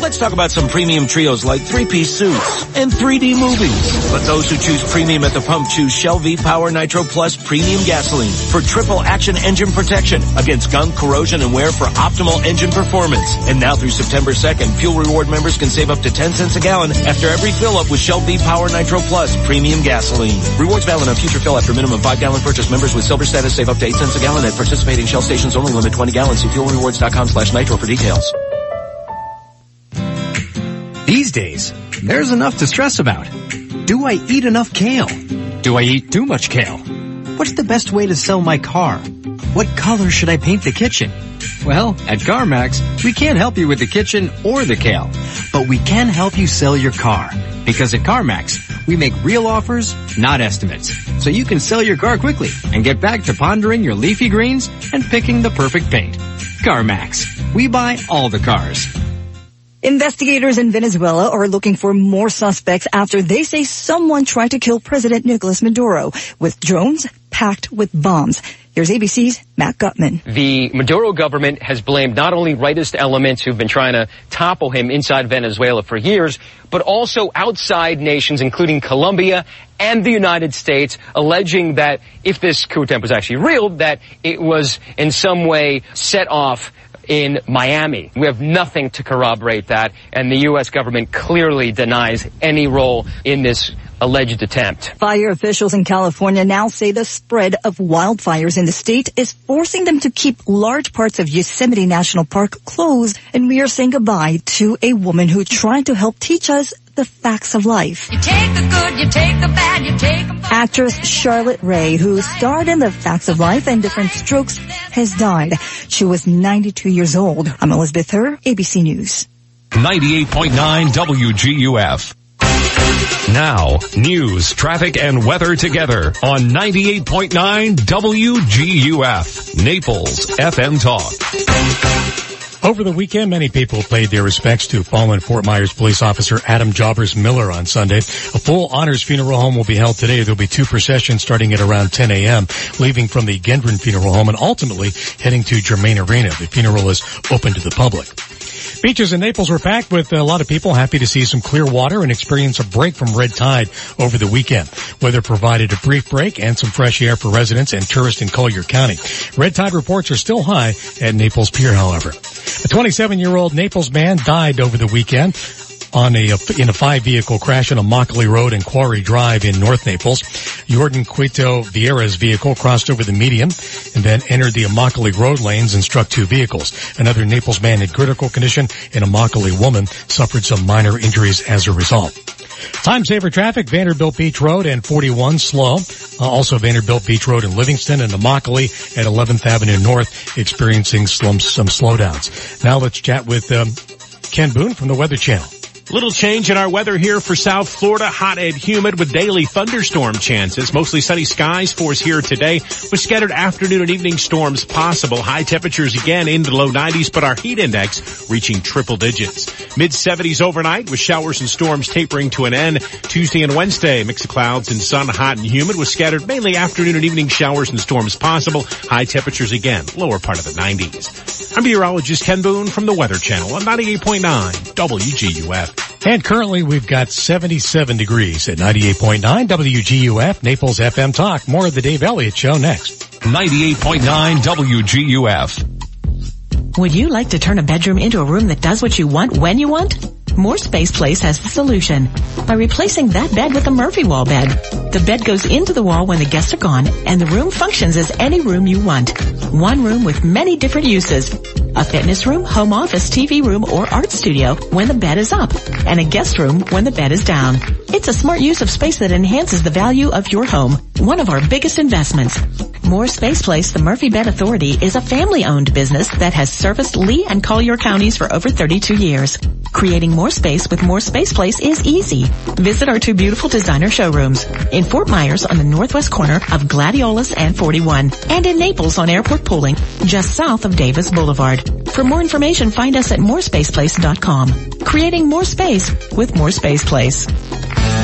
Let's talk about some premium trios like three-piece suits and 3D movies. But those who choose premium at the pump choose Shell V-Power Nitro Plus Premium Gasoline for triple action engine protection against gunk, corrosion, and wear for optimal engine performance. And now through September 2nd, Fuel Reward members can save up to 10 cents a gallon after every fill-up with Shell V-Power Nitro Plus Premium Gasoline. Rewards valid on future fill after minimum 5-gallon purchase. Members with silver status save up to 8 cents a gallon at participating Shell stations only. Limit 20 gallons. See fuelrewards.com slash nitro for details. These days, there's enough to stress about. Do I eat enough kale? Do I eat too much kale? What's the best way to sell my car? What color should I paint the kitchen? Well, at CarMax, we can't help you with the kitchen or the kale, but we can help you sell your car. Because at CarMax, we make real offers, not estimates. So you can sell your car quickly and get back to pondering your leafy greens and picking the perfect paint. CarMax. We buy all the cars. Investigators in Venezuela are looking for more suspects after they say someone tried to kill President Nicolas Maduro with drones packed with bombs. Here's ABC's Matt Gutman. The Maduro government has blamed not only rightist elements who've been trying to topple him inside Venezuela for years, but also outside nations, including Colombia and the United States, alleging that if this coup attempt was actually real, that it was in some way set off in Miami. We have nothing to corroborate that, and the U.S. government clearly denies any role in this alleged attempt. Fire officials in California now say the spread of wildfires in the state is forcing them to keep large parts of Yosemite National Park closed, and we are saying goodbye to a woman who tried to help teach us the facts of life. You take the good, you take the bad, you take them both. Actress Charlotte Rae, who starred in The Facts of Life and Diff'rent Strokes, has died. She was 92 years old. I'm Elizabeth Herr, ABC News. 98.9 WGUF. Now, news, traffic, and weather together on 98.9 WGUF, Naples FM Talk. Over the weekend, many people paid their respects to fallen Fort Myers police officer Adam Jobbers Miller on Sunday. A full honors funeral home will be held today. There'll be two processions starting at around 10 a.m., leaving from the Gendron Funeral Home and ultimately heading to Germain Arena. The funeral is open to the public. Beaches in Naples were packed with a lot of people happy to see some clear water and experience a break from red tide over the weekend. Weather provided a brief break and some fresh air for residents and tourists in Collier County. Red tide reports are still high at Naples Pier, however. A 27-year-old Naples man died over the weekend on a in a five vehicle crash on Immokalee Road and Quarry Drive in North Naples. Jordan Cueto Vieira's vehicle crossed over the median and then entered the Immokalee road lanes and struck two vehicles. Another Naples man in critical condition and a Immokalee woman suffered some minor injuries as a result. Time saver traffic, Vanderbilt Beach Road and 41 slow. Uh, also Vanderbilt Beach Road in Livingston and Immokalee at 11th Avenue North experiencing some slowdowns. Now let's chat with um, Ken Boone from the Weather Channel. Little change in our weather here for South Florida. Hot and humid with daily thunderstorm chances. Mostly sunny skies for us here today with scattered afternoon and evening storms possible. High temperatures again into the low 90s, but our heat index reaching triple digits. Mid 70s overnight with showers and storms tapering to an end. Tuesday and Wednesday, mix of clouds and sun, hot and humid with scattered mainly afternoon and evening showers and storms possible. High temperatures again, lower part of the 90s. I'm meteorologist Ken Boone from the Weather Channel on 98.9 WGUF. And currently we've got 77 degrees at 98.9 WGUF, Naples FM Talk. More of the Dave Elliott Show next. 98.9 WGUF. Would you like to turn a bedroom into a room that does what you want when you want? More Space Place has the solution. By replacing that bed with a Murphy wall bed. The bed goes into the wall when the guests are gone and the room functions as any room you want. One room with many different uses. A fitness room, home office, TV room, or art studio when the bed is up. And a guest room when the bed is down. It's a smart use of space that enhances the value of your home. One of our biggest investments. More Space Place, the Murphy Bed Authority, is a family-owned business that has serviced Lee and Collier counties for over 32 years. Creating more space with More Space Place is easy. Visit our two beautiful designer showrooms in Fort Myers on the northwest corner of Gladiolus and 41 and in Naples on Airport Pulling just south of Davis Boulevard. For more information, find us at morespaceplace.com. Creating more space with More Space Place.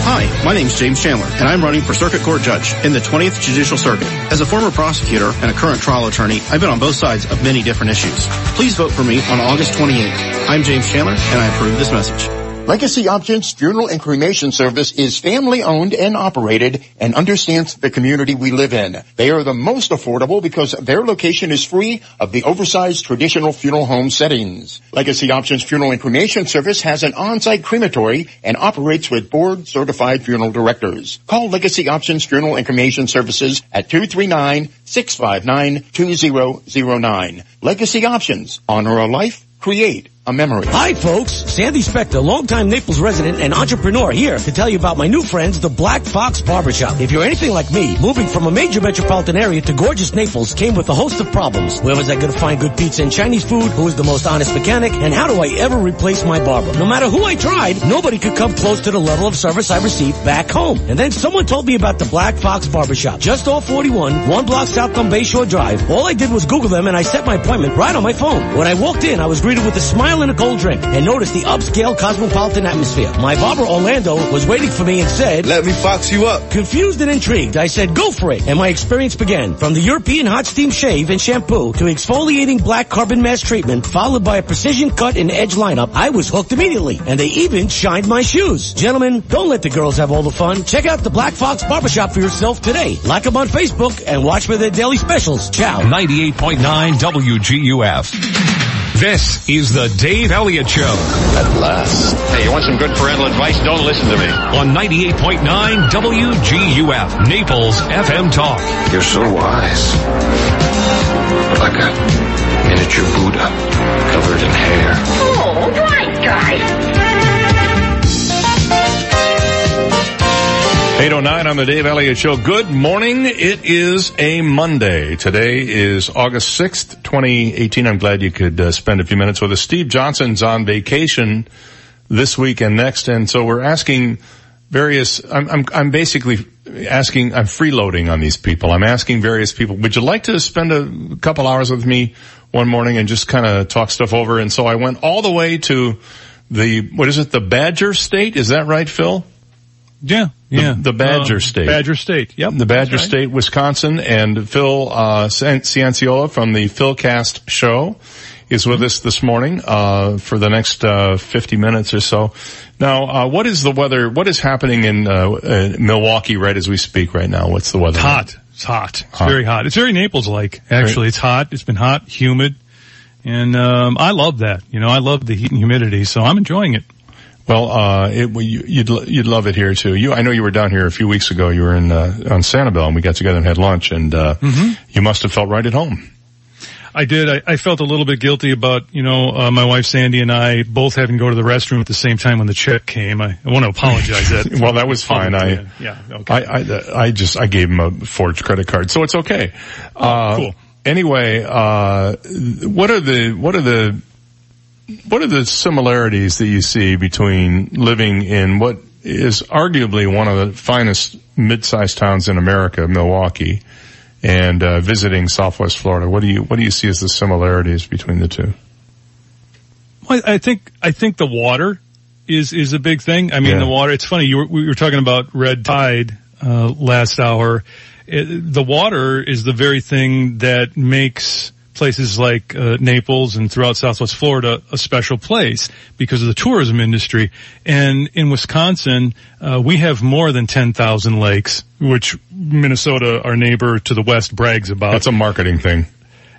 Hi, my name is James Chandler, and I'm running for Circuit Court Judge in the 20th Judicial Circuit. As a former prosecutor and a current trial attorney, I've been on both sides of many different issues. Please vote for me on August 28th. I'm James Chandler, and I approve this message. Legacy Options Funeral and Cremation Service is family owned and operated and understands the community we live in. They are the most affordable because their location is free of the oversized traditional funeral home settings. Legacy Options Funeral and Cremation Service has an on-site crematory and operates with board certified funeral directors. Call Legacy Options Funeral and Cremation Services at 239-659-2009. Legacy Options. Honor a life. Create a memory. Hi folks, Sandy Spector, longtime Naples resident and entrepreneur here to tell you about my new friends, the Black Fox Barbershop. If you're anything like me, moving from a major metropolitan area to gorgeous Naples came with a host of problems. Where was I going to find good pizza and Chinese food? Who is the most honest mechanic? And how do I ever replace my barber? No matter who I tried, nobody could come close to the level of service I received back home. And then someone told me about the Black Fox Barbershop. Just off 41, one block south on Bayshore Drive. All I did was Google them and I set my appointment right on my phone. When I walked in, I was greeted with a smile and a cold drink and noticed the upscale cosmopolitan atmosphere. My barber Orlando was waiting for me and said, Let me fox you up. Confused and intrigued, I said, go for it. And my experience began. From the European hot steam shave and shampoo to exfoliating black carbon mask treatment, followed by a precision cut and edge lineup, I was hooked immediately. And they even shined my shoes. Gentlemen, don't let the girls have all the fun. Check out the Black Fox Barbershop for yourself today. Like them on Facebook and watch for their daily specials. Ciao. 98.9 WGUF. This is the Dave Elliott Show. At last. Hey, you want some good parental advice? Don't listen to me. On 98.9 WGUF, Naples FM Talk. You're so wise. Like a miniature Buddha covered in hair. Oh, right, guy. 809 on the Dave Elliott Show. Good morning. It is a Monday. Today is August 6th, 2018. I'm glad you could uh, spend a few minutes with us. Steve Johnson's on vacation this week and next, and so we're asking various, I'm, I'm, I'm basically asking, I'm freeloading on these people. I'm asking various people, would you like to spend a couple hours with me one morning and just kind of talk stuff over? And so I went all the way to the, what is it, the Badger State? Is that right, Phil? Yeah, yeah. the Badger Uh, State. Badger State. Yep. The Badger right. State, Wisconsin, and Phil uh, Cianciola from the Philcast show is with us this morning uh, for the next uh, 50 minutes or so. Now, uh, what is the weather? What is happening in uh, uh, Milwaukee right as we speak right now? What's the weather? It's hot. It's hot. It's Hot. very hot. It's very Naples-like. Actually, it's hot. It's been hot, humid, and um, I love that. You know, I love the heat and humidity, so I'm enjoying it. Well, uh, it, you, you'd you'd love it here too. You, I know you were down here a few weeks ago. You were in uh, on Sanibel, and we got together and had lunch, and uh, Mhm. you must have felt right at home. I did. I, I felt a little bit guilty about, you know, uh, my wife Sandy and I both having to go to the restroom at the same time when the check came. I, I want to apologize. That [laughs] well, that was fine. I, yeah, okay. I, I, I just, I gave him a forged credit card, so it's okay. Uh, cool. Anyway, uh, what are the, what are the, what are the similarities that you see between living in what is arguably one of the finest mid-sized towns in America, Milwaukee, and uh, visiting Southwest Florida? What do you, what do you see as the similarities between the two? Well, I think I think the water is is a big thing. I mean, Yeah. the water. It's funny. You were, we were talking about red tide uh, last hour. It, the water is the very thing that makes places like uh, Naples and throughout Southwest Florida a special place because of the tourism industry. And in Wisconsin, uh, we have more than 10,000 lakes, which Minnesota, our neighbor to the west, brags about. That's a marketing thing.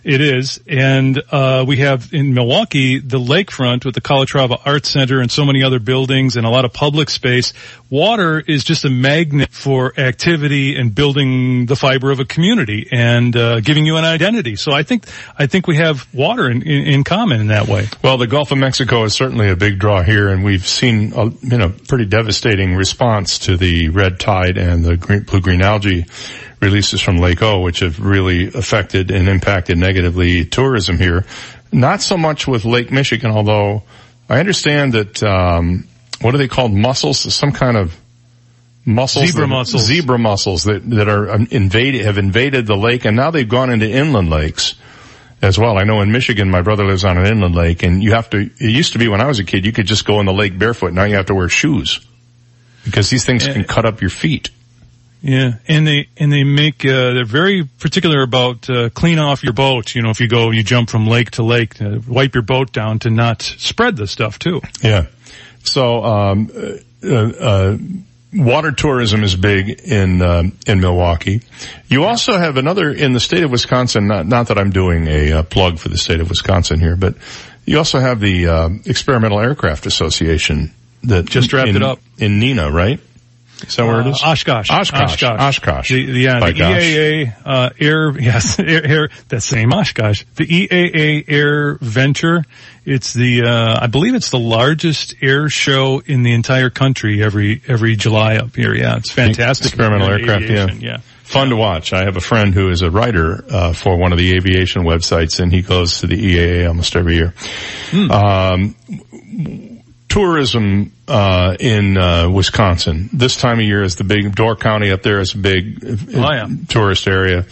It is, and uh, we have in Milwaukee the lakefront with the Calatrava Arts Center and so many other buildings and a lot of public space. Water is just a magnet for activity and building the fiber of a community and uh, giving you an identity. So I think I think we have water in, in, in common in that way. Well, the Gulf of Mexico is certainly a big draw here, and we've seen a you know pretty devastating response to the red tide and the green, blue green algae releases from Lake O, which have really affected and impacted negatively tourism here. Not so much with Lake Michigan, although I understand that um, what are they called? Mussels, some kind of mussels, Zebra that- mussels. zebra mussels that that are um, invaded have invaded the lake, and now they've gone into inland lakes as well. I know in Michigan, my brother lives on an inland lake, and you have to. It used to be when I was a kid, you could just go in the lake barefoot. Now you have to wear shoes because these things can cut up your feet. Yeah, and they and they make uh, they're very particular about uh, clean off your boat. You know, if you go, you jump from lake to lake, uh, wipe your boat down to not spread the stuff too. Yeah. So, um, uh, uh, water tourism is big in, uh, in Milwaukee. You also have another in the state of Wisconsin, not, not that I'm doing a uh, plug for the state of Wisconsin here, but you also have the, uh, Experimental Aircraft Association that Just wrapped in- it up. in Neenah, right? Is that where it is? Uh, Oshkosh. Oshkosh. Oshkosh. The, the, yeah, By the gosh. EAA, uh, air, yes, [laughs] air, air, that same Oshkosh. The EAA Air Venture, it's the, uh, I believe it's the largest air show in the entire country every, every July up here. Yeah, it's fantastic. Experimental Uh, aircraft, yeah. aviation, yeah. Fun to watch. I have a friend who is a writer uh, for one of the aviation websites, and he goes to the EAA almost every year. Hmm. Um, tourism uh, in uh, Wisconsin this time of year is the big Door County up there is a big uh, Oh, yeah. tourist area.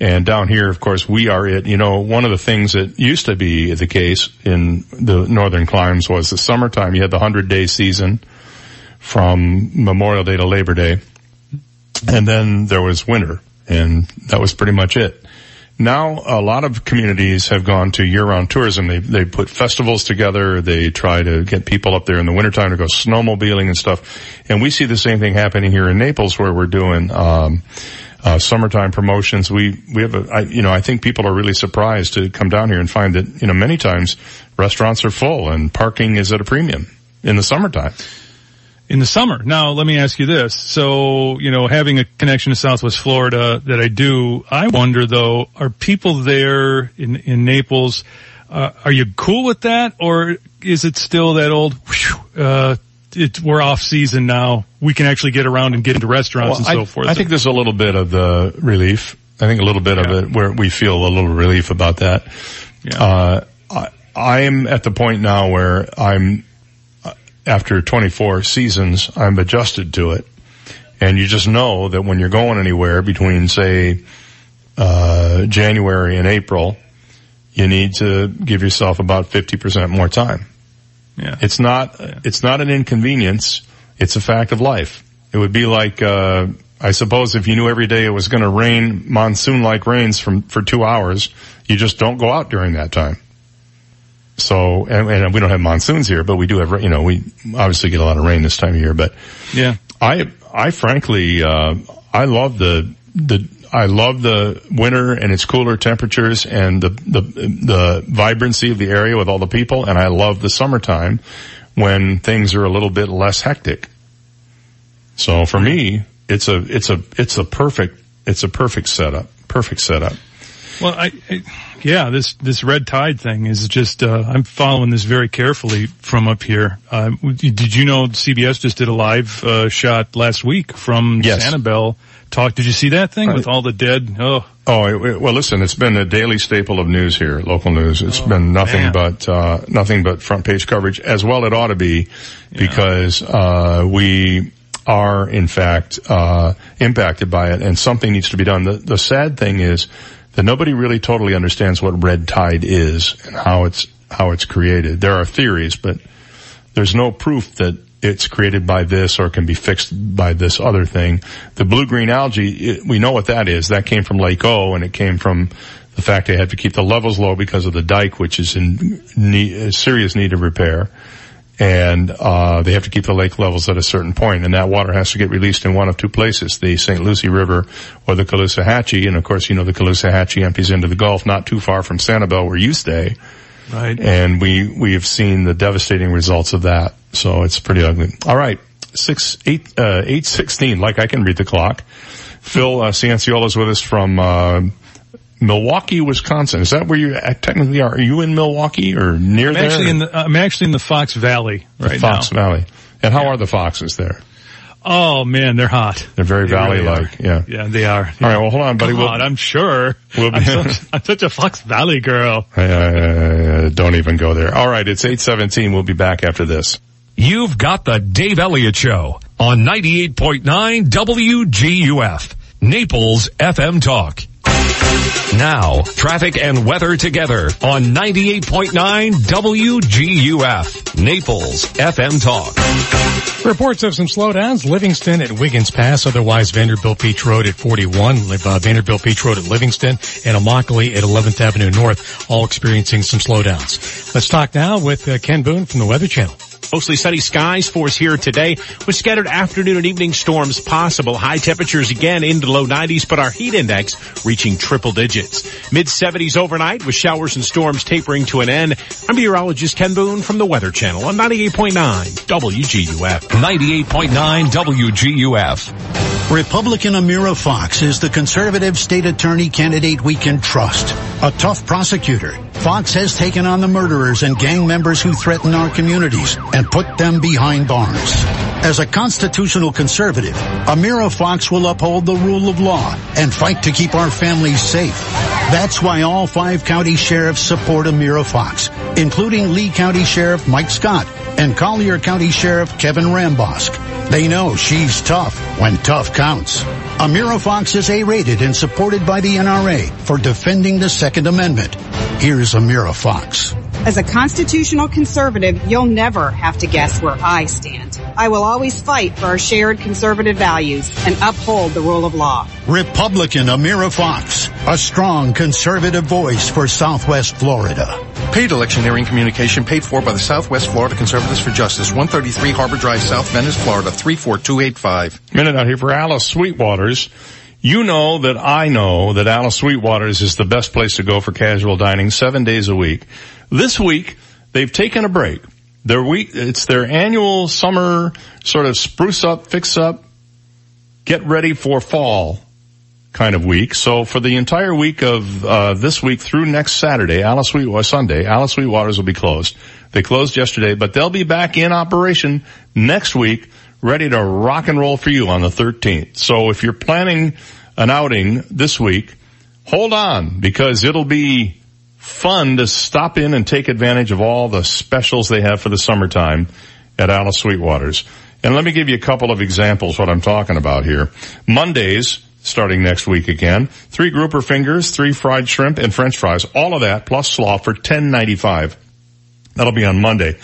And down here, of course, we are it. You know, one of the things that used to be the case in the northern climes was the summertime. You had the hundred day season from Memorial Day to Labor Day. And then there was winter and that was pretty much it. Now a lot of communities have gone to year-round tourism. They, they put festivals together. They try to get people up there in the wintertime to go snowmobiling and stuff. And we see the same thing happening here in Naples where we're doing, um, uh, summertime promotions. We, we have a, I, you know, I think people are really surprised to come down here and find that, you know, many times restaurants are full and parking is at a premium in the summertime. In the summer. Now, let me ask you this. So, you know, having a connection to Southwest Florida that I do, I wonder though, are people there in, in Naples, uh, are you cool with that or is it still that old, whew, uh, it, we're off season now. We can actually get around and get into restaurants Well, and so I, forth. I think there's a little bit of the relief. I think a little bit of it where we feel a little relief about that. Uh, I, I'm at the point now where I'm, after 24 seasons, I'm adjusted to it. And you just know that when you're going anywhere between say, uh, January and April, you need to give yourself about 50% more time. Yeah. It's not, it's not an inconvenience. It's a fact of life. It would be like, uh, I suppose if you knew every day it was going to rain monsoon-like rains from, for two hours, you just don't go out during that time. So, and, and we don't have monsoons here, but we do have, you know, we obviously get a lot of rain this time of year, but yeah. I, I frankly, uh, I love the, the, I love the winter and its cooler temperatures and the, the, the vibrancy of the area with all the people. And I love the summertime when things are a little bit less hectic. So for me, it's a, it's a, it's a perfect, it's a perfect setup, perfect setup. Well, I, I yeah, this this red tide thing is just uh, I'm following this very carefully from up here. Uh, did you know CBS just did a live uh, shot last week from Yes. Sanibel? Talk. Did you see that thing with all the dead? Oh, Oh, it- it- well, listen, it's been a daily staple of news here, local news. It's been nothing man. but, uh, nothing but front page coverage as well it ought to be because, uh, we are in fact, uh, impacted by it and something needs to be done. The, the sad thing is that nobody really totally understands what red tide is and how it's, how it's created. There are theories, but there's no proof that it's created by this or can be fixed by this other thing. The blue-green algae, it, we know what that is. That came from Lake O and it came from the fact they had to keep the levels low because of the dike, which is in need, serious need of repair. And, uh, they have to keep the lake levels at a certain point, and that water has to get released in one of two places, the St. Lucie River or the Caloosahatchee. And of course, you know, the Caloosahatchee empties into the Gulf not too far from Sanibel where you stay. Right. And we, we have seen the devastating results of that. So it's pretty ugly. All right. Six, eight, uh, eight sixteen. Like I can read the clock. Phil uh, is with us from, uh, Milwaukee, Wisconsin. Is that where you uh, technically are? Are you in Milwaukee or near I'm there? actually in the, I'm actually in the Fox Valley right The Fox now. Valley. And how are the foxes there? Oh man, they're hot. They're very They valley-like. yeah. Yeah, they are. All right. Well, hold on, buddy. God, I'm sure. We'll be- I'm, such, I'm such a Fox Valley girl. [laughs] Uh, don't even go there. All right. It's 817. We'll be back after this. You've got the Dave Elliott Show on 98.9 WGUF, Naples FM Talk. Now, traffic and weather together on 98.9 WGUF, Naples FM Talk. Reports of some slowdowns. Livingston at Wiggins Pass, otherwise Vanderbilt Beach Road at 41, uh, Vanderbilt Beach Road at Livingston, and Immokalee at 11th Avenue North, all experiencing some slowdowns. Let's talk now with uh, Ken Boone from the Weather Channel. Mostly sunny skies for us here today with scattered afternoon and evening storms possible. High temperatures again into the low 90s, but our heat index reaching triple digits. Mid 70s overnight with showers and storms tapering to an end. I'm meteorologist Ken Boone from the Weather Channel on 98.9 WGUF. 98.9 WGUF. Republican Amira Fox is the conservative state attorney candidate we can trust. A tough prosecutor, Fox has taken on the murderers and gang members who threaten our communities and put them behind bars. As a constitutional conservative, Amira Fox will uphold the rule of law and fight to keep our families safe. That's why all five county sheriffs support Amira Fox, including Lee County Sheriff Mike Scott and Collier County Sheriff Kevin Rambosk. They know she's tough when tough counts. Amira Fox is A-rated and supported by the NRA for defending the Second Amendment. Here's Amira Fox. As a constitutional conservative, you'll never have to guess where I stand. I will always fight for our shared conservative values and uphold the rule of law. Republican Amira Fox, a strong conservative voice for Southwest Florida. Paid electioneering communication paid for by the Southwest Florida Conservatives for Justice, 133 Harbor Drive, South Venice, Florida, 34285. Minute out here for Alice Sweetwaters. You know that I know that Alice Sweetwaters is the best place to go for casual dining seven days a week. This week, they've taken a break. Their week, it's their annual summer sort of spruce up, fix up, get ready for fall kind of week. So for the entire week of uh, this week through next Saturday, Alice Sweet or Sunday, Alice Sweetwaters will be closed. They closed yesterday, but they'll be back in operation next week, ready to rock and roll for you on the 13th. So if you're planning an outing this week, hold on because it'll be fun to stop in and take advantage of all the specials they have for the summertime at Alice Sweetwaters. And let me give you a couple of examples what I'm talking about here. Mondays, starting next week again, three grouper fingers, three fried shrimp and french fries, all of that plus slaw for $10.95. That'll be on Monday.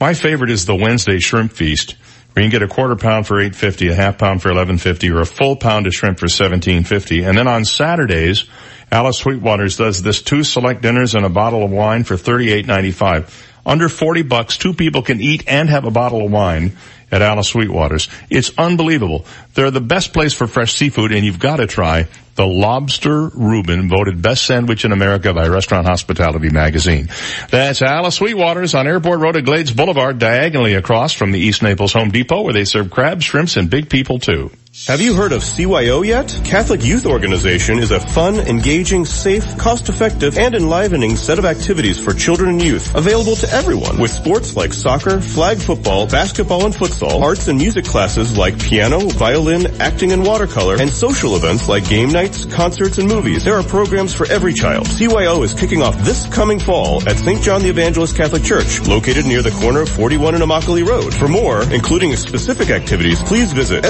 My favorite is the Wednesday shrimp feast where you can get a quarter pound for 8.50, a half pound for 11.50 or a full pound of shrimp for 17.50. And then on Saturdays, Alice Sweetwaters does this two select dinners and a bottle of wine for $38.95. Under 40 bucks, two people can eat and have a bottle of wine at Alice Sweetwaters. It's unbelievable. They're the best place for fresh seafood and you've got to try the Lobster Reuben, voted best sandwich in America by Restaurant Hospitality magazine. That's Alice Sweetwaters on Airport Road at Glades Boulevard, diagonally across from the East Naples Home Depot where they serve crabs, shrimps, and big people too. Have you heard of CYO yet? Catholic Youth Organization is a fun, engaging, safe, cost-effective, and enlivening set of activities for children and youth available to everyone with sports like soccer, flag football, basketball and futsal, arts and music classes like piano, violin, acting and watercolor, and social events like game nights, concerts, and movies. There are programs for every child. CYO is kicking off this coming fall at St. John the Evangelist Catholic Church, located near the corner of 41 and Immokalee Road. For more, including specific activities, please visit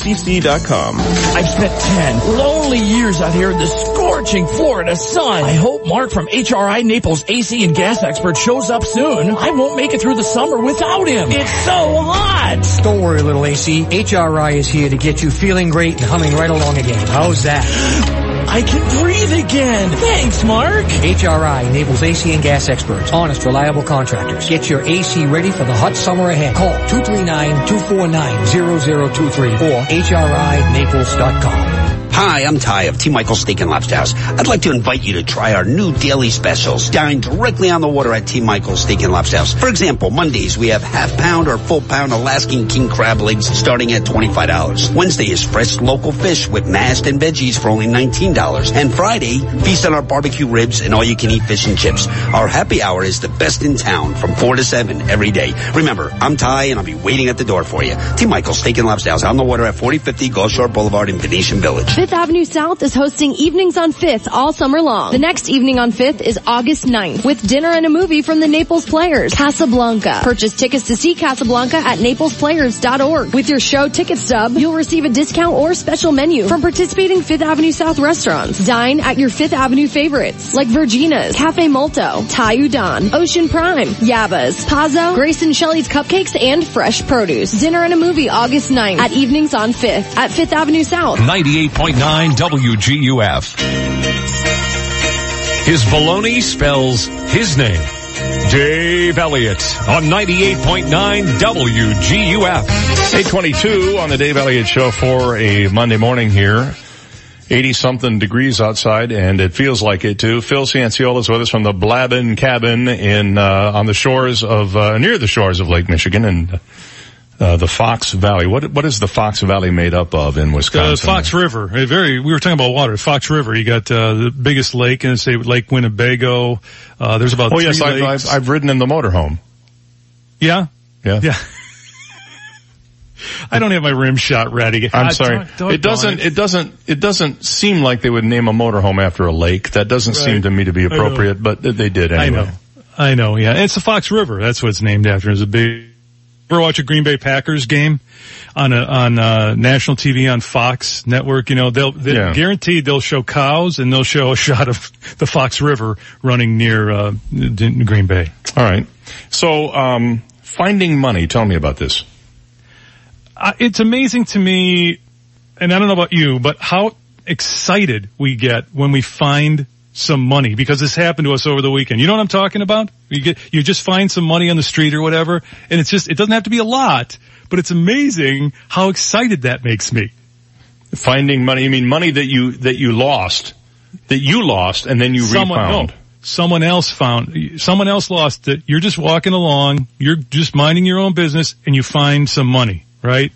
sjecc.com. I've spent 10 lonely years out here in the scorching Florida sun. I hope Mark from HRI Naples AC and gas expert shows up soon. I won't make it through the summer without him. It's so hot. Don't worry, little AC. HRI is here to get you feeling great and humming right along again. How's that? I can breathe again. Thanks, Mark. HRI, Naples AC and gas experts. Honest, reliable contractors. Get your AC ready for the hot summer ahead. Call 239-249-0023 or HRINaples.com. Hi, I'm Ty of T. Michael's Steak and Lobster House. I'd like to invite you to try our new daily specials. Dine directly on the water at T. Michael's Steak and Lobster House. For example, Mondays we have half pound or full pound Alaskan king crab legs starting at $25. Wednesday is fresh local fish with mashed and veggies for only $19. And Friday, feast on our barbecue ribs and all you can eat fish and chips. Our happy hour is the best in town from 4 to 7 every day. Remember, I'm Ty and I'll be waiting at the door for you. T. Michael's Steak and Lobster House on the water at 4050 Gulf Shore Boulevard in Venetian Village. Fifth Avenue South is hosting evenings on 5th all summer long. The next evening on 5th is August 9th with dinner and a movie from the Naples Players, Casablanca. Purchase tickets to see Casablanca at naplesplayers.org. With your show ticket stub, you'll receive a discount or special menu from participating 5th Avenue South restaurants. Dine at your 5th Avenue favorites like Virginia's, Cafe Molto, Thai Udon, Ocean Prime, Yaba's, Pazzo, Grace and Shelley's Cupcakes, and fresh produce. Dinner and a movie August 9th at evenings on 5th at 5th Avenue South. 98.9 WGUF. His baloney spells his name. Dave Elliott on 98.9 WGUF. 822 on the Dave Elliott Show for a Monday morning here. 80 something degrees outside and it feels like it too. Phil Cianciola is with us from the Blabbin cabin in, uh, on the shores of, uh, near the shores of Lake Michigan and, uh, the Fox Valley. What, what is the Fox Valley made up of in Wisconsin? Uh, Fox River. A very, we were talking about water. Fox River. You got, uh, the biggest lake in the state, Lake Winnebago. Uh, there's about Oh yes, I've. I've, I've ridden in the motorhome. Yeah? Yeah. Yeah. [laughs] I don't have my rim shot ready. I'm Ah, sorry. dog- doggone it doesn't, it. it doesn't, it doesn't seem like they would name a motorhome after a lake. That doesn't seem to me to be appropriate, but they did I know. I know, yeah. It's the Fox River. That's what it's named after. It's a big, ever watch a Green Bay Packers game on a, on, uh, national TV on Fox network? You know, they'll, they Yeah. guaranteed they'll show cows and they'll show a [laughs] shot of the Fox River running near, uh, Green Bay. All right. So, um, finding money. Tell me about this. uh, it's amazing to me, and I don't know about you, but how excited we get when we find some money because this happened to us over the weekend. You know what I'm talking about? You get, you just find some money on the street or whatever, and it's just, it doesn't have to be a lot, but it's amazing how excited that makes me. Finding money. You mean money that you, that you lost, that you lost and then you someone, refound. no, someone else found, someone else lost it. You're just walking along, you're just minding your own business, and you find some money, right?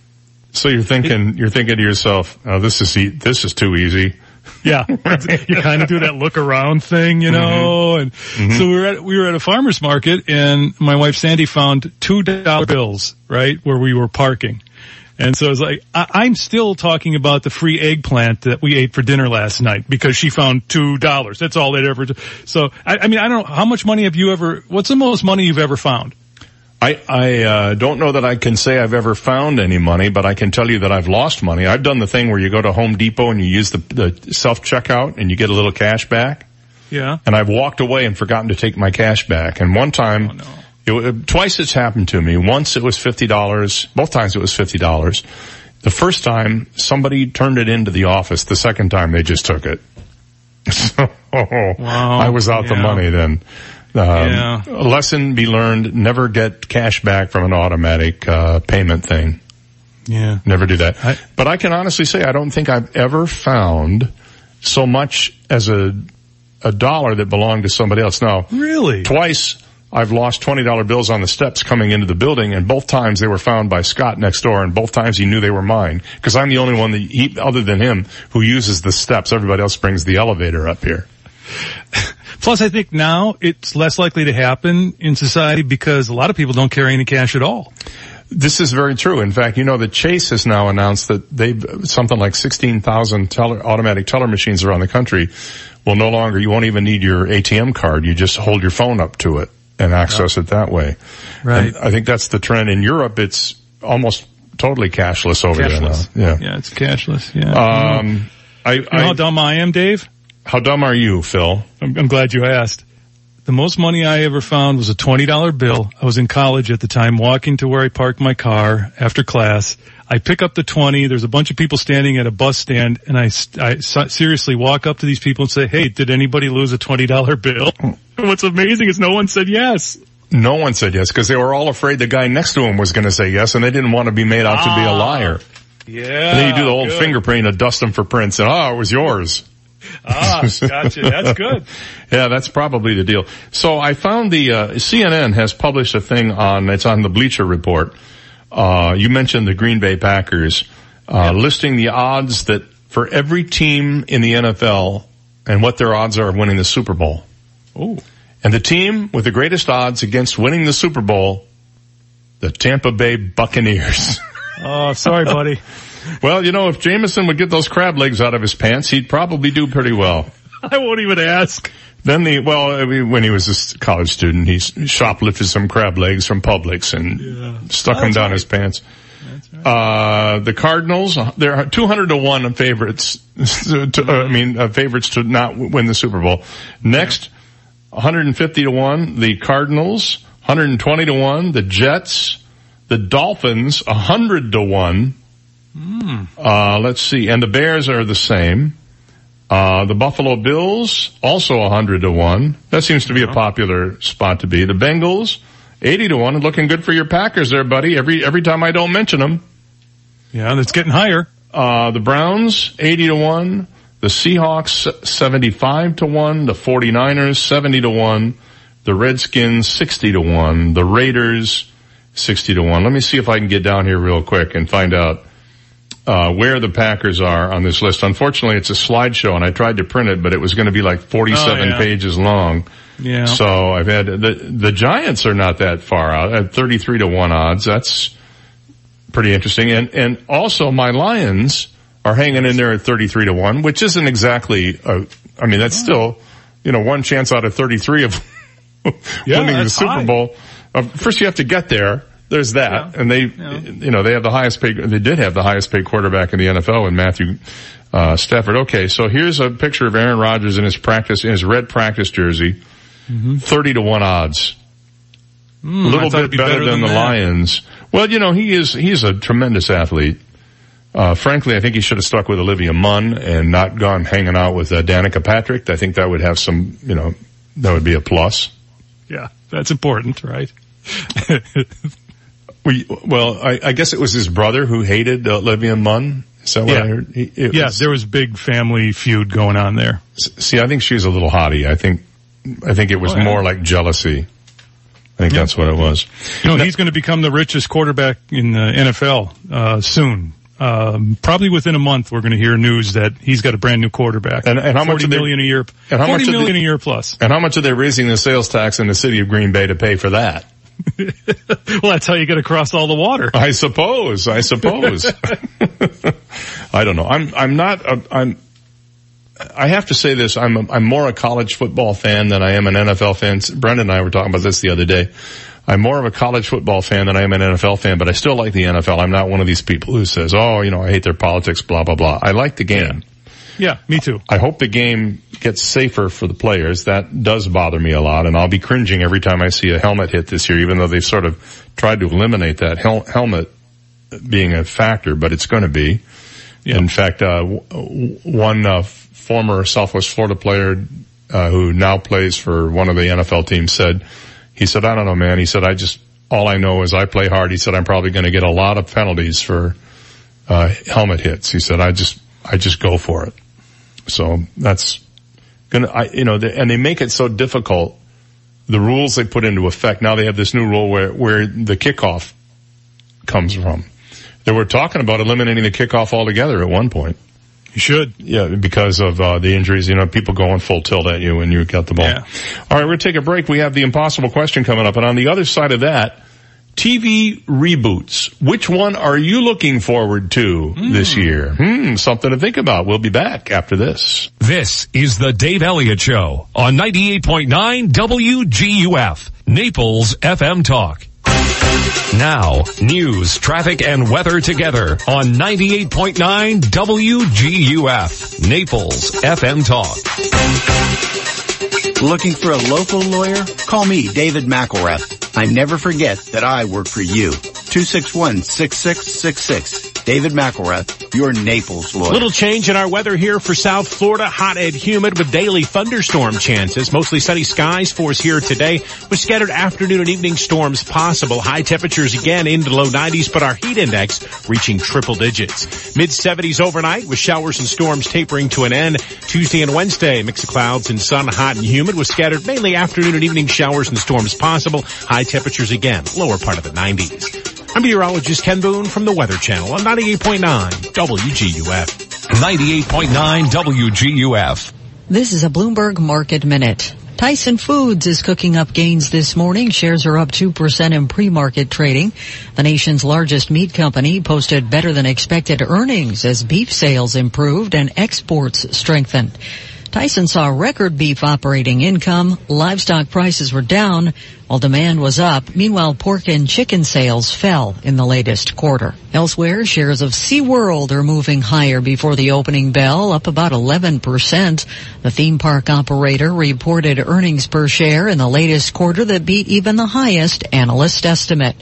So you're thinking, you're thinking to yourself, oh, this is, e- this is too easy. [laughs] Yeah, you kind of do that look around thing, you know. Mm-hmm. And mm-hmm. so we were at we were at a farmers market, and my wife Sandy found two dollar bills right where we were parking. And so it's like I, I'm still talking about the free eggplant that we ate for dinner last night because she found two dollars. That's all they'd ever. So I, I mean I don't know how much money have you ever? What's the most money you've ever found? I, I, uh, don't know that I can say I've ever found any money, but I can tell you that I've lost money. I've done the thing where you go to Home Depot and you use the, the self-checkout and you get a little cash back. Yeah. And I've walked away and forgotten to take my cash back. And one time, it, uh, twice it's happened to me. Once it was $50. Both times it was $50. The first time somebody turned it into the office. The second time they just took it. [laughs] So I was out the money then. Um, Yeah. A lesson be learned, never get cash back from an automatic, uh, payment thing. Yeah. Never do that. but I can honestly say I don't think I've ever found so much as a, a dollar that belonged to somebody else. Now, really? Twice I've lost $20 bills on the steps coming into the building and both times they were found by Scott next door and both times he knew they were mine. Cause I'm the only one that he, other than him, who uses the steps. Everybody else brings the elevator up here. [laughs] Plus, I think now it's less likely to happen in society because a lot of people don't carry any cash at all. This is very true. In fact, you know that Chase has now announced that they've something like 16,000 teller, automatic teller machines around the country will no longer, you won't even need your ATM card. You just hold your phone up to it and access it that way. Right. And I think that's the trend. In Europe, it's almost totally cashless over Cashless. there now. Yeah. Yeah, it's cashless. Yeah. Um, I, You know how dumb I am, Dave? How dumb are you, Phil? I'm, I'm glad you asked. The most money I ever found was a $20 bill. I was in college at the time, walking to where I parked my car after class. I pick up the 20. There's a bunch of people standing at a bus stand and I, I seriously walk up to these people and say, Hey, did anybody lose a $20 bill? [laughs] What's amazing is no one said yes. No one said yes because they were all afraid the guy next to him was going to say yes and they didn't want to be made out to be a ah. liar. Yeah. And then you do the old good. fingerprint and dust them for prints and oh, it was yours. [laughs] Ah, gotcha. That's good. Yeah, that's probably the deal. So I found the uh, CNN has published a thing on it's on the Bleacher Report. Uh, you mentioned the Green Bay Packers, uh, listing the odds that for every team in the NFL and what their odds are of winning the Super Bowl. Oh. And the team with the greatest odds against winning the Super Bowl, the Tampa Bay Buccaneers. [laughs] Oh, sorry, buddy. [laughs] well, you know, if Jameson would get those crab legs out of his pants, he'd probably do pretty well. [laughs] I won't even ask. Then the, well, I mean, when he was a college student, he shoplifted some crab legs from Publix and stuck them down right. his pants. Uh, the Cardinals, there are 200 to 1 favorites, [laughs] to, uh, I mean, uh, favorites to not w- win the Super Bowl. Next, 150 to 1, the Cardinals, 120 to 1, the Jets, the Dolphins, 100 to 1. Uh, let's see, and the Bears are the same. Uh, the Buffalo Bills, also 100 to 1. That seems to be a popular spot to be. The Bengals, 80 to 1. Looking good for your Packers there, buddy. Every, every time I don't mention them. Yeah, that's getting higher. Uh, the Browns, 80 to 1. The Seahawks, 75 to 1. The 49ers, 70 to 1. The Redskins, 60 to 1. The Raiders, 60 to 1. Let me see if I can get down here real quick and find out uh, where the Packers are on this list. Unfortunately, it's a slideshow and I tried to print it, but it was going to be like 47 Oh, yeah. pages long. Yeah. So I've had, the, the Giants are not that far out at 33 to 1 odds. That's pretty interesting. And, and also my Lions are hanging in there at 33 to 1, which isn't exactly, a, I mean, that's still, you know, one chance out of 33 of [laughs] Yeah, winning the Super high. Bowl. Uh, first you have to get there. There's that. And they, you know, they have the highest paid, they did have the highest paid quarterback in the NFL and Matthew, uh, Stafford. Okay. So here's a picture of Aaron Rodgers in his practice, in his red practice jersey. 30 to 1 odds. Hmm, a little bit be better, than, the that. Lions. Well, you know, he is, he's a tremendous athlete. Uh, frankly, I think he should have stuck with Olivia Munn and not gone hanging out with uh, Danica Patrick. I think that would have some, you know, that would be a plus. Yeah, that's important, right? [laughs] We, well, I, I guess it was his brother who hated uh, Olivia Munn. Is that what Yeah. I heard? He, yeah, was- there was big family feud going on there. see, I think she's a little hottie. I think, I think it was Oh, yeah. more like jealousy. I think that's what it was. You know, he's going to become the richest quarterback in the NFL uh, soon. Um, probably within a month, we're going to hear news that he's got a brand new quarterback. And- and how much they- million a year? and how much million they- a year plus. And how much are they raising the sales tax in the city of Green Bay to pay for that? [laughs] Well, that's how you get across all the water. I suppose. I suppose. [laughs] I don't know. I'm. I'm not. A, I'm. I have to say this. I'm. A, I'm more a college football fan than I am an NFL fan. Brendan and I were talking about this the other day. I'm more of a college football fan than I am an NFL fan, but I still like the NFL. I'm not one of these people who says, "Oh, you know, I hate their politics." Blah blah blah. I like the game. Yeah, me too. I hope the game gets safer for the players. That does bother me a lot, and I'll be cringing every time I see a helmet hit this year, even though they've sort of tried to eliminate that hel- helmet being a factor, but it's going to be. In fact, uh, w- one uh, former Southwest Florida player uh, who now plays for one of the NFL teams said, he said, I don't know, man. He said, I just, all I know is I play hard. He said, I'm probably going to get a lot of penalties for uh, helmet hits. He said, I just, I just go for it. So that's gonna, I, you know, the, and they make it so difficult. The rules they put into effect. Now they have this new rule where, where the kickoff comes from. They were talking about eliminating the kickoff altogether at one point. You should. Yeah, because of uh, the injuries, you know, people going full tilt at you when you got the ball. All right, we're going to take a break. We have the impossible question coming up. And on the other side of that, TV reboots. Which one are you looking forward to this year? Hmm, something to think about. We'll be back after this. This is the Dave Elliott Show on 98.9 WGUF, Naples FM Talk. Now, news, traffic, and weather together on 98.9 WGUF, Naples FM Talk. Looking for a local lawyer? Call me, David McElrath. I never forget that I work for you. 261-6666. David McElrath, your Naples lawyer. Little change in our weather here for South Florida. Hot and humid with daily thunderstorm chances. Mostly sunny skies for us here today with scattered afternoon and evening storms possible. High temperatures again into low 90s, but our heat index reaching triple digits. Mid 70s overnight with showers and storms tapering to an end. Tuesday and Wednesday, mix of clouds and sun, hot and humid with scattered mainly afternoon and evening showers and storms possible. High temperatures again, lower part of the 90s. I'm meteorologist Ken Boone from the Weather Channel on 98.9 WGUF. 98.9 WGUF. This is a Bloomberg Market Minute. Tyson Foods is cooking up gains this morning. Shares are up 2% in pre-market trading. The nation's largest meat company posted better than expected earnings as beef sales improved and exports strengthened. Tyson saw record beef operating income. Livestock prices were down while demand was up. Meanwhile, pork and chicken sales fell in the latest quarter. Elsewhere, shares of SeaWorld are moving higher before the opening bell, up about 11%. The theme park operator reported earnings per share in the latest quarter that beat even the highest analyst estimate.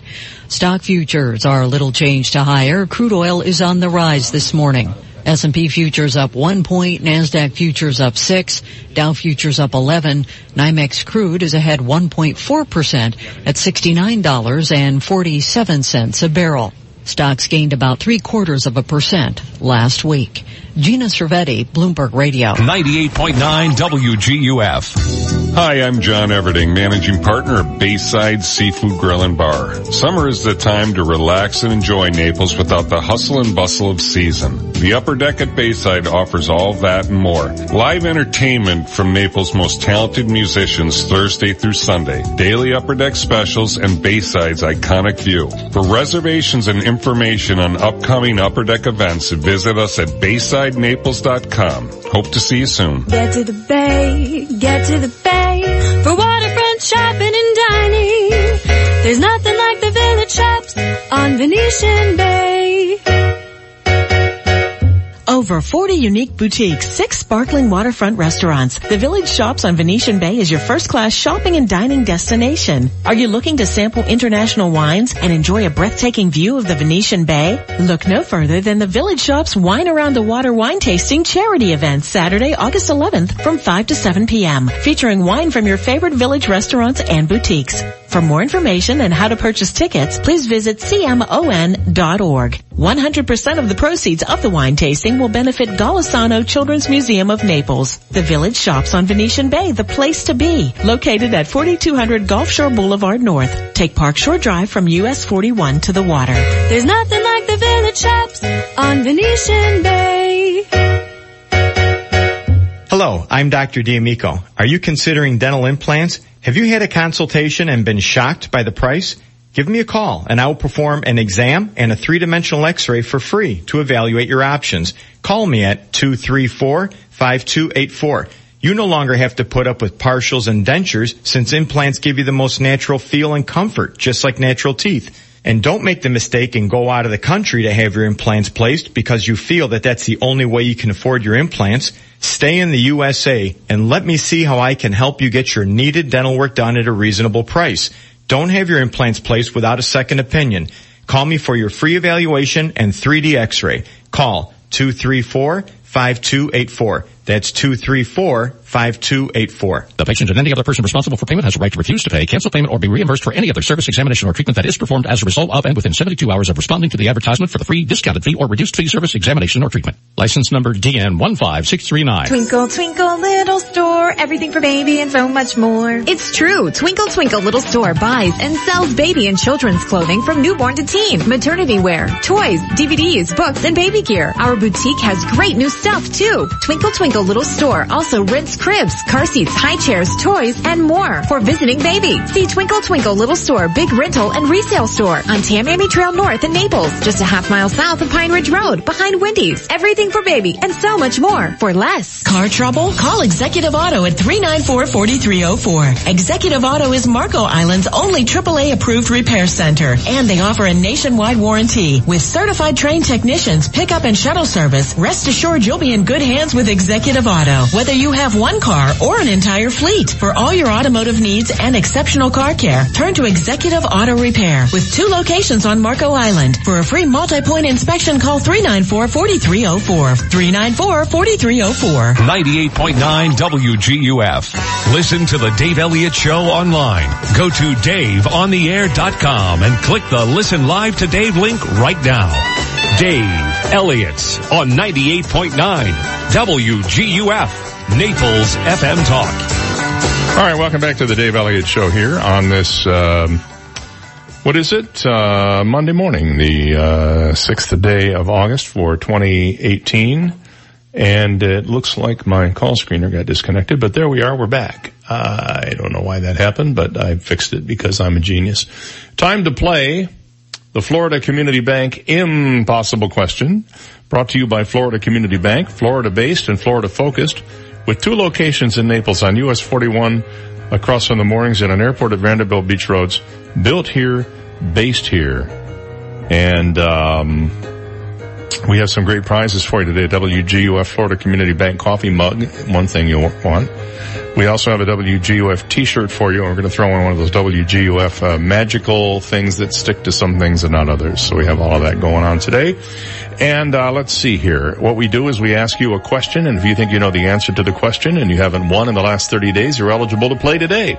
Stock futures are little change to higher. Crude oil is on the rise this morning. S&P futures up one point, NASDAQ futures up six, Dow futures up 11, NYMEX crude is ahead 1.4% at $69.47 a barrel. Stocks gained about three quarters of a percent last week. Gina Cervetti, Bloomberg Radio. 98.9 WGUF. Hi, I'm John Everding, managing partner of Bayside Seafood Grill and Bar. Summer is the time to relax and enjoy Naples without the hustle and bustle of season. The upper deck at Bayside offers all that and more. Live entertainment from Naples' most talented musicians Thursday through Sunday. Daily upper deck specials and Bayside's iconic view. For reservations and information on upcoming upper deck events, visit us at BaysideNaples.com. Hope to see you soon. Get to the bay, get to the bay for waterfront shopping and dining. There's nothing like the village shops on Venetian Bay. Over 40 unique boutiques, six sparkling waterfront restaurants. The Village Shops on Venetian Bay is your first class shopping and dining destination. Are you looking to sample international wines and enjoy a breathtaking view of the Venetian Bay? Look no further than the Village Shops Wine Around the Water wine tasting charity event Saturday, August 11th from 5 to 7 p.m. featuring wine from your favorite village restaurants and boutiques. For more information and how to purchase tickets, please visit cmon.org. 100% of the proceeds of the wine tasting will benefit Golisano Children's Museum of Naples. The Village Shops on Venetian Bay, the place to be. Located at 4200 Gulf Shore Boulevard North. Take Park Shore Drive from US 41 to the water. There's nothing like the Village Shops on Venetian Bay. Hello, I'm Dr. D'Amico. Are you considering dental implants? Have you had a consultation and been shocked by the price? Give me a call and I will perform an exam and a three-dimensional x-ray for free to evaluate your options. Call me at 234-5284. You no longer have to put up with partials and dentures since implants give you the most natural feel and comfort, just like natural teeth. And don't make the mistake and go out of the country to have your implants placed because you feel that that's the only way you can afford your implants. Stay in the USA and let me see how I can help you get your needed dental work done at a reasonable price. Don't have your implants placed without a second opinion. Call me for your free evaluation and 3D x-ray. Call 234-5284. That's 234-5284. The patient and any other person responsible for payment has a right to refuse to pay, cancel payment, or be reimbursed for any other service, examination, or treatment that is performed as a result of and within 72 hours of responding to the advertisement for the free, discounted fee, or reduced fee service, examination, or treatment. License number DN15639. Twinkle, twinkle, little store, everything for baby and so much more. It's true. Twinkle, twinkle, little store buys and sells baby and children's clothing from newborn to teen, maternity wear, toys, DVDs, books, and baby gear. Our boutique has great new stuff too. Twinkle, twinkle, little store also rents cribs, car seats, high chairs, toys, and more for visiting baby. See Twinkle, twinkle, little store, big rental and resale store on Tamiami Trail North in Naples, just a half mile south of Pine Ridge Road, behind Wendy's. Everything for baby and so much more for less. Car trouble? Call Executive Auto at 394-4304. Executive Auto is Marco Island's only AAA approved repair center, and they offer a nationwide warranty. With certified trained technicians, pickup and shuttle service, rest assured you'll be in good hands with Executive Executive Auto. Whether you have one car or an entire fleet, for all your automotive needs and exceptional car care, turn to Executive Auto Repair with two locations on Marco Island. For a free multi-point inspection, call 394-4304. 394-4304. 98.9 WGUF. Listen to the Dave Elliott Show online. Go to daveontheair.com and click the Listen Live to Dave link right now. Dave Elliott on 98.9 WGUF. Naples FM Talk. All right, welcome back to the Dave Elliott Show here on this, um, what is it? Uh, Monday morning, the uh, sixth day of August for 2018. And it looks like my call screener got disconnected, but there we are. We're back. Uh, I don't know why that happened, but I fixed it because I'm a genius. Time to play the Florida Community Bank Impossible Question, brought to you by Florida Community Bank, Florida based and Florida focused, with two locations in Naples on US 41 across from the moorings and an airport at Vanderbilt Beach Roads, built here, based here. And, um, we have some great prizes for you today. WGUF Florida Community Bank coffee mug, one thing you'll want. We also have a WGUF t-shirt for you. and We're going to throw in one of those WGUF uh, magical things that stick to some things and not others. So we have all of that going on today. And uh, let's see here. What we do is we ask you a question, and if you think you know the answer to the question and you haven't won in the last 30 days, you're eligible to play today.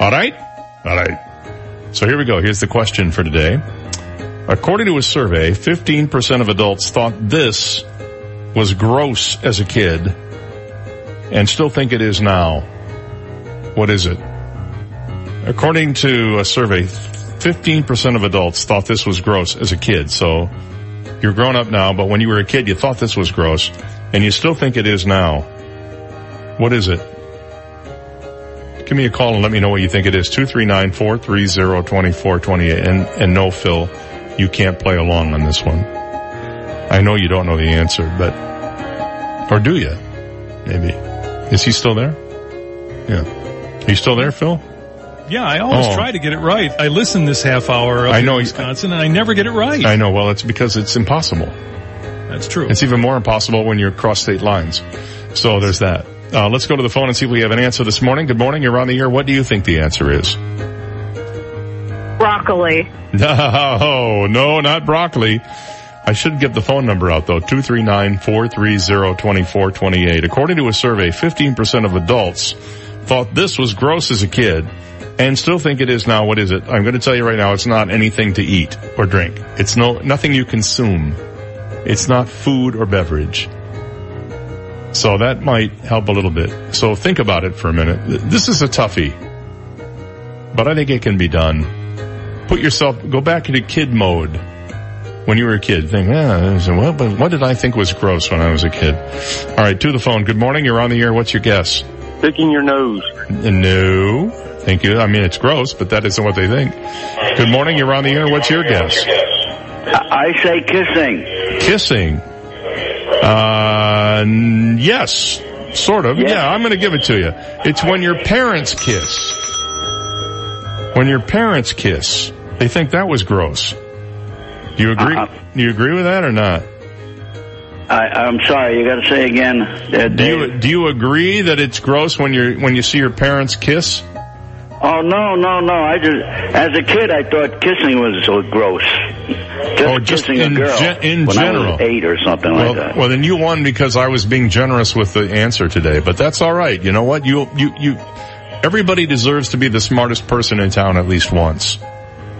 All right? All right. So here we go. Here's the question for today. According to a survey, 15% of adults thought this was gross as a kid and still think it is now. What is it? According to a survey, 15% of adults thought this was gross as a kid. So you're grown up now, but when you were a kid, you thought this was gross and you still think it is now. What is it? Give me a call and let me know what you think it is. 239-430-2428. And, and no, Phil, you can't play along on this one. I know you don't know the answer, but, or do you? Maybe. Is he still there? Yeah. Are you still there, Phil? Yeah, I always Oh. try to get it right. I listen this half hour I know- Wisconsin and I never get it right. I know. Well, it's because it's impossible. That's true. It's even more impossible when you're across state lines. So there's that. Uh, let's go to the phone and see if we have an answer this morning. Good morning. You're on the air. What do you think the answer is? Broccoli. [laughs] No, no, not broccoli. I should get the phone number out though. 239-430-2428. According to a survey, 15% of adults thought this was gross as a kid and still think it is now. What is it? I'm going to tell you right now, it's not anything to eat or drink. It's no, nothing you consume. It's not food or beverage. So that might help a little bit. So think about it for a minute. This is a toughie, but I think it can be done. Put yourself, go back into kid mode when you were a kid. Think, yeah, what, but what did I think was gross when I was a kid? All right, to the phone. Good morning. You're on the air. What's your guess? Picking your nose. No. Thank you. I mean, it's gross, but that isn't what they think. Good morning. You're on the air. What's your guess? I say kissing. Kissing. Uh, yes. Sort of. Yeah, I'm gonna give it to you. It's when your parents kiss. When your parents kiss. They think that was gross. Do you agree? Do you agree with that or not? I, I'm sorry, you got to say again. Uh, Do you, do you agree that it's gross when you when you see your parents kiss? Oh no, no, no! I just, as a kid, I thought kissing was so gross. Just Oh, just kissing in a girl gen- in when I was eight or something well, like that. well, then you won because I was being generous with the answer today. But that's all right. You know what? You you you. Everybody deserves to be the smartest person in town at least once.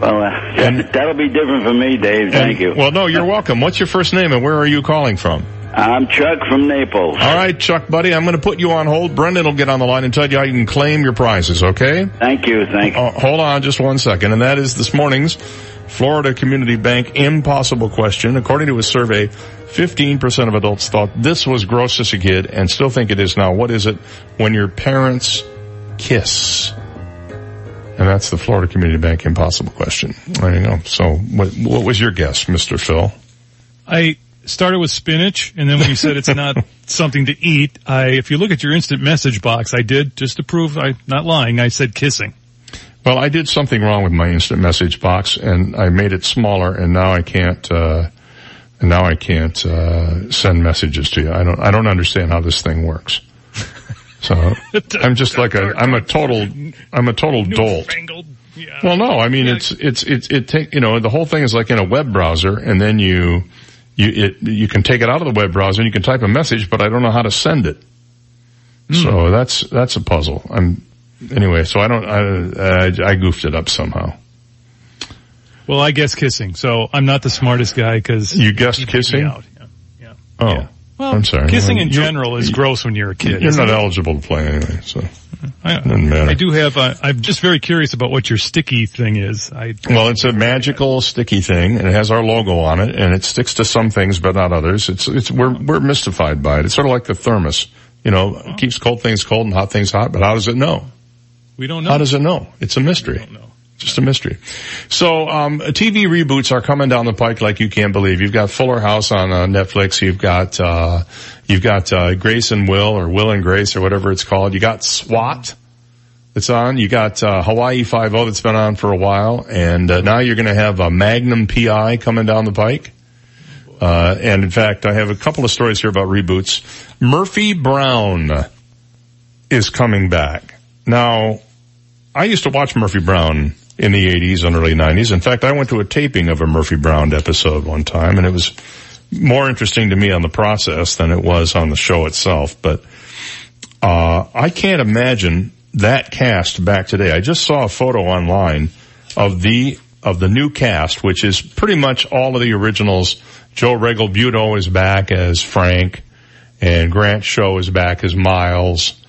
Well, uh, [laughs] that'll be different for me, Dave. Thank And- you. Well, no, you're welcome. What's your first name and where are you calling from? I'm Chuck from Naples. All right, Chuck, buddy, I'm going to put you on hold. Brendan will get on the line and tell you how you can claim your prizes, okay? Thank you, thank you. Uh, hold on just one second. And that is this morning's Florida Community Bank impossible question. According to a survey, 15% of adults thought this was gross as a kid and still think it is now. What is it when your parents kiss? And that's the Florida Community Bank impossible question. You go. So what, what was your guess, Mr. Phil? I started with spinach, and then when you said it's [laughs] not something to eat, I, if you look at your instant message box, I did, just to prove I'm not lying, I said kissing. Well, I did something wrong with my instant message box and I made it smaller and now I can't, uh, and now I can't uh, send messages to you. I don't. I don't understand how this thing works. So [laughs] I'm just like a. I'm a total. I'm a total dolt. Well, no, I mean it's it's it's it take you know the whole thing is like in a web browser, and then you you it you can take it out of the web browser and you can type a message, but I don't know how to send it. So that's that's a puzzle. I'm anyway. So I don't. I, I I goofed it up somehow. Well, I guess kissing. So I'm not the smartest guy because You guessed kissing. out. Yeah. yeah. Oh, Well, I'm sorry. Kissing in general is gross when you're a kid. You're it? eligible to play anyway, so I, doesn't matter. I do have. A, I'm just very curious about what your sticky thing is. I Well, it's a magical sticky thing, and it has our logo on it, and it sticks to some things but not others. It's it's we're we're mystified by it. It's sort of like the thermos, you know, it keeps cold things cold and hot things hot. But how does it know? we don't know. How does it know? It's a mystery. Just a mystery. So, um, TV reboots are coming down the pike like you can't believe. You've got Fuller House on uh, Netflix. You've got, uh, you've got, uh, Grace and Will or Will and Grace or whatever it's called. You got SWAT that's on. You got, uh, Hawaii Five-O that's been on for a while. And, uh, now you're going to have a Magnum PI coming down the pike. Uh, and in fact, I have a couple of stories here about reboots. Murphy Brown is coming back. Now, I used to watch Murphy Brown in the 80s and early 90s. In fact, I went to a taping of a Murphy Brown episode one time and it was more interesting to me on the process than it was on the show itself. But, uh, I can't imagine that cast back today. I just saw a photo online of the, of the new cast, which is pretty much all of the originals. Joe Regalbuto is back as Frank and Grant Shaud is back as Miles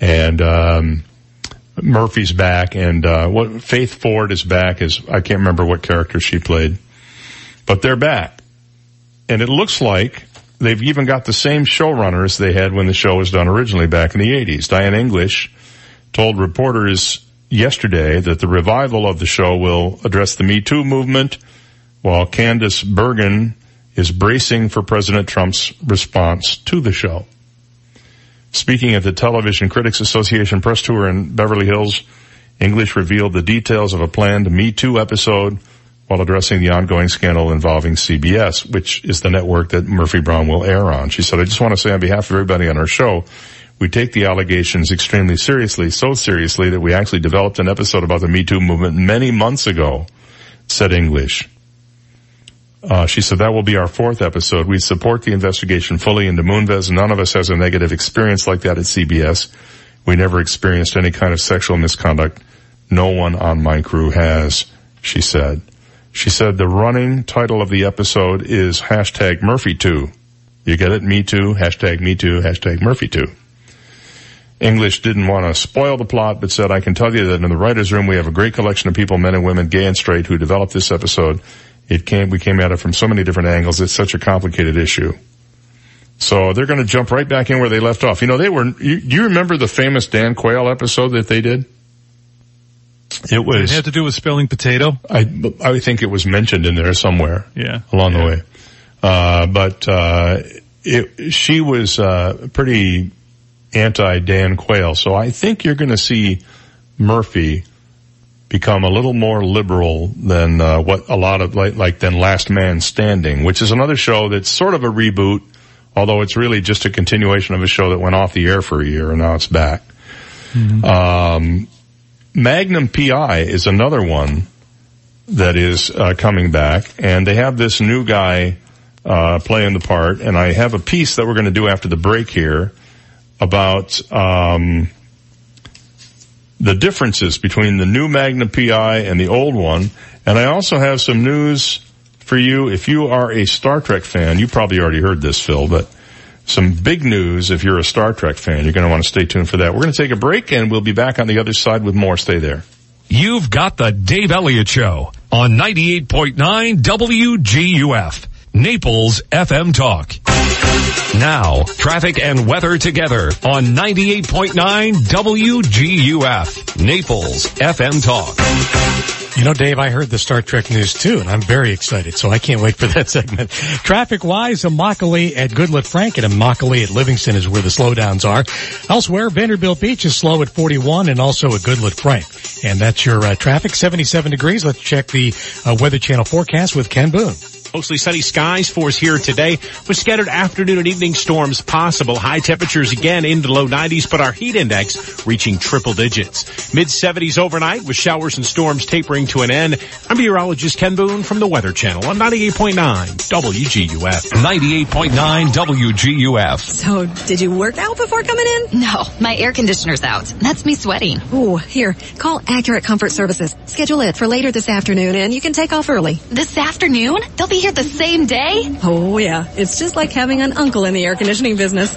and, um, Murphy's back and, uh, what, Faith Ford is back is I can't remember what character she played, but they're back. And it looks like they've even got the same showrunners they had when the show was done originally back in the 80s. Diane English told reporters yesterday that the revival of the show will address the Me Too movement while Candice Bergen is bracing for President Trump's response to the show. Speaking at the Television Critics Association press tour in Beverly Hills, English revealed the details of a planned Me Too episode while addressing the ongoing scandal involving CBS, which is the network that Murphy Brown will air on. She said, I just want to say on behalf of everybody on our show, we take the allegations extremely seriously, so seriously that we actually developed an episode about the Me Too movement many months ago, said English. Uh, she said that will be our fourth episode. We support the investigation fully into Moonves. None of us has a negative experience like that at CBS. We never experienced any kind of sexual misconduct. No one on my crew has, she said. She said the running title of the episode is hashtag Murphy2. You get it? Me too. Hashtag me too. Hashtag Murphy2. English didn't want to spoil the plot, but said, I can tell you that in the writer's room we have a great collection of people, men and women, gay and straight, who developed this episode. It came, we came at it from so many different angles. It's such a complicated issue. So they're going to jump right back in where they left off. You know, they were, you, you remember the famous Dan Quayle episode that they did? It was. It had to do with spelling potato. I, I think it was mentioned in there somewhere. Yeah. Along the way. Uh, but, uh, it, she was, uh, pretty anti Dan Quayle. So I think you're going to see Murphy become a little more liberal than, uh, what a lot of, like, like than Last Man Standing, which is another show that's sort of a reboot, although it's really just a continuation of a show that went off the air for a year and now it's back. Um, Magnum PI is another one that is uh, coming back, and they have this new guy uh, playing the part. And I have a piece that we're going to do after the break here about um, the differences between the new Magnum PI and the old one. And I also have some news for you if you are a Star Trek fan. You probably already heard this, Phil, but some big news if you're a Star Trek fan. You're going to want to stay tuned for that. We're going to take a break and we'll be back on the other side with more. Stay there. You've got the Dave Elliott Show on 98.9 WGUF, Naples FM Talk. Now, traffic and weather together on 98.9 WGUF, Naples FM Talk. You know, Dave, I heard the Star Trek news too, and I'm very excited, so I can't wait for that [laughs] segment. Traffic-wise, Immokalee at Goodlette-Frank and Immokalee at Livingston is where the slowdowns are. Elsewhere, Vanderbilt Beach is slow at 41 and also at Goodlette-Frank. And that's your uh, traffic, 77 degrees. Let's check the uh, Weather Channel forecast with Ken Boone. Mostly sunny skies for us here today with scattered afternoon and evening storms possible. High temperatures again into low 90s, but our heat index reaching triple digits. Mid 70s overnight with showers and storms tapering to an end. I'm meteorologist Ken Boone from the Weather Channel on 98.9 WGUF. 98.9 WGUF. So, did you work out before coming in? No, my air conditioner's out. That's me sweating. Ooh, here, call Accurate Comfort Services. Schedule it for later this afternoon and you can take off early. This afternoon? They'll be here the same day? Oh yeah, it's just like having an uncle in the air conditioning business.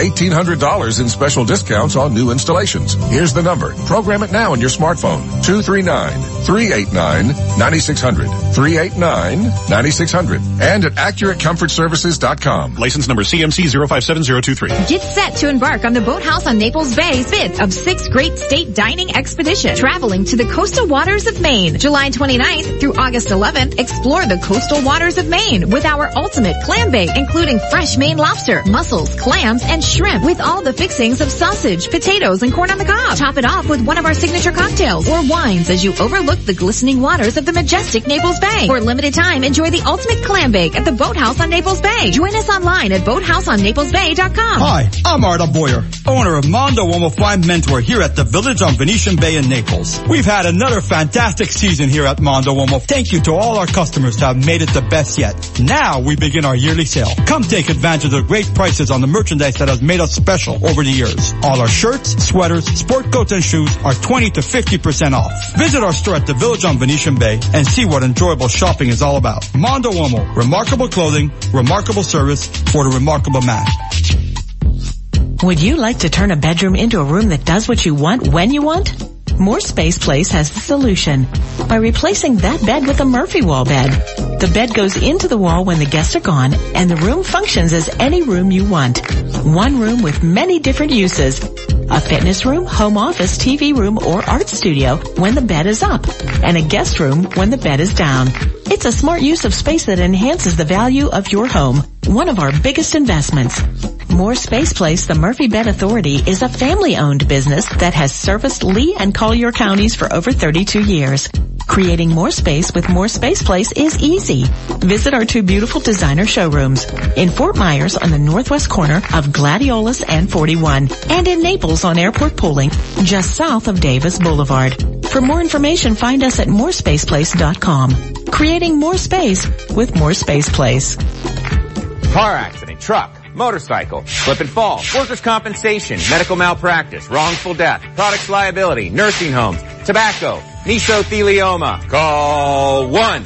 $1,800 in special discounts on new installations. Here's the number. Program it now on your smartphone. 239-389-9600. 389-9600. And at AccurateComfortServices.com. License number CMC 057023. Get set to embark on the Boathouse on Naples Bay's fifth of six great state dining expedition, traveling to the coastal waters of Maine. July 29th through August 11th, explore the coastal waters of Maine with our ultimate clam bake, including fresh Maine lobster, mussels, clams, and shrimp with all the fixings of sausage, potatoes, and corn on the cob. Top it off with one of our signature cocktails or wines as you overlook the glistening waters of the majestic Naples Bay. For limited time, enjoy the ultimate clam bake at the Boathouse on Naples Bay. Join us online at boathouseonnaplesbay.com. Hi, I'm Arda Boyer, owner of Mondo Uomo Fine Mentor here at the Village on Venetian Bay in Naples. We've had another fantastic season here at Mondo Uomo. Thank you to all our customers that have made it the best yet. Now we begin our yearly sale. Come take advantage of the great prices on the merchandise that has made us special over the years. All our shirts, sweaters, sport coats, and shoes are 20 to 50% off. Visit our store at the Village on Venetian Bay and see what enjoyable shopping is all about. Mondo Uomo, remarkable clothing, remarkable service for the remarkable man. Would you like to turn a bedroom into a room that does what you want when you want? More Space Place has the solution by replacing that bed with a Murphy wall bed. The bed goes into the wall when the guests are gone and the room functions as any room you want. One room with many different uses. A fitness room, home office, TV room, or art studio when the bed is up, and a guest room when the bed is down. It's a smart use of space that enhances the value of your home. One of our biggest investments. More Space Place, the Murphy Bed Authority, is a family-owned business that has serviced Lee and Collier counties for over 32 years. Creating more space with More Space Place is easy. Visit our two beautiful designer showrooms in Fort Myers on the northwest corner of Gladiolus and 41 and in Naples on Airport Pulling just south of Davis Boulevard. For more information, find us at morespaceplace.com. Creating more space with More Space Place. Car accident, truck, motorcycle, slip and fall, workers' compensation, medical malpractice, wrongful death, products liability, nursing homes, tobacco, mesothelioma. Call one.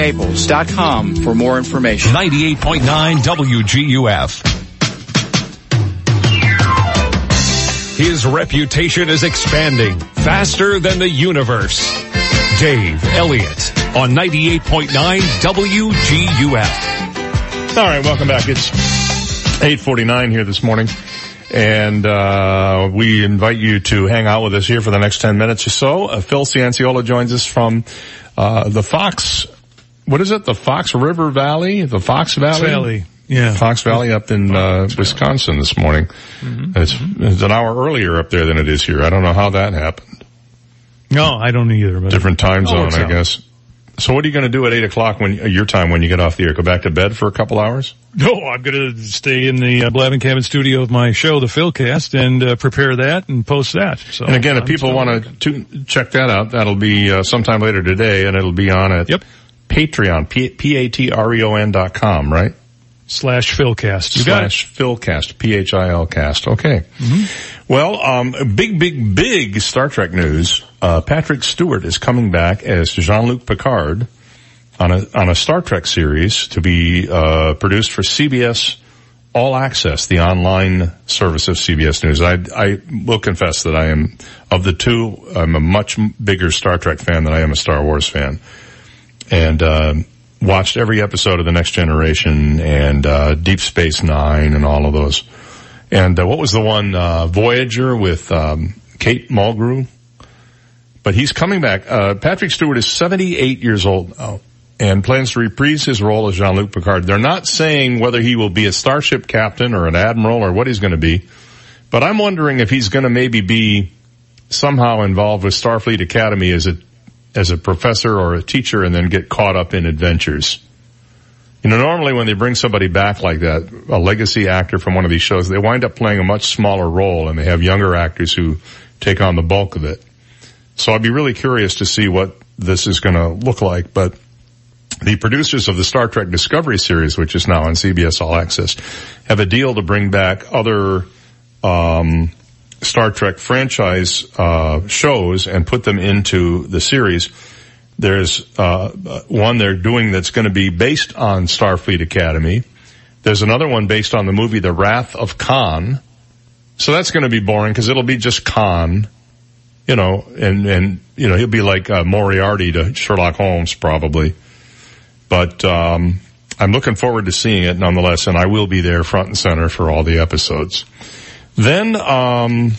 ridgwaynaples.com for more information. 98.9 WGUF. His reputation is expanding faster than the universe. Dave Elliott on 98.9 WGUF. All right, welcome back. It's 849 here this morning. And, uh, we invite you to hang out with us here for the next 10 minutes or so. Uh, Phil Cianciola joins us from, uh, the Fox, what is it? The Fox River Valley? The Fox Valley? Valley. Yeah. Fox Valley up in, uh, Wisconsin this morning. Mm-hmm. It's, it's an hour earlier up there than it is here. I don't know how that happened. No, I don't either. Different time zone, I out. guess. So what are you going to do at eight o'clock when uh, your time when you get off the air? Go back to bed for a couple hours? No, I'm going to stay in the uh, Blavin Cabin studio of my show, the Philcast, and uh, prepare that and post that. So, and again, if I'm people want to check that out, that'll be uh, sometime later today, and it'll be on at Yep. Patreon, P-A-T-R-E-O-N dot com, right? Slash Philcast. You got. Slash Philcast, P-H-I-L cast. Okay. Well, um, big, big, big Star Trek news. Uh, Patrick Stewart is coming back as Jean-Luc Picard on a, on a Star Trek series to be, uh, produced for CBS All Access, the online service of CBS News. I, I will confess that I am, of the two, I'm a much bigger Star Trek fan than I am a Star Wars fan. And, uh, watched every episode of The Next Generation and, uh, Deep Space Nine and all of those. And, uh, what was the one, uh, Voyager with, um, Kate Mulgrew? But he's coming back. Uh, Patrick Stewart is 78 years old now and plans to reprise his role as Jean-Luc Picard. They're not saying whether he will be a starship captain or an admiral or what he's going to be, but I'm wondering if he's going to maybe be somehow involved with Starfleet Academy as a as a professor or a teacher and then get caught up in adventures. You know, normally when they bring somebody back like that, a legacy actor from one of these shows, they wind up playing a much smaller role and they have younger actors who take on the bulk of it. So I'd be really curious to see what this is going to look like, but the producers of the Star Trek Discovery series, which is now on CBS All Access, have a deal to bring back other um, Star Trek franchise uh, shows and put them into the series. There's uh, one they're doing that's going to be based on Starfleet Academy. There's another one based on the movie The Wrath of Khan. So that's going to be boring because it'll be just Khan, you know, and and you know he'll be like uh, Moriarty to Sherlock Holmes probably. But um, I'm looking forward to seeing it nonetheless, and I will be there front and center for all the episodes. Then um,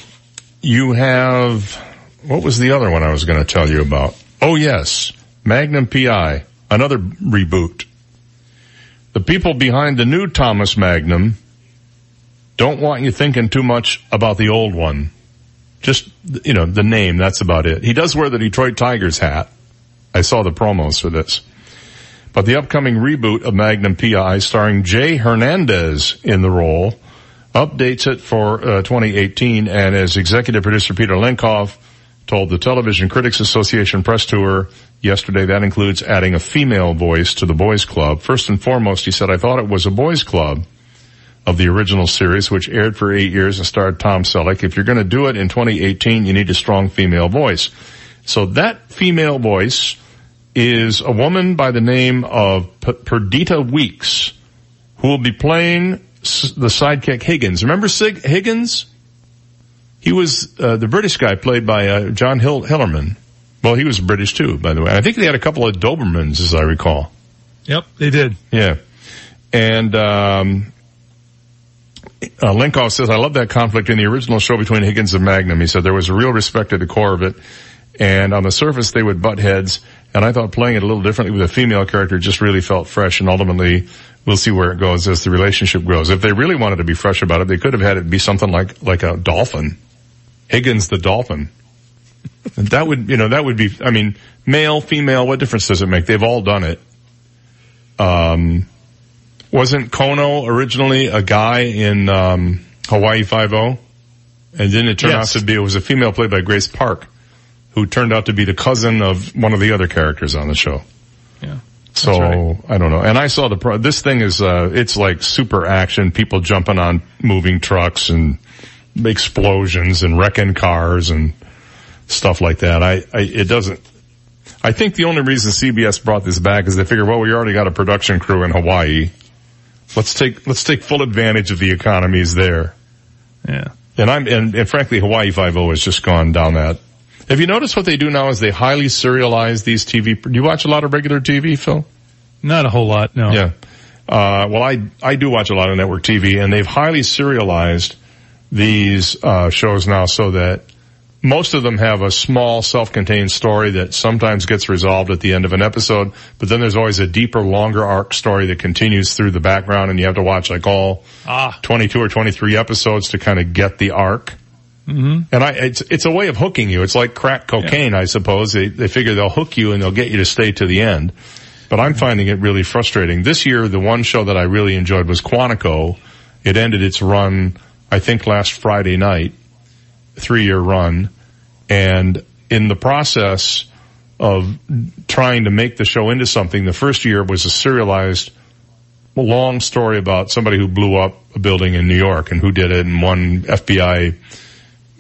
you have what was the other one I was going to tell you about? Oh yes, Magnum PI, another reboot. The people behind the new Thomas Magnum don't want you thinking too much about the old one. Just, you know, the name, that's about it. He does wear the Detroit Tigers hat. I saw the promos for this. But the upcoming reboot of Magnum PI starring Jay Hernandez in the role updates it for uh, 2018 and as executive producer Peter Lenkov told the Television Critics Association press tour yesterday that includes adding a female voice to the boys club. First and foremost, he said, I thought it was a boys club of the original series, which aired for eight years and starred Tom Selleck. If you're going to do it in 2018, you need a strong female voice. So that female voice is a woman by the name of Perdita Weeks, who will be playing the sidekick Higgins. Remember Sig Higgins? He was uh, the British guy played by uh, John Hill- Hillerman. Well, he was British too, by the way. I think they had a couple of Dobermans, as I recall. Yep, they did. Yeah. And, um, uh, Lenkov says, I love that conflict in the original show between Higgins and Magnum. He said there was a real respect at the core of it. And on the surface, they would butt heads. And I thought playing it a little differently with a female character just really felt fresh. And ultimately, we'll see where it goes as the relationship grows. If they really wanted to be fresh about it, they could have had it be something like, like a dolphin. Higgins the dolphin. And that would, you know, that would be, I mean, male, female, what difference does it make? They've all done it. Um, wasn't Kono originally a guy in, um, Hawaii Five-O? And didn't it turn Yes. out to be, it was a female played by Grace Park, who turned out to be the cousin of one of the other characters on the show. Yeah. So, I don't know. And I saw the, pro- this thing is, uh, it's like super action, people jumping on moving trucks and explosions and wrecking cars and stuff like that. I, I, it doesn't, I think the only reason CBS brought this back is they figured, well, we already got a production crew in Hawaii. Let's take, let's take full advantage of the economies there. Yeah. And I'm, and, and frankly, Hawaii Five-O has just gone down that. Have you noticed what they do now is they highly serialize these TV, do you watch a lot of regular TV, Phil? Not a whole lot, no. Yeah. Uh, well, I, I do watch a lot of network TV and they've highly serialized these, uh, shows now so that most of them have a small self-contained story that sometimes gets resolved at the end of an episode, but then there's always a deeper, longer arc story that continues through the background and you have to watch like all Ah. 22 or 23 episodes to kind of get the arc. Mm-hmm. And I, it's, it's a way of hooking you. It's like crack cocaine, I suppose. They, they figure they'll hook you and they'll get you to stay to the end. But I'm finding it really frustrating. This year, the one show that I really enjoyed was Quantico. It ended its run, I think last Friday night, three year run. And in the process of trying to make the show into something. The first year was a serialized long story about somebody who blew up a building in New York and who did it and one FBI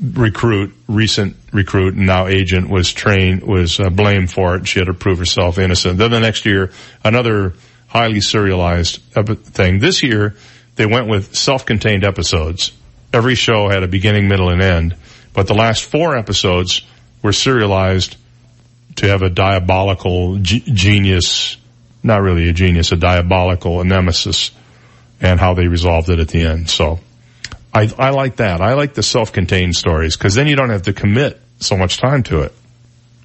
recruit, recent recruit and now agent was trained, was uh, blamed for it. She had to prove herself innocent. Then the next year, another highly serialized thing. This year, they went with self-contained episodes. Every show had a beginning, middle, and end, but the last four episodes were serialized to have a diabolical g- genius, not really a genius, a diabolical nemesis, and how they resolved it at the end. So, I, I like that. I like the self-contained stories because then you don't have to commit so much time to it.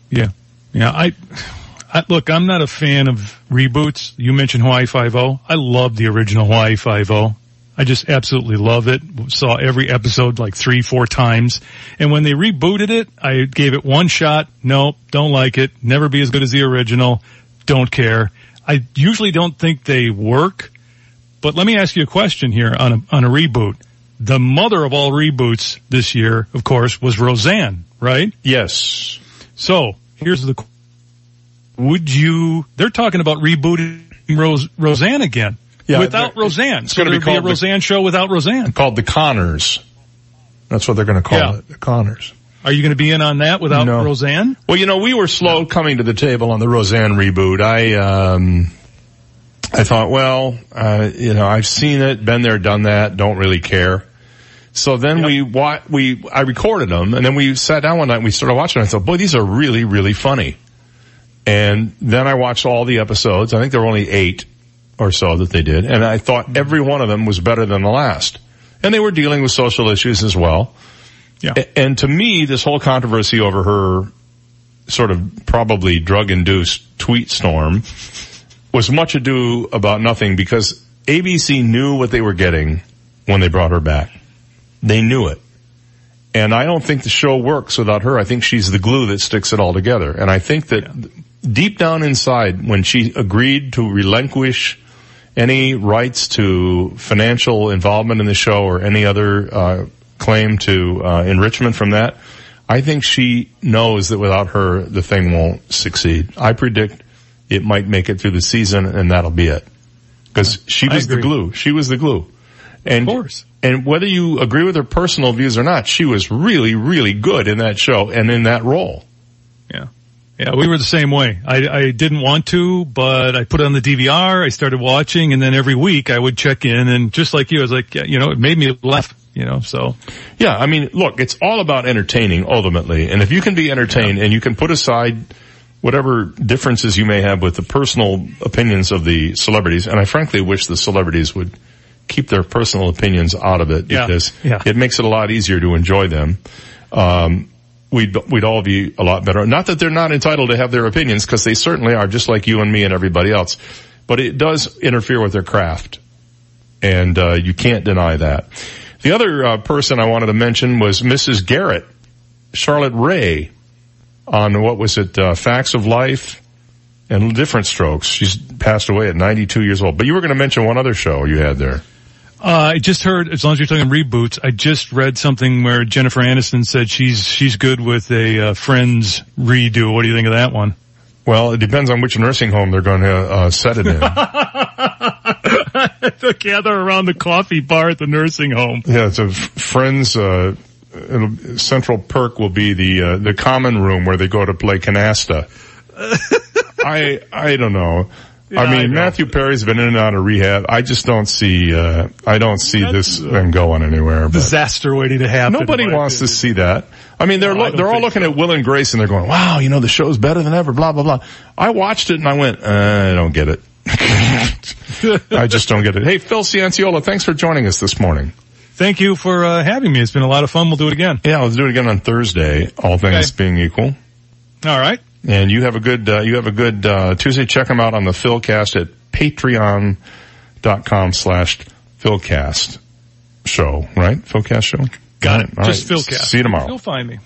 Yeah. Yeah. I, I, look, I'm not a fan of reboots. You mentioned Hawaii Five-O. I love the original Hawaii Five-O. I just absolutely love it. Saw every episode like three, four times. And when they rebooted it, I gave it one shot. Nope, don't like it. Never be as good as the original. Don't care. I usually don't think they work. But let me ask you a question here on a, on a reboot. The mother of all reboots this year, of course, was Roseanne, right? Yes. So here's the, would you, they're talking about rebooting Rose, Roseanne again. Yeah, without Roseanne. it's so be there'd be a called the- Roseanne show without Roseanne. Called the Connors. That's what they're going to call Yeah. it. The Connors. Are you going to be in on that without No. Roseanne? Well, you know, we were slow coming to the table on the Roseanne reboot. I, um, I thought, well, uh, you know, I've seen it, been there, done that, don't really care. So then we wa- we, I recorded them and then we sat down one night and we started watching them. I thought, boy, these are really, really funny. And then I watched all the episodes. I think there were only eight or so that they did. And I thought mm-hmm. every one of them was better than the last. And they were dealing with social issues as well. Yeah. A- And to me, this whole controversy over her sort of probably drug induced tweet storm was much ado about nothing because ABC knew what they were getting when they brought her back. They knew it. And I don't think the show works without her. I think she's the glue that sticks it all together. And I think that deep down inside, when she agreed to relinquish any rights to financial involvement in the show or any other uh, claim to uh, enrichment from that, I think she knows that without her, the thing won't succeed. I predict it might make it through the season, and that'll be it. Because she was the glue. She was the glue. And, Of course. And whether you agree with her personal views or not, she was really, really good in that show and in that role. Yeah. Yeah, we were the same way. I, I didn't want to, but I put it on the DVR, I started watching, and then every week I would check in, and just like you, I was like, yeah, you know, it made me laugh, you know, so. Yeah, I mean, look, it's all about entertaining ultimately. And if you can be entertained and you can put aside whatever differences you may have with the personal opinions of the celebrities, and I frankly wish the celebrities would keep their personal opinions out of it Yeah, because yeah. it makes it a lot easier to enjoy them. Um, we'd, we'd all be a lot better. Not that they're not entitled to have their opinions because they certainly are just like you and me and everybody else, but it does interfere with their craft and uh, you can't deny that. The other uh, person I wanted to mention was Mrs. Garrett, Charlotte Rae, on what was it, uh, Facts of Life and Diff'rent Strokes. She's passed away at 92 years old. But you were going to mention one other show you had there. Uh, I just heard, as long as you're talking reboots, I just read something where Jennifer Aniston said she's, she's good with a, uh, Friends redo. What do you think of that one? Well, it depends on which nursing home they're going to uh, set it in. [laughs] They'll gather around the coffee bar at the nursing home. yeah, it's a Friends. Uh, it'll, central perk will be the uh, the common room where they go to play canasta. [laughs] I I don't know. Yeah, I I mean, know. Matthew Perry's been in and out of rehab. I just don't see. Uh, I don't see this thing going anywhere. But Disaster waiting to happen. nobody wants to see that. I mean, they're No, lo- don't they're all looking at Will and Grace and they're going, "Wow, you know, the show's better than ever." Blah blah blah. I watched it and I went, uh, "I don't get it." [laughs] I just don't get it. Hey, Phil Cianciola, thanks for joining us this morning. Thank you for uh, having me. It's been a lot of fun. We'll do it again. Yeah, let's do it again on Thursday. All things being equal. All right. And you have a good, uh, you have a good, uh, Tuesday. Check them out on the Philcast at patreon.com slash Philcast show, right? Philcast show? Got it. right. Just All right. Philcast. See you tomorrow. You'll find me.